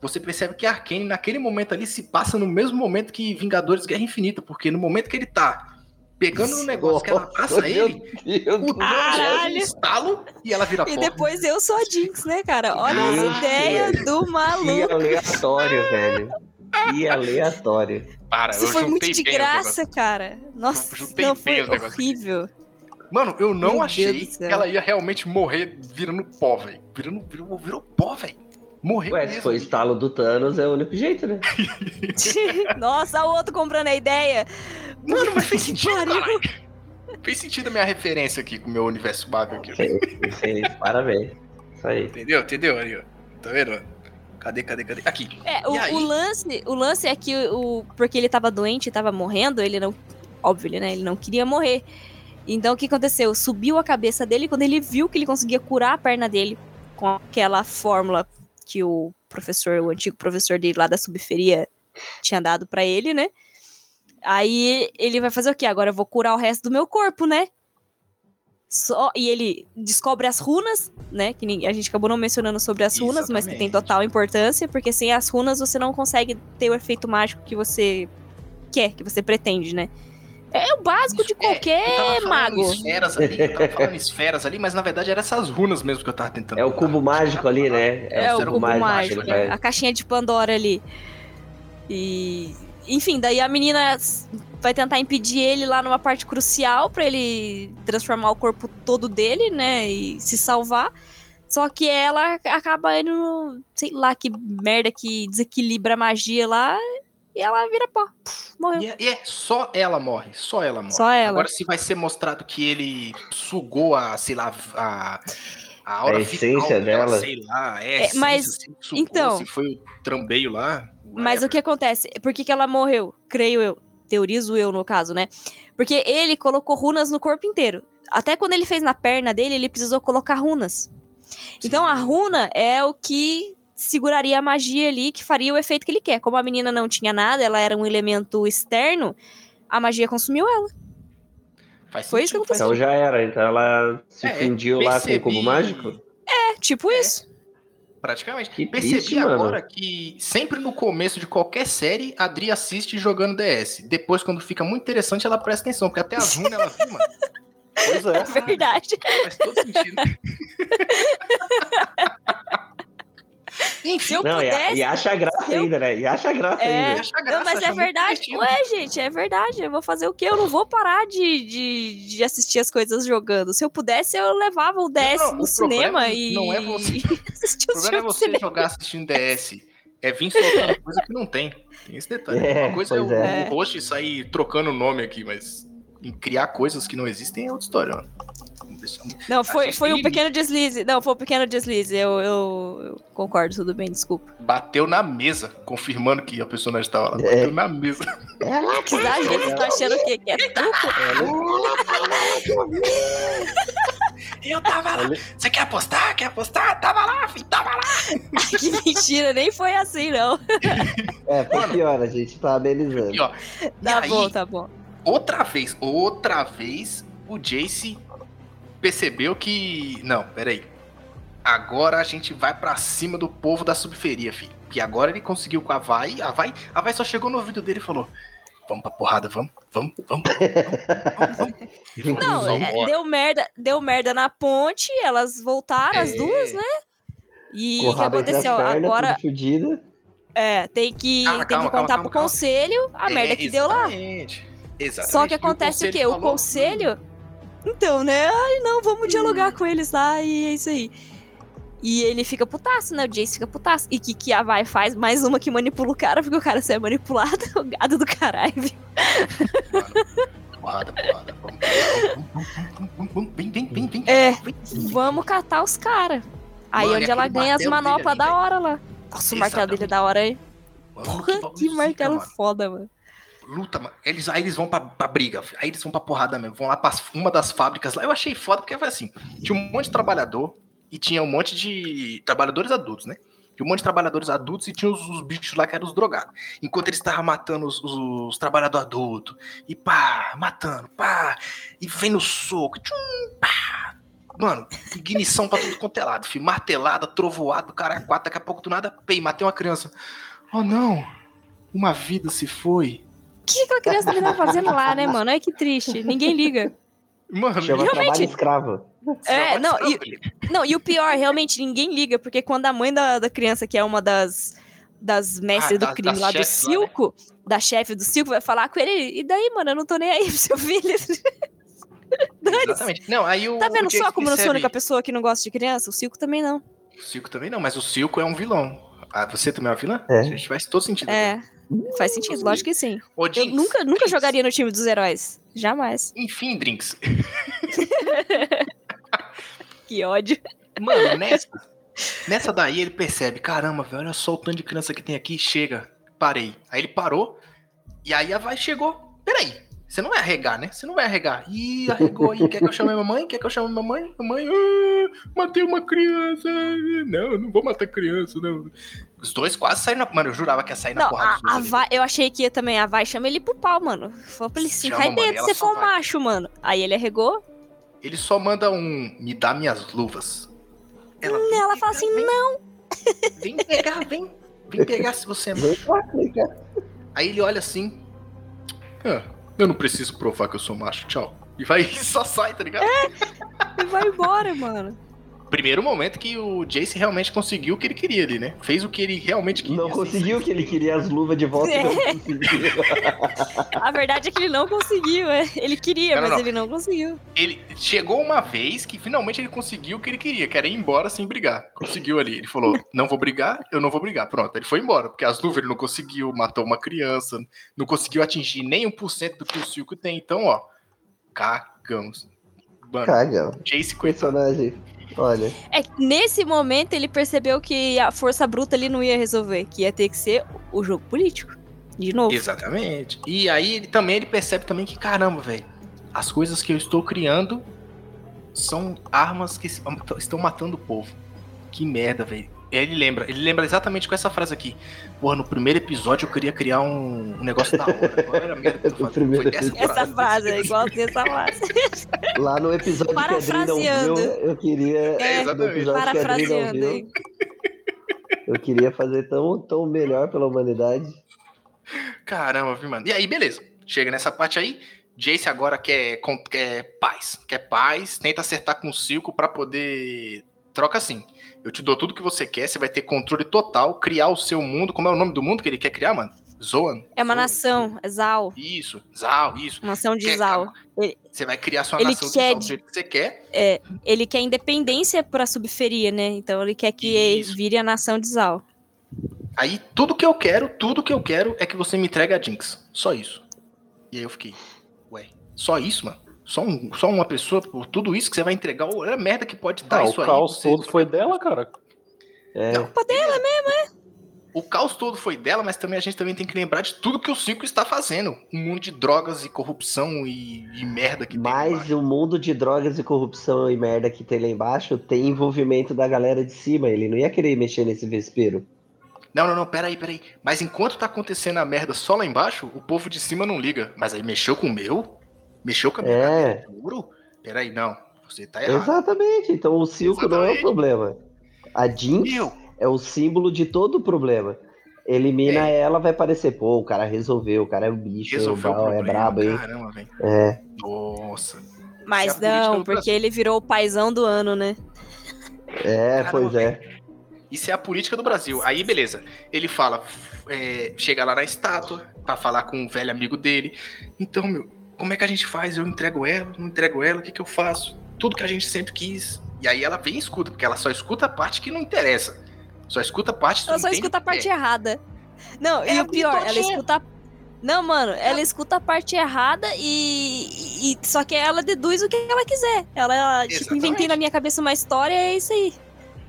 Speaker 2: você percebe que a Arcane, naquele momento ali, se passa no mesmo momento que Vingadores Guerra Infinita, porque no momento que ele tá pegando no negócio que ela passa
Speaker 4: meu
Speaker 2: ele,
Speaker 4: Deus
Speaker 2: o Caralho. Um estalo e ela vira
Speaker 3: E depois eu sou a Jinx, né, cara? Olha
Speaker 4: Meu
Speaker 3: as ideias do
Speaker 4: Que
Speaker 3: maluco.
Speaker 4: aleatório, velho. Que aleatório.
Speaker 2: Para,
Speaker 3: Isso
Speaker 2: eu
Speaker 3: foi muito de graça, cara. Nossa, não, foi horrível.
Speaker 2: Mano, eu não
Speaker 3: Meu
Speaker 2: achei que ela ia realmente morrer virando pó, velho. Virando, virou, virou pó, velho. Morreu
Speaker 4: Ué, se
Speaker 2: mesmo.
Speaker 4: foi o estalo do Thanos, é o único jeito, né?
Speaker 3: Nossa, o outro comprando a ideia.
Speaker 2: Mano, mas fez sentido, caralho. Fez sentido a minha referência aqui com o meu universo Marvel aqui.
Speaker 4: Fez, fez, parabéns. Isso aí.
Speaker 2: Entendeu? Entendeu? Aí, ó. Tá vendo? Cadê, cadê, cadê? Aqui.
Speaker 3: É, o, o lance, o lance é que o porque ele tava doente, tava morrendo, ele não, óbvio, né? Ele não queria morrer. Então o que aconteceu? Subiu a cabeça dele quando ele viu que ele conseguia curar a perna dele com aquela fórmula que o professor, o antigo professor dele lá da subferia tinha dado pra ele, né? Aí ele vai fazer o quê? Agora eu vou curar o resto do meu corpo, né? Só, e ele descobre as runas, né? Que a gente acabou não mencionando sobre as runas, mas que tem
Speaker 2: Exatamente.
Speaker 3: total importância, porque sem as runas você não consegue ter o efeito mágico que você quer, que você pretende, né? É o básico de
Speaker 2: é,
Speaker 3: qualquer
Speaker 2: falando
Speaker 3: mago.
Speaker 2: esferas ali, eu tava falando esferas ali, mas na verdade eram essas runas mesmo que eu tava tentando.
Speaker 4: É o
Speaker 2: botar.
Speaker 4: cubo mágico ali, né?
Speaker 3: É, o
Speaker 2: zero
Speaker 3: cubo
Speaker 2: mágico,
Speaker 3: mágico, né? a caixinha de Pandora ali. E. Enfim, daí a menina vai tentar impedir ele lá numa parte crucial pra ele transformar o corpo todo dele, né? E se salvar. Só que ela acaba indo, no- sei lá, que merda que desequilibra a magia lá. E ela vira pó. Puf, morreu.
Speaker 2: E é, e é só ela morre, só ela morre.
Speaker 3: Só ela.
Speaker 2: Agora se vai ser mostrado que ele sugou a, sei lá, a, a aura
Speaker 4: A essência
Speaker 2: vital
Speaker 4: dela.
Speaker 2: sei lá, é,
Speaker 3: É,
Speaker 2: essência,
Speaker 3: mas,
Speaker 2: se sugou,
Speaker 3: então-
Speaker 2: se foi o trambeio lá.
Speaker 3: Mas o que acontece? Por que, que ela morreu? Creio eu. Teorizo eu, no caso, né? Porque ele colocou runas no corpo inteiro. Até quando ele fez na perna dele, ele precisou colocar runas. Então a runa é o que seguraria a magia ali, que faria o efeito que ele quer. Como a menina não tinha nada, ela era um elemento externo, a magia consumiu ela.
Speaker 2: Faz
Speaker 3: Foi isso que
Speaker 2: faz
Speaker 4: Então já era. Então ela se
Speaker 2: É,
Speaker 4: fundiu lá com o cubo mágico.
Speaker 3: É, tipo
Speaker 2: É.
Speaker 3: isso.
Speaker 2: Praticamente.
Speaker 4: Que
Speaker 2: Percebi
Speaker 4: triste, mano.
Speaker 2: agora que sempre no começo de qualquer série, a Adri assiste jogando DS. Depois, quando fica muito interessante, ela presta atenção, porque até as runas ela viu, mano.
Speaker 5: Pois é.
Speaker 3: É verdade.
Speaker 2: Faz todo sentido.
Speaker 3: Se eu
Speaker 4: Não, e,
Speaker 3: pudesse.
Speaker 4: e acha graça
Speaker 3: eu-
Speaker 4: ainda, né? E acha graça
Speaker 3: É,
Speaker 4: ainda.
Speaker 2: Acha
Speaker 3: Não,
Speaker 2: graça,
Speaker 3: mas
Speaker 2: acha
Speaker 3: é verdade.
Speaker 2: divertido.
Speaker 3: Ué, gente, é verdade. Eu vou fazer o quê? Eu não vou parar de, de, de assistir as coisas jogando. Se eu pudesse, eu levava o DS
Speaker 2: não,
Speaker 3: no
Speaker 2: o
Speaker 3: cinema e.
Speaker 2: não é você.
Speaker 3: assistir
Speaker 2: O
Speaker 3: os
Speaker 2: problema é você
Speaker 3: cinema.
Speaker 2: jogar assistindo DS. É vir soltando coisa que não tem. Tem esse detalhe.
Speaker 4: É,
Speaker 2: Uma coisa é o,
Speaker 3: é.
Speaker 2: o host sair trocando o nome aqui, mas em criar coisas que não existem é outra história, mano.
Speaker 3: Não, foi,
Speaker 2: gente
Speaker 3: foi um pequeno deslize. Não, foi um pequeno deslize. Eu, eu, eu concordo, tudo bem, desculpa.
Speaker 2: Bateu na mesa, confirmando que a personagem estava lá.
Speaker 4: É.
Speaker 2: Bateu na mesa.
Speaker 3: Que exagero, você tá achando o quê? Que é truco?
Speaker 2: Eu tava lá. Você quer apostar? Quer apostar? Tava lá, filho, tava lá.
Speaker 3: que mentira, nem foi assim, não.
Speaker 4: É, foi
Speaker 2: Mano.
Speaker 4: pior, a gente tá
Speaker 2: e
Speaker 3: Tá
Speaker 2: aí,
Speaker 3: bom, tá bom.
Speaker 2: outra vez, outra vez, o Jace percebeu que. Não, peraí. Agora a gente vai pra cima do povo da subferia, filho. Que agora ele conseguiu com a Vai. A Vai, a Vai só chegou no ouvido dele e falou: Vamos pra porrada, vamos, vamos, vamos. vamos, vamos. Falou,
Speaker 3: Não, é, deu merda, deu merda na ponte, elas voltaram, as
Speaker 2: É.
Speaker 3: duas, né? E o
Speaker 4: o
Speaker 3: que
Speaker 4: as
Speaker 3: aconteceu?
Speaker 4: pernas,
Speaker 3: Agora é, tem que,
Speaker 2: Calma,
Speaker 3: tem
Speaker 2: calma,
Speaker 3: que contar
Speaker 2: calma,
Speaker 3: pro
Speaker 2: calma,
Speaker 3: conselho a
Speaker 2: É,
Speaker 3: merda que deu lá.
Speaker 2: Exatamente.
Speaker 3: Só que acontece o, quê?
Speaker 2: conselho
Speaker 3: O
Speaker 2: falou,
Speaker 3: conselho. Então, né? Ai, não, vamos dialogar com eles lá e é isso aí. E ele fica putaço, né? O Jace fica putaço. E que, que a Vai faz mais uma que manipula o cara, porque o cara se é manipulado, o gado do caralho. viu?
Speaker 2: Porrada.
Speaker 3: É, vamos catar os caras. Aí
Speaker 2: Mano,
Speaker 3: onde ela ganha as manoplas da hora lá. Nossa, o martelo dele é da hora, hein?
Speaker 2: Mano,
Speaker 3: Porra, que martelo foda, mano.
Speaker 2: Luta, mano. Eles, aí eles vão pra, pra briga, aí eles vão pra porrada mesmo. Vão lá pra uma das fábricas lá. Eu achei foda porque foi assim: tinha um monte de trabalhador e tinha um monte de trabalhadores adultos, né? Tinha um monte de trabalhadores adultos e tinha os, os bichos lá que eram os drogados. Enquanto eles estavam matando os, os, os trabalhadores adultos, e pá, matando, pá, e vem no soco, tchum, pá. Mano, ignição pra tudo quanto é lado, filho. Martelada, trovoada, cara quatro, daqui a pouco do nada, pei, matei uma criança. Oh não, uma vida se foi.
Speaker 3: O que aquela criança também tá fazendo lá, né, mano? Ai, que triste. Ninguém liga.
Speaker 2: Mano,
Speaker 4: Chama
Speaker 3: Realmente-
Speaker 4: escravo.
Speaker 3: É, não, e, não, e o pior, realmente, ninguém liga, porque quando a mãe da, da criança, que é uma das, das mestres
Speaker 2: Ah,
Speaker 3: do crime lá do
Speaker 2: lá, né?
Speaker 3: circo, da chefe do circo, vai falar com ele, e daí, mano, eu não tô nem aí pro seu filho.
Speaker 2: Exatamente. Não, aí o.
Speaker 3: Tá vendo
Speaker 2: o
Speaker 3: só como eu sou a única pessoa que não gosta de criança? O circo também não.
Speaker 2: O Silco também não, mas o Silco é um vilão. Ah, você também é uma vilã?
Speaker 4: É.
Speaker 2: A gente faz todo sentido.
Speaker 3: É, faz sentido, lógico que sim.
Speaker 2: Ô,
Speaker 3: Eu
Speaker 2: Jinx,
Speaker 3: nunca, nunca
Speaker 2: Jinx.
Speaker 3: jogaria no time dos heróis. Jamais.
Speaker 2: Enfim, Drinks.
Speaker 3: Que ódio.
Speaker 2: Mano, nessa, nessa daí ele percebe: caramba, velho, olha só o tanto de criança que tem aqui. Chega, parei. Aí ele parou, e aí a vai chegou. Peraí, você não vai arregar, né? Você não vai arregar. Ih, arregou aí. Quer que eu chame a mamãe? Quer que eu chame a mamãe? Mamãe, ah, matei uma criança. Não, eu não vou matar criança, não. Os dois quase saíram na. Mano, eu jurava que ia sair na
Speaker 3: Não,
Speaker 2: porrada
Speaker 3: a, a vai, eu achei que ia também. A vai chama ele pro pau, mano. Falou pra ele
Speaker 2: Chama,
Speaker 3: cai dentro se
Speaker 2: só
Speaker 3: for
Speaker 2: vai.
Speaker 3: macho, mano. Aí ele arregou.
Speaker 2: Ele só manda um. Me dá minhas luvas. Ela, vem
Speaker 3: Ela
Speaker 2: pegar,
Speaker 3: fala assim:
Speaker 2: vem,
Speaker 3: não.
Speaker 2: Vem pegar, vem. Vem pegar se você é
Speaker 4: Vem
Speaker 2: macho. Aí ele olha assim. "Ah, eu não preciso provar que eu sou macho, tchau. E vai e só sai, tá ligado?
Speaker 3: E vai embora, mano.
Speaker 2: Primeiro momento que o Jace realmente conseguiu o que ele queria ali, né? Fez o que ele realmente queria.
Speaker 4: Não
Speaker 2: assim,
Speaker 4: conseguiu que ele queria as luvas de volta.
Speaker 3: É.
Speaker 4: Não conseguiu.
Speaker 3: A verdade é que ele não conseguiu, é. Ele queria,
Speaker 2: não,
Speaker 3: mas
Speaker 2: não.
Speaker 3: ele não conseguiu.
Speaker 2: Ele chegou uma vez que finalmente ele conseguiu o que ele queria, que era ir embora sem brigar. Conseguiu ali. Ele falou: não vou brigar, eu não vou brigar. Pronto, ele foi embora, porque as luvas ele não conseguiu, matou uma criança, não conseguiu atingir nem 1% do que o Silco tem. Então, ó, cagamos. Mano,
Speaker 4: Caga,
Speaker 2: Jace coitado.
Speaker 4: personagem. Olha,
Speaker 3: É nesse momento ele percebeu que a força bruta ali não ia resolver, que ia ter que ser o jogo político. De novo.
Speaker 2: Exatamente. E aí ele também ele percebe também que, caramba, velho, as coisas que eu estou criando são armas que estão matando o povo. Que merda, velho. Ele lembra, ele lembra exatamente com essa frase aqui. Porra, no primeiro episódio eu queria criar um, um negócio da hora. Qual era merda que eu tô fazendo?
Speaker 3: Essa frase é igual essa frase.
Speaker 4: lá no episódio que a Adri não viu, eu queria.
Speaker 2: É, exatamente.
Speaker 4: que viu, eu queria fazer tão, tão melhor pela humanidade.
Speaker 2: Caramba, viu, mano? E aí, beleza. Chega nessa parte aí. Jace agora quer, quer paz. Quer paz. Tenta acertar com o Silco pra poder troca assim. Eu te dou tudo que você quer, você vai ter controle total, criar o seu mundo. Como é o nome do mundo que ele quer criar, mano? Zoan?
Speaker 3: É uma
Speaker 2: Zoan?
Speaker 3: nação, é Zal.
Speaker 2: Isso, Zal, isso.
Speaker 3: Nação de
Speaker 2: Quer-
Speaker 3: Zal.
Speaker 2: Você vai criar sua
Speaker 3: Ele
Speaker 2: nação de
Speaker 3: quer
Speaker 2: do jeito que você quer.
Speaker 3: Ele quer independência pra subferia, né? Então ele quer que
Speaker 2: Isso.
Speaker 3: vire a nação de Zal.
Speaker 2: Aí tudo que eu quero, tudo que eu quero é que você me entregue a Jinx. Só isso. E aí eu fiquei, ué, só isso, mano? Só, um, só uma pessoa por tudo isso que você vai entregar? Olha a merda que pode dar
Speaker 5: Ah, o
Speaker 2: isso aí.
Speaker 5: caos
Speaker 2: você-
Speaker 5: todo foi dela, cara.
Speaker 4: É,
Speaker 2: Não.
Speaker 3: Culpa dela mesmo.
Speaker 2: O caos todo foi dela, mas também a gente também tem que lembrar de tudo que o Cinco está fazendo. Um mundo de drogas e corrupção e, e merda que tem. lá
Speaker 4: Mas o mundo de drogas e corrupção e merda que tem lá embaixo tem envolvimento da galera de cima. Ele não ia querer mexer nesse vespeiro.
Speaker 2: Não, não, não, peraí, peraí. Mas enquanto tá acontecendo a merda só lá embaixo, o povo de cima não liga. Mas aí mexeu com o meu? Mexeu com a minha
Speaker 4: É.
Speaker 2: cabeça de ouro? Peraí, não. Você tá errado.
Speaker 4: Exatamente. Então o Silco não é o problema. A Jinx
Speaker 2: Meu,
Speaker 4: é o símbolo de todo o problema. Elimina ela, vai parecer, pô, o cara resolveu, o cara é um bicho,
Speaker 2: resolveu o
Speaker 4: é,
Speaker 2: problema.
Speaker 4: brabo, hein?
Speaker 2: Caramba, velho.
Speaker 4: É.
Speaker 2: Nossa.
Speaker 3: Mas
Speaker 2: é
Speaker 3: não, porque ele virou o paizão do ano, né?
Speaker 4: É,
Speaker 2: Caramba,
Speaker 4: pois é.
Speaker 2: Isso é a política do Brasil. Aí, beleza. Ele fala, é, chega lá na estátua pra falar com o velho amigo dele. Então, meu, como é que a gente faz? Eu entrego ela, não entrego ela, o que, que eu faço? Tudo que a gente sempre quis. E aí ela vem e escuta, porque ela só escuta a parte que não interessa. Só escuta a parte que
Speaker 3: Ela só escuta a
Speaker 2: que é.
Speaker 3: parte errada. Não, e
Speaker 2: É,
Speaker 3: o pior, ela escuta. Não, mano, ela escuta a parte errada e, e- Só que ela deduz o que ela quiser. Ela, tipo, inventei na minha cabeça uma história e é isso aí.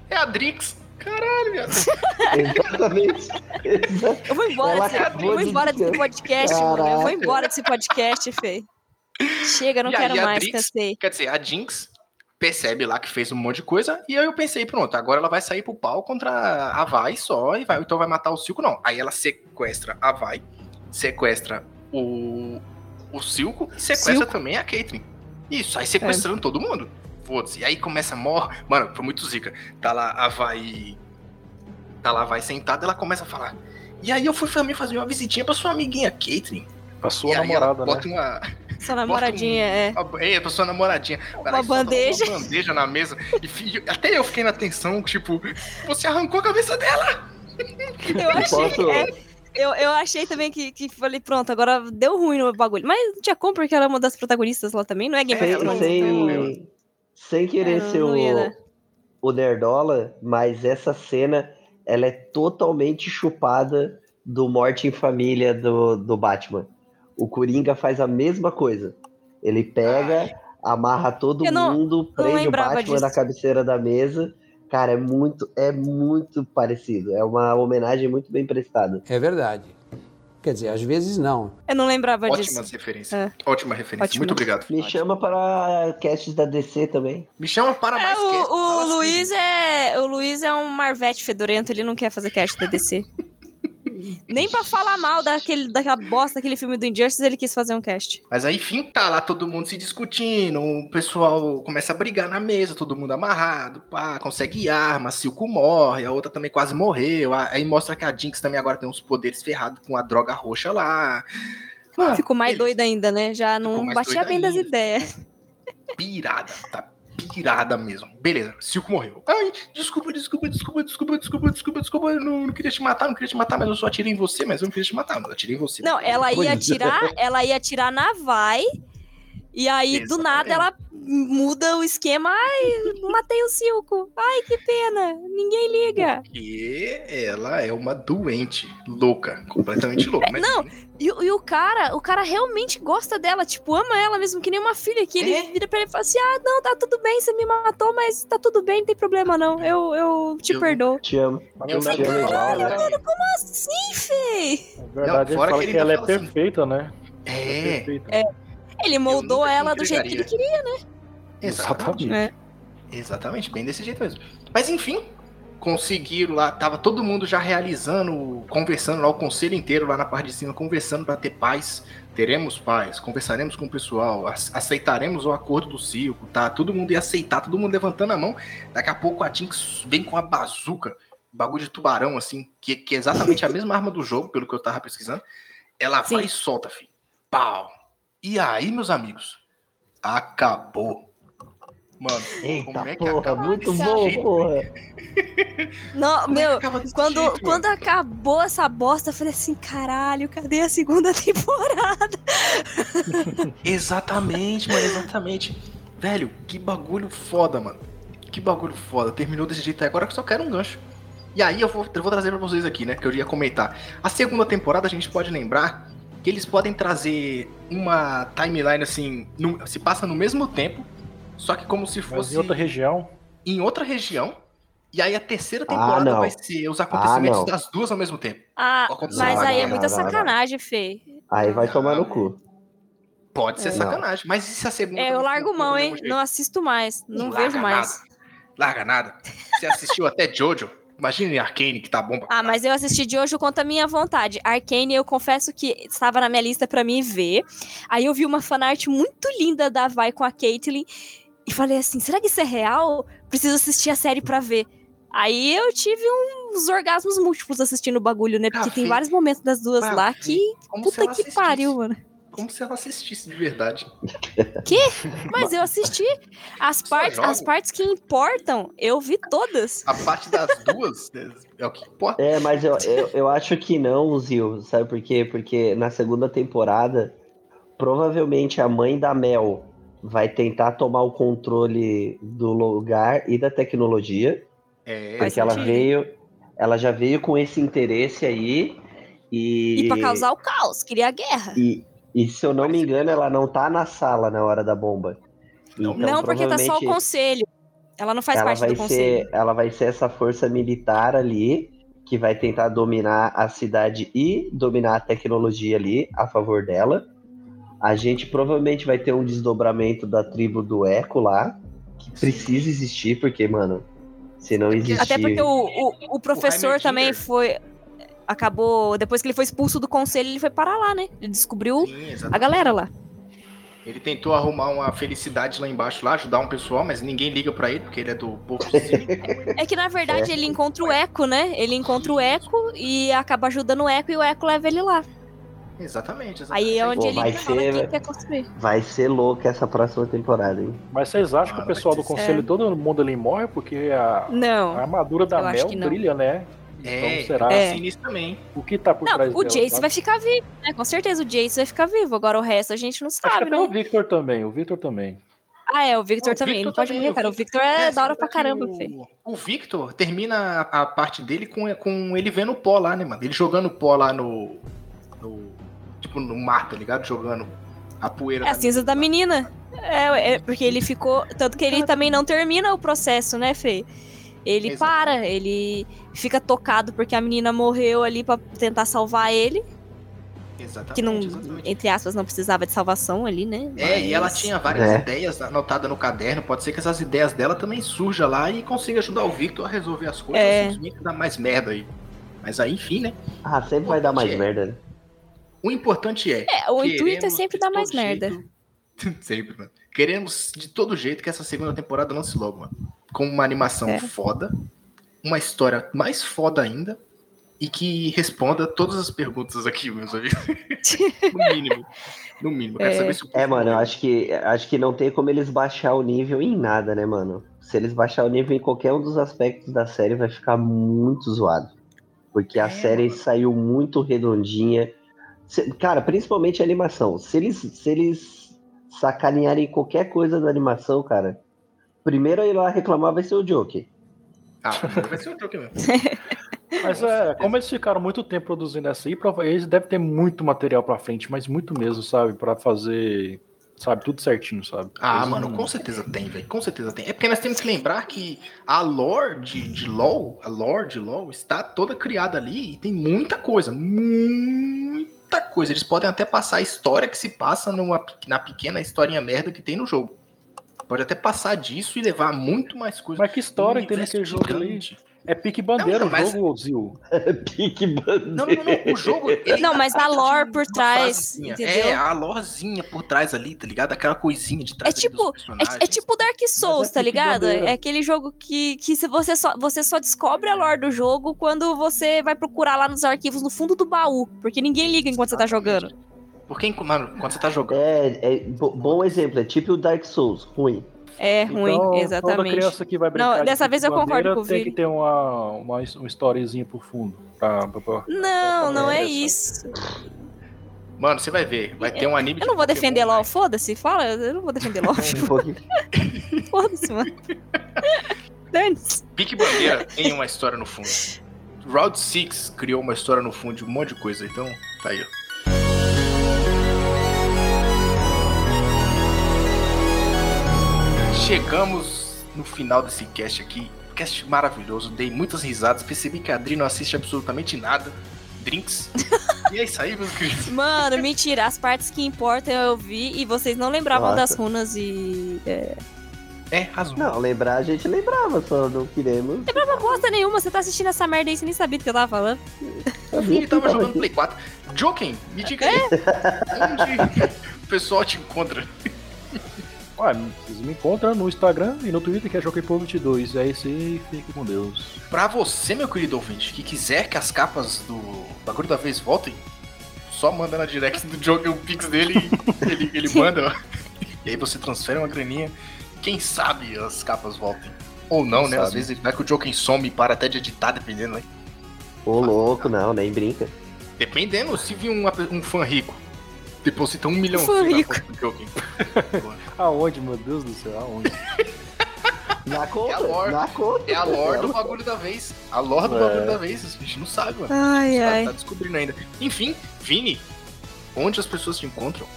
Speaker 2: É a Drix. Caralho, viado.
Speaker 4: Exatamente. Exa-
Speaker 3: Eu vou embora, desse, eu vou
Speaker 4: de
Speaker 3: embora
Speaker 4: dizer.
Speaker 3: desse podcast, mano. Eu vou embora desse podcast, Fê. Chega, não
Speaker 2: E aí
Speaker 3: quero
Speaker 2: a
Speaker 3: mais,
Speaker 2: Drix-
Speaker 3: cansei.
Speaker 2: Quer dizer, a Jinx percebe lá que fez um monte de coisa, e aí eu pensei, pronto, agora ela vai sair pro pau contra a Vai só, e vai, então vai matar o Silco, não. Aí ela sequestra a Vai, sequestra o, o Silco, e sequestra
Speaker 3: Silco.
Speaker 2: também a Caitlyn. Isso, aí sequestrando todo mundo. Foda-se. E aí começa a mor... Mano, foi muito zica. Tá lá a Vai... Tá lá a Vai sentada, ela começa a falar... E aí eu fui também fazer uma visitinha pra sua amiguinha Caitlyn.
Speaker 5: A sua
Speaker 2: e
Speaker 5: namorada, né?
Speaker 2: bota uma...
Speaker 3: Sua namoradinha, é.
Speaker 2: Uma, é, pra sua namoradinha.
Speaker 3: Uma bandeja.
Speaker 2: Uma bandeja na mesa. E até eu fiquei na tensão, tipo, você arrancou a cabeça dela.
Speaker 3: Eu achei. É, eu, eu achei também que, que falei, pronto, agora deu ruim no bagulho. Mas não tinha como, porque ela é uma das protagonistas lá também, não é Game
Speaker 2: É,
Speaker 3: of Thrones.
Speaker 2: não-
Speaker 3: então-
Speaker 4: sem, querer
Speaker 3: É, não-
Speaker 4: ser
Speaker 3: não ia, né?
Speaker 4: o, o Nerdola, mas essa cena ela é totalmente chupada do Morte em Família do, do Batman. O Coringa faz a mesma coisa. Ele pega, amarra todo
Speaker 3: Eu não-
Speaker 4: mundo, prende o Batman
Speaker 3: disso.
Speaker 4: na cabeceira da mesa. Cara, é muito, é muito parecido. É uma homenagem muito bem prestada.
Speaker 8: É verdade. Quer dizer, às vezes não.
Speaker 3: Eu não lembrava
Speaker 2: Ótimas
Speaker 3: disso.
Speaker 2: referências.
Speaker 3: É.
Speaker 2: Ótima referência.
Speaker 3: Ótimo.
Speaker 2: Muito obrigado.
Speaker 4: Me
Speaker 2: Fátima.
Speaker 4: chama para casts da DC também.
Speaker 2: Me chama para
Speaker 3: É,
Speaker 2: mais
Speaker 3: o, o
Speaker 2: assim.
Speaker 3: Luiz é. O Luiz é um Marvete fedorento, ele não quer fazer cast da DC. Nem pra falar mal daquele, daquela bosta, daquele filme do Injustice, ele quis fazer um cast.
Speaker 2: Mas aí, enfim, tá lá todo mundo se discutindo, o pessoal começa a brigar na mesa, todo mundo amarrado, pá, consegue arma, Silco morre, a outra também quase morreu, aí mostra que a Jinx também agora tem uns poderes ferrados com a droga roxa lá.
Speaker 3: Ficou mais
Speaker 2: beleza.
Speaker 3: doida ainda, né? Já não batia bem das
Speaker 2: ainda.
Speaker 3: ideias.
Speaker 2: pirada, tá pirada mesmo. Beleza, Silco morreu. Ai, desculpa, desculpa, desculpa, desculpa, desculpa, desculpa, desculpa, eu não, não queria te matar, não queria te matar, mas eu só atirei em você, mas eu não queria te matar, mas eu atirei em você.
Speaker 3: Não, ela ia atirar, ela ia atirar na Vai. E aí, do nada, ela muda o esquema. Ai, matei o Silco. Ai, que pena. Ninguém liga.
Speaker 2: Porque ela é uma doente, louca, completamente louca. Mas,
Speaker 3: Não, E, o- e o cara, o cara realmente gosta dela, tipo, ama ela mesmo, que nem uma filha, que ele
Speaker 2: É?
Speaker 3: vira pra ele e fala assim, ah, não, tá tudo bem, você me matou, mas tá tudo bem, não tem problema não, eu, eu te
Speaker 2: Eu-
Speaker 3: perdoo.
Speaker 4: Te amo.
Speaker 2: Eu
Speaker 4: te amo
Speaker 5: ele fala,
Speaker 4: igual,
Speaker 5: né?
Speaker 4: né?
Speaker 3: Sim, Fê!
Speaker 5: Na verdade,
Speaker 2: Não, fora
Speaker 5: ele fala
Speaker 2: que
Speaker 5: que, ela é
Speaker 2: assim,
Speaker 5: perfeita, né?
Speaker 2: É,
Speaker 5: Perfeita.
Speaker 3: Ele moldou ela do jeito que ele queria.
Speaker 2: exatamente.
Speaker 3: É.
Speaker 2: Exatamente, bem desse jeito mesmo. Mas enfim, conseguiram lá, tava todo mundo já realizando, conversando lá, o conselho inteiro lá na parte de cima, conversando para ter paz. Teremos paz, conversaremos com o pessoal, ace- aceitaremos o acordo do circo, tá? Todo mundo ia aceitar, todo mundo levantando a mão. Daqui a pouco a Jinx vem com a bazuca, bagulho de tubarão, assim, que, que é exatamente a mesma arma do jogo, pelo que eu tava pesquisando. Ela
Speaker 3: Sim.
Speaker 2: vai e solta, filho. Pau. E aí, meus amigos, acabou. Mano,
Speaker 4: Eita
Speaker 2: como é que
Speaker 4: porra,
Speaker 2: acaba
Speaker 4: muito bom,
Speaker 2: jeito?
Speaker 4: porra.
Speaker 3: Não,
Speaker 2: Como é
Speaker 3: meu,
Speaker 2: desse
Speaker 3: quando,
Speaker 2: jeito,
Speaker 3: quando
Speaker 2: mano?
Speaker 3: acabou essa bosta, eu falei assim, caralho, cadê a segunda temporada?
Speaker 2: Exatamente, mano, exatamente. Velho, que bagulho foda, mano. Que bagulho foda. Terminou desse jeito aí, agora que eu só quero um gancho. E aí eu vou, eu vou trazer pra vocês aqui, né? Que eu ia comentar. A segunda temporada a gente pode lembrar que eles podem trazer uma timeline assim, no- se passa no mesmo tempo, só que como se
Speaker 5: Mas
Speaker 2: fosse
Speaker 5: em outra região.
Speaker 2: em outra região. E aí a terceira
Speaker 4: Ah,
Speaker 2: temporada
Speaker 4: não.
Speaker 2: vai ser os acontecimentos
Speaker 4: não.
Speaker 2: das duas ao mesmo tempo.
Speaker 3: Ah, mas aí é
Speaker 2: não,
Speaker 3: muita
Speaker 4: não, não, não.
Speaker 3: sacanagem, Fê.
Speaker 4: Aí vai
Speaker 2: Não.
Speaker 4: tomar no cu.
Speaker 2: Pode ser
Speaker 3: É.
Speaker 2: sacanagem. Mas e se a segunda.
Speaker 3: É, eu largo mão, hein? Não assisto mais. Não
Speaker 2: Larga
Speaker 3: vejo mais.
Speaker 2: nada. Larga nada. Você assistiu até Jojo. Imagina em Arcane, que tá bom pra
Speaker 3: Ah, mas eu assisti de hoje contra a minha vontade. Arcane, eu confesso que estava na minha lista pra mim ver. Aí eu vi uma fanart muito linda da Vai com a Caitlyn e falei assim: será que isso é real? Preciso assistir a série pra ver. Aí eu tive uns orgasmos múltiplos assistindo o bagulho, né? Porque
Speaker 2: Pra
Speaker 3: tem vários momentos das duas lá que. Puta que
Speaker 2: assistisse.
Speaker 3: pariu, mano.
Speaker 2: Como se ela assistisse de verdade.
Speaker 3: Mas eu assisti. As
Speaker 2: Só
Speaker 3: partes, as partes que importam, eu vi todas.
Speaker 2: A parte das duas é o que importa.
Speaker 4: É, mas eu, eu, eu acho que não, Zil. Sabe por quê? Porque na segunda temporada, provavelmente a mãe da Mel vai tentar tomar o controle do lugar e da tecnologia.
Speaker 2: É,
Speaker 4: Porque ela veio. Ela já veio com esse interesse aí. E,
Speaker 3: E pra causar o caos, queria a guerra.
Speaker 4: E, e se eu não me engano, ela não tá na sala na hora da bomba. Então,
Speaker 3: não, porque tá só o
Speaker 4: provavelmente,
Speaker 3: conselho. Ela não faz
Speaker 4: ela
Speaker 3: parte
Speaker 4: vai
Speaker 3: do conselho.
Speaker 4: ser, ela vai ser essa força militar ali que vai tentar dominar a cidade e dominar a tecnologia ali a favor dela. A gente provavelmente vai ter um desdobramento da tribo do Eco lá, que precisa existir, porque, mano, se não existir.
Speaker 3: Até porque o, o, o professor
Speaker 2: Heimerdinger-
Speaker 3: também foi. Acabou. Depois que ele foi expulso do conselho, ele foi parar lá, né? Ele descobriu
Speaker 2: Sim,
Speaker 3: a galera lá.
Speaker 2: Ele tentou arrumar uma felicidade lá embaixo, lá, ajudar um pessoal, mas ninguém liga pra ele, porque ele é do povo.
Speaker 3: É que na verdade
Speaker 4: É.
Speaker 3: ele encontra o Eco, né? Ele encontra o Eco e acaba ajudando o Eco e o Eco leva ele lá.
Speaker 2: exatamente, exatamente.
Speaker 3: Aí é onde
Speaker 4: Pô,
Speaker 3: ele
Speaker 4: vai ser-
Speaker 3: quem quer construir.
Speaker 4: Vai ser louca essa próxima temporada, hein?
Speaker 5: Mas vocês acham que
Speaker 2: Ah,
Speaker 5: o pessoal
Speaker 2: vai
Speaker 5: do conselho,
Speaker 3: É.
Speaker 5: todo mundo ali morre porque a,
Speaker 3: Não.
Speaker 5: a armadura da Mel
Speaker 3: que
Speaker 5: brilha, né?
Speaker 2: É,
Speaker 5: Então será
Speaker 3: É.
Speaker 2: sinistro também.
Speaker 5: o que tá por
Speaker 3: Não,
Speaker 5: trás
Speaker 3: o
Speaker 5: dela?
Speaker 3: Jace
Speaker 5: sabe?
Speaker 3: vai ficar vivo, né? Com certeza o Jace vai ficar vivo. Agora o resto a gente não
Speaker 5: Acho que
Speaker 3: sabe,
Speaker 5: até o
Speaker 3: né?
Speaker 5: Victor também, o Victor também.
Speaker 3: Ah, é, o Victor
Speaker 2: Não, o
Speaker 3: também.
Speaker 2: Victor
Speaker 3: não pode morrer,
Speaker 2: o
Speaker 3: cara. O Victor é, da hora pra caramba,
Speaker 2: o,
Speaker 3: Fê.
Speaker 2: o Victor termina a, a parte dele com, com ele vendo o pó lá, né, mano? Ele jogando pó lá no, no. Tipo, no mar, tá ligado? Jogando a poeira.
Speaker 3: É a
Speaker 2: da
Speaker 3: cinza da menina. É, é, porque ele ficou. Tanto que ele também não termina o processo, né, Fê? Ele
Speaker 2: Exato.
Speaker 3: para, ele fica tocado porque a menina morreu ali pra tentar salvar ele.
Speaker 2: Exatamente,
Speaker 3: Que não,
Speaker 2: exatamente.
Speaker 3: entre aspas, não precisava de salvação ali, né?
Speaker 2: É, e ela
Speaker 3: Mas-
Speaker 2: tinha várias
Speaker 4: É.
Speaker 2: ideias anotadas no caderno. Pode ser que essas ideias dela também surjam lá e consiga ajudar o Victor a resolver as coisas.
Speaker 3: É.
Speaker 2: simplesmente dar mais merda aí. Mas aí, enfim, né?
Speaker 4: Ah, sempre vai dar mais
Speaker 2: É.
Speaker 4: merda. né?
Speaker 2: O importante é.
Speaker 3: É, o intuito é sempre dar mais merda.
Speaker 2: jeito- sempre, mano. Queremos de todo jeito que essa segunda temporada lance logo, mano. Com uma animação
Speaker 3: É.
Speaker 2: foda, uma história mais foda ainda e que responda todas as perguntas aqui, meus amigos. no mínimo. No mínimo. Quero
Speaker 3: É.
Speaker 2: saber se o
Speaker 4: É, mano, eu acho que, acho que não tem como eles baixar o nível em nada, né, mano? Se eles baixar o nível em qualquer um dos aspectos da série, vai ficar muito zoado. Porque a
Speaker 2: É,
Speaker 4: série
Speaker 2: mano.
Speaker 4: saiu muito redondinha. Se- cara, principalmente a animação. Se eles, se eles sacanearem qualquer coisa da animação, cara, primeiro a ir lá reclamar vai ser o Joker.
Speaker 2: Ah, vai ser o Joker mesmo.
Speaker 5: Mas é, como eles ficaram muito tempo produzindo essa aí, eles devem ter muito material pra frente, mas muito mesmo, sabe? Pra fazer, sabe, tudo certinho, sabe?
Speaker 2: Ah,
Speaker 5: Eles
Speaker 2: mano,
Speaker 5: não-
Speaker 2: com certeza tem, velho. Com certeza tem. É porque nós temos que lembrar que a lore de, de LoL, a lore de LoL, está toda criada ali e tem muita coisa. Muita coisa. Eles podem até passar a história que se passa numa, na pequena historinha merda que tem no jogo. Pode até passar disso e levar muito mais coisa.
Speaker 5: Mas que história que tem naquele jogo ali? É pique bandeira
Speaker 2: Não,
Speaker 5: o
Speaker 2: mas-
Speaker 5: jogo, Zil.
Speaker 4: Pique
Speaker 2: Não, não, não. O jogo. ele
Speaker 3: Não, mas a
Speaker 2: parte de
Speaker 3: lore por trás?
Speaker 2: É, a lorezinha por trás ali, tá ligado? Aquela coisinha de
Speaker 3: É
Speaker 2: trás ali
Speaker 3: tipo,
Speaker 2: dos
Speaker 3: é, é tipo Dark Souls,
Speaker 5: é
Speaker 3: tá ligado?
Speaker 5: bandeira.
Speaker 3: É aquele jogo que, que se você, só, você só descobre a lore do jogo quando você vai procurar lá nos arquivos no fundo do baú. Porque ninguém liga enquanto você tá jogando.
Speaker 2: Porque, mano, quando você tá jogando.
Speaker 4: É, é bo- bom exemplo, é tipo o Dark Souls, ruim.
Speaker 3: É ruim,
Speaker 5: Então, Toda
Speaker 3: exatamente.
Speaker 5: criança que vai brincar
Speaker 3: Não,
Speaker 5: de
Speaker 3: dessa vez eu concordo com o
Speaker 5: Tem
Speaker 3: Vini.
Speaker 5: que ter uma, uma, uma historiezinha por fundo. Pra, pra, pra-
Speaker 3: Não, não é isso.
Speaker 2: Mano, você vai ver. Vai ter um anime
Speaker 3: Eu
Speaker 2: de
Speaker 3: não vou
Speaker 2: Pokémon,
Speaker 3: defender LOL,
Speaker 2: vai.
Speaker 3: foda-se. Fala, eu não vou defender LOL. Foda-se, mano. Dane-se.
Speaker 2: Pique Bandeira tem uma história no fundo. Round 6 criou uma história no fundo de um monte de coisa. Então, tá aí, ó. Chegamos no final desse cast aqui. Cast maravilhoso. Dei muitas risadas. Percebi que a Adri não assiste absolutamente nada. Drinks. E é isso aí, meus queridos.
Speaker 3: Mano, mentira. As partes que importam eu vi e vocês não lembravam
Speaker 4: Nossa.
Speaker 3: das runas e. É...
Speaker 2: É, razão.
Speaker 4: Não, lembrar a gente lembrava, só não queremos.
Speaker 3: Não bosta nenhuma, você tá assistindo essa merda aí, você nem sabia do que eu tava falando.
Speaker 2: Ele tava jogando. Play 4. Joken, me diga aí. Onde o pessoal te encontra?
Speaker 5: Ué, vocês me encontram no Instagram e no Twitter, que é Jockeypo22. É isso aí, fique com Deus.
Speaker 2: Pra você, meu querido ouvinte, que quiser que as capas do Bagulho da Vez voltem, só manda na direct do Joker o pix dele e ele, ele manda. ó. E aí você transfere uma graninha. Quem sabe as capas voltem. Ou não,
Speaker 5: Quem
Speaker 2: né? Às
Speaker 5: sabe.
Speaker 2: vezes vai que o Joker some e para até de editar, dependendo, né?
Speaker 4: Ô, louco, não, nem brinca.
Speaker 2: Dependendo, se vir um, um fã rico, deposita um milhão na conta do Joker.
Speaker 5: Aonde, meu Deus do céu, aonde?
Speaker 4: Na conta,
Speaker 2: É a lore.
Speaker 4: na conta.
Speaker 2: É a lore do bagulho da vez. A lore do
Speaker 5: É.
Speaker 2: bagulho da vez. A gente não sabe, mano.
Speaker 3: Ai,
Speaker 2: Tá-
Speaker 3: ai.
Speaker 2: Tá descobrindo ainda. Enfim, Vini, onde as pessoas te encontram?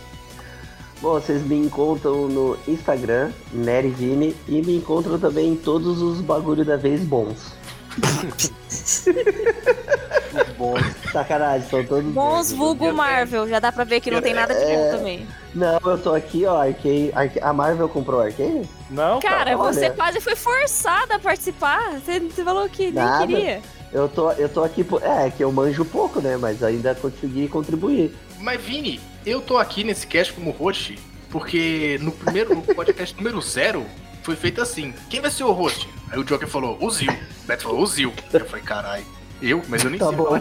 Speaker 4: Bom, vocês me encontram no Instagram, Nerivini, e me encontram também em todos os bagulho da vez bons.
Speaker 5: Bons.
Speaker 4: Sacanagem, são todos
Speaker 3: Bons
Speaker 4: bons.
Speaker 3: vulgo Marvel, já dá pra ver que não tem nada de bom também.
Speaker 4: Não, eu tô aqui, ó, Arcane. Arca- A Marvel comprou Arcane?
Speaker 5: Não,
Speaker 3: Cara,
Speaker 5: cara.
Speaker 4: olha.
Speaker 3: você quase foi forçada a participar. Você, você falou que nem
Speaker 4: Nada.
Speaker 3: queria.
Speaker 4: Eu tô, eu tô aqui, por... é, que eu manjo pouco, né, mas ainda consegui contribuir.
Speaker 2: Mas, Vini, eu tô aqui nesse cast como host porque no primeiro no podcast número zero foi feito assim: quem vai ser o host? Aí o Joker falou: o Zil. O Beto falou: o Zil. Eu falei: caralho, eu? Mas eu nem
Speaker 4: Tá
Speaker 2: sei
Speaker 4: bom.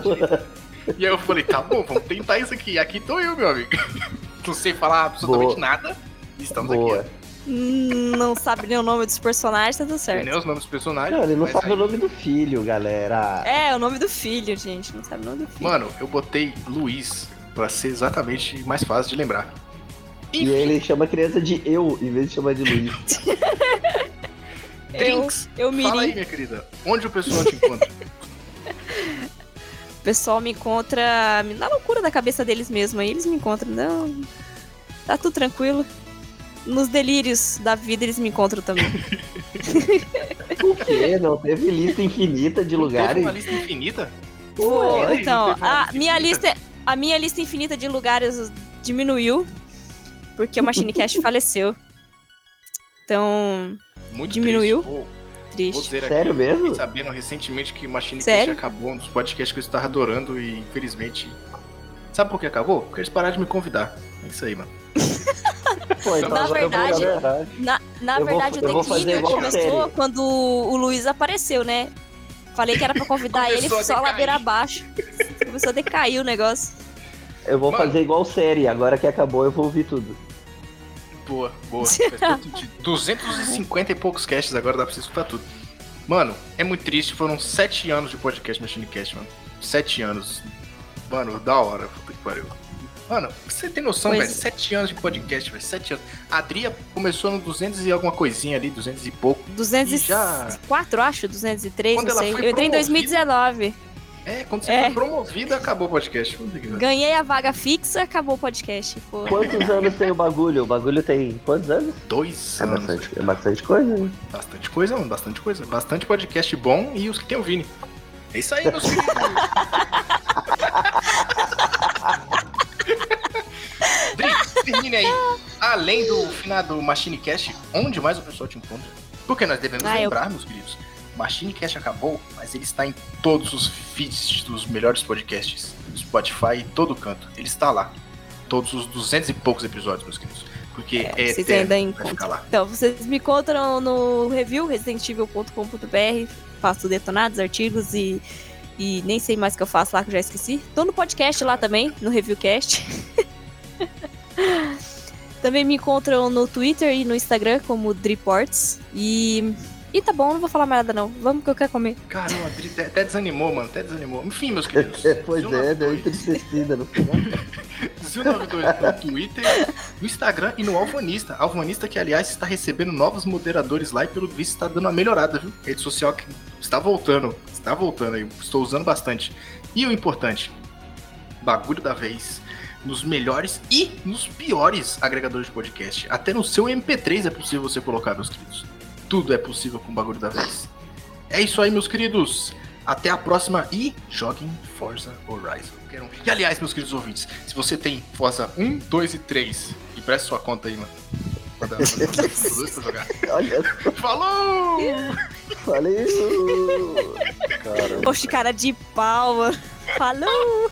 Speaker 2: E aí eu falei: tá bom, vamos tentar isso aqui. Aqui tô eu, meu amigo. Não sei falar absolutamente
Speaker 4: Boa.
Speaker 2: nada. e Estamos
Speaker 4: Boa.
Speaker 2: aqui.
Speaker 3: Hum, Não sabe nem o nome dos personagens, tá tudo
Speaker 2: Não
Speaker 3: certo.
Speaker 2: nem os nomes dos personagens.
Speaker 4: Não, ele não
Speaker 2: mas
Speaker 4: sabe
Speaker 2: aí-
Speaker 4: o nome do filho, galera.
Speaker 3: É, o nome do filho, gente. Não sabe o nome do filho.
Speaker 2: Mano, eu botei Luiz pra ser exatamente mais fácil de lembrar.
Speaker 4: E
Speaker 2: Enfim,
Speaker 4: ele chama a criança de eu, em vez de chamar de Luiz.
Speaker 2: Drinks.
Speaker 3: eu
Speaker 2: Fala aí, minha querida. Onde o pessoal te encontra?
Speaker 3: O pessoal me encontra na loucura da cabeça deles mesmo. Aí eles me encontram. Não. Tá tudo tranquilo. Nos delírios da vida eles me encontram também.
Speaker 4: O quê? Não teve lista infinita de
Speaker 2: Teve
Speaker 4: lugares?
Speaker 2: uma lista infinita?
Speaker 3: Pô, então,
Speaker 2: teve
Speaker 3: a
Speaker 2: lista
Speaker 3: minha
Speaker 2: infinita.
Speaker 3: lista, a minha lista infinita de lugares diminuiu porque o Machine Cast faleceu. Então,
Speaker 2: Muito
Speaker 3: Diminuiu?
Speaker 2: triste. Vou, vou
Speaker 3: triste.
Speaker 2: dizer
Speaker 4: Sério
Speaker 2: aqui,
Speaker 4: mesmo?
Speaker 2: sabendo recentemente que Machine? Cast acabou, um dos podcasts que eu estava adorando e infelizmente... Sabe por que acabou? Porque eles pararam de me convidar. É isso aí, mano.
Speaker 4: Pô, então
Speaker 3: Na
Speaker 4: vou-
Speaker 3: verdade-
Speaker 5: verdade.
Speaker 3: Na, na
Speaker 4: Eu vou-
Speaker 3: verdade,
Speaker 4: vou
Speaker 3: o declínio começou quando o Luiz apareceu, né? Falei que era pra convidar ele,
Speaker 2: a
Speaker 3: só
Speaker 2: decair.
Speaker 3: ladeira abaixo. Começou a decair o negócio.
Speaker 4: Eu vou
Speaker 2: Mano.
Speaker 4: fazer igual série, agora que acabou eu vou ouvir tudo.
Speaker 2: Boa, boa. Faz todo sentido. 250 e poucos casts agora, dá pra você escutar tudo. Mano, é muito triste. Foram sete anos de podcast Machine Cast, mano. Sete anos. Mano, da hora. Puta que pariu. Mano, você tem noção, velho?
Speaker 3: é.
Speaker 2: Sete anos de podcast, velho. Sete anos. A Adria começou no 200 e alguma coisinha ali, 200 e pouco.
Speaker 3: 204, acho, 203,
Speaker 2: Quando
Speaker 3: não sei. Eu entrei em
Speaker 2: promovida-
Speaker 3: 2019.
Speaker 2: É, quando você
Speaker 3: É.
Speaker 2: foi promovido, acabou o podcast.
Speaker 3: Ganhei a vaga fixa, acabou o podcast. Pô.
Speaker 4: Quantos anos tem o bagulho? O bagulho tem quantos anos?
Speaker 2: Dois
Speaker 4: É
Speaker 2: anos.
Speaker 4: bastante, é bastante coisa, né?
Speaker 2: Bastante coisa, mano. Bastante coisa. Bastante podcast bom e os que tem o Vini. É isso aí, meus filhos. Termine aí. Além do final do Machine Cast, onde mais o pessoal te encontra? Porque nós devemos
Speaker 3: Ah, eu-
Speaker 2: lembrar, meus queridos. Machine Cast acabou, mas ele está em todos os feeds dos melhores podcasts. Spotify e todo canto. Ele está lá. Todos os 200 e poucos episódios, meus queridos. Porque é,
Speaker 3: vocês
Speaker 2: eterno,
Speaker 3: ainda encontram.
Speaker 2: lá.
Speaker 3: Então, vocês me encontram no review residentevil.com.br, faço detonados, artigos e, e nem sei mais o que eu faço lá que eu já esqueci. Tô no podcast lá também, no Reviewcast. Também me encontram no Twitter e no Instagram como Driports. E. E tá bom, não vou falar mais nada não. Vamos que eu quero comer.
Speaker 2: Caramba, até, até desanimou, mano. Até desanimou. Enfim, meus queridos.
Speaker 4: pois é, deu entristecida no final.
Speaker 2: Zil92 no Twitter, no Instagram e no Alvanista. Alvanista que, aliás, está recebendo novos moderadores lá e pelo visto está dando uma melhorada, viu? Rede social que está voltando. Está voltando aí. Estou usando bastante. E o importante, bagulho da vez. Nos melhores e nos piores agregadores de podcast. Até no seu MP3 é possível você colocar, meus queridos. Tudo é possível com o bagulho da vez. É isso aí, meus queridos. Até a próxima e joguem Forza Horizon. Quero- E aliás, meus queridos ouvintes, se você tem Forza 1, 2 e 3, empreste sua conta aí, mano.
Speaker 4: Olha,
Speaker 2: Falou!
Speaker 4: valeu!
Speaker 5: Cara,
Speaker 3: Poxa, cara de pau, mano. Falou!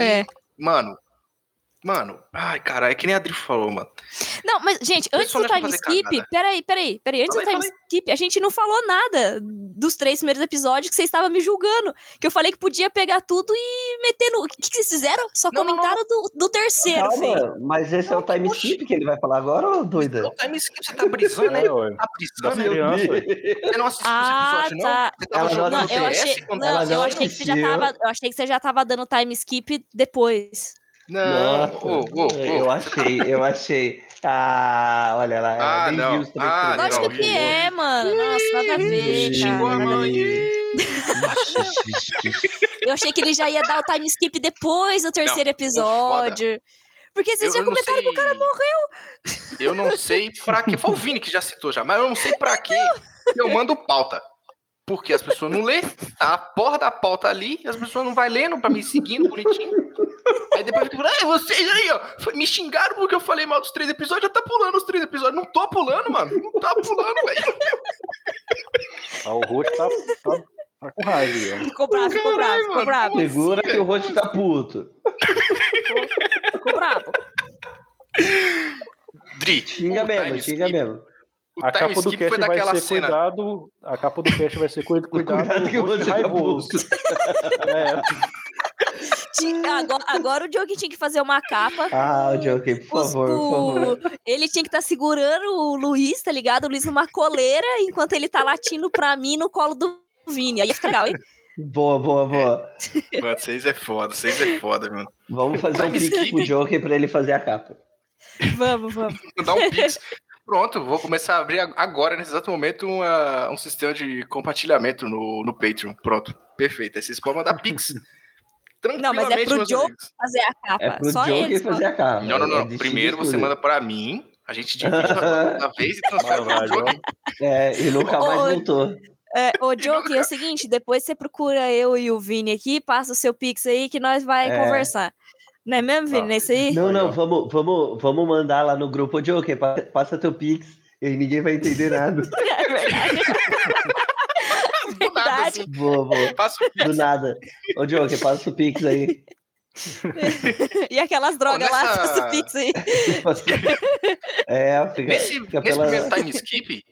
Speaker 2: Aí,
Speaker 3: É.
Speaker 2: mano. Mano, ai, cara, é que nem a Adri falou, mano.
Speaker 3: Não, mas, gente, antes do time skip,
Speaker 2: cagada.
Speaker 3: peraí, peraí, peraí, antes
Speaker 2: Fala
Speaker 3: do
Speaker 2: aí,
Speaker 3: time
Speaker 2: fala
Speaker 3: skip, a gente não falou nada dos três primeiros episódios que você estava me julgando. Que eu falei que podia pegar tudo e meter no. O que, que vocês fizeram? Só
Speaker 2: Não, não,
Speaker 3: comentaram do, do terceiro.
Speaker 4: Calma, mas esse é o time skip que ele vai falar agora, ô doida?
Speaker 2: O time skip, você tá brisando, né?
Speaker 5: é.
Speaker 2: Tá brisando, eu-
Speaker 5: crianças.
Speaker 2: Você não assistiu
Speaker 3: Ah,
Speaker 2: esse episódio,
Speaker 3: tá.
Speaker 2: não? Você tava
Speaker 4: Ela não
Speaker 3: Não, eu achei, não,
Speaker 4: ela
Speaker 3: eu
Speaker 4: não
Speaker 3: achei que você já tava. Eu achei que você já tava dando time skip depois.
Speaker 2: Não, ô, ô, ô.
Speaker 4: eu achei, eu achei. Ah, olha lá,
Speaker 2: Ah, não. Ah,
Speaker 4: primeiros.
Speaker 3: Lógico
Speaker 2: não,
Speaker 3: que é, mano. Nossa, nada a ver,
Speaker 2: Xingou a mãe.
Speaker 3: Eu achei que ele já ia dar o time skip depois do terceiro
Speaker 2: Não,
Speaker 3: episódio. Porque vocês
Speaker 2: Eu-
Speaker 3: já
Speaker 2: não
Speaker 3: comentaram que o cara morreu.
Speaker 2: Eu não sei pra quê. Foi o Vini que já citou já, mas eu não sei pra quê que eu mando pauta. Porque as pessoas não lêem, tá a porra da pauta ali, as pessoas não vai lendo pra me seguindo bonitinho. Aí depois fica falando, ah, vocês aí, ó, foi- me xingaram porque eu falei mal dos três episódios, já tá pulando os três episódios. Não tô pulando, mano. Não tá pulando, velho.
Speaker 5: Ah, o rosto tá, tá Tá com raiva, ó.
Speaker 3: Ficou bravo, ficou bravo, ficou bravo.
Speaker 4: Segura que o rosto tá puto.
Speaker 3: Ficou bravo.
Speaker 2: Dri,
Speaker 4: Xinga mesmo, xinga mesmo.
Speaker 2: O
Speaker 5: A capa do cast vai ser
Speaker 2: cena.
Speaker 5: cuidado. A capa do cast vai ser cuidado, cuidado,
Speaker 4: que você tá
Speaker 5: raivoso. É,
Speaker 3: agora, agora o Diogo tinha que fazer uma capa.
Speaker 4: Ah, o Joker, por favor, por favor.
Speaker 3: Ele tinha que estar segurando o Luiz, tá ligado? O Luiz numa coleira, enquanto ele tá latindo pra mim no colo do Vini. Aí ia ficar legal, hein?
Speaker 4: Boa, boa, boa.
Speaker 2: Mano, vocês é foda, vocês é foda, mano.
Speaker 4: Vamos fazer um pix pro Joker pra ele fazer a capa.
Speaker 3: Vamos, vamos.
Speaker 2: Dá um pix. Pronto, vou começar a abrir ag- agora, nesse exato momento, uma- um sistema de compartilhamento no, no Patreon. Pronto, perfeito. Aí vocês podem mandar pix.
Speaker 3: Não, mas é pro Joe
Speaker 2: amigos.
Speaker 3: fazer a capa.
Speaker 4: É pro
Speaker 3: Só só.
Speaker 4: fazer a capa.
Speaker 2: Não, não,
Speaker 4: É
Speaker 2: não.
Speaker 4: de
Speaker 2: Primeiro você manda pra mim, a gente divide a vez e transfere
Speaker 5: vai,
Speaker 2: pro Joe.
Speaker 4: É, e nunca mais voltou.
Speaker 3: É, ô, Joker, é o seguinte, depois você procura eu e o Vini aqui, passa o seu pix aí que nós vai
Speaker 4: É.
Speaker 3: conversar. Não é mesmo, Vini? Não é isso aí?
Speaker 4: Não, não, vamos, vamos, vamos mandar lá no grupo, Ô, Joker, pa- passa teu pix e ninguém vai entender nada.
Speaker 3: É verdade.
Speaker 2: Do nada, assim.
Speaker 4: Boa, boa.
Speaker 2: Passa o
Speaker 4: Do
Speaker 2: pix.
Speaker 4: nada. Ô, Joker, passa o pix aí.
Speaker 3: E aquelas drogas lá,
Speaker 2: nessa-
Speaker 3: passa o pix aí.
Speaker 4: É, fica,
Speaker 2: Nesse,
Speaker 4: fica
Speaker 2: nesse
Speaker 4: pela...
Speaker 2: primeiro time skip,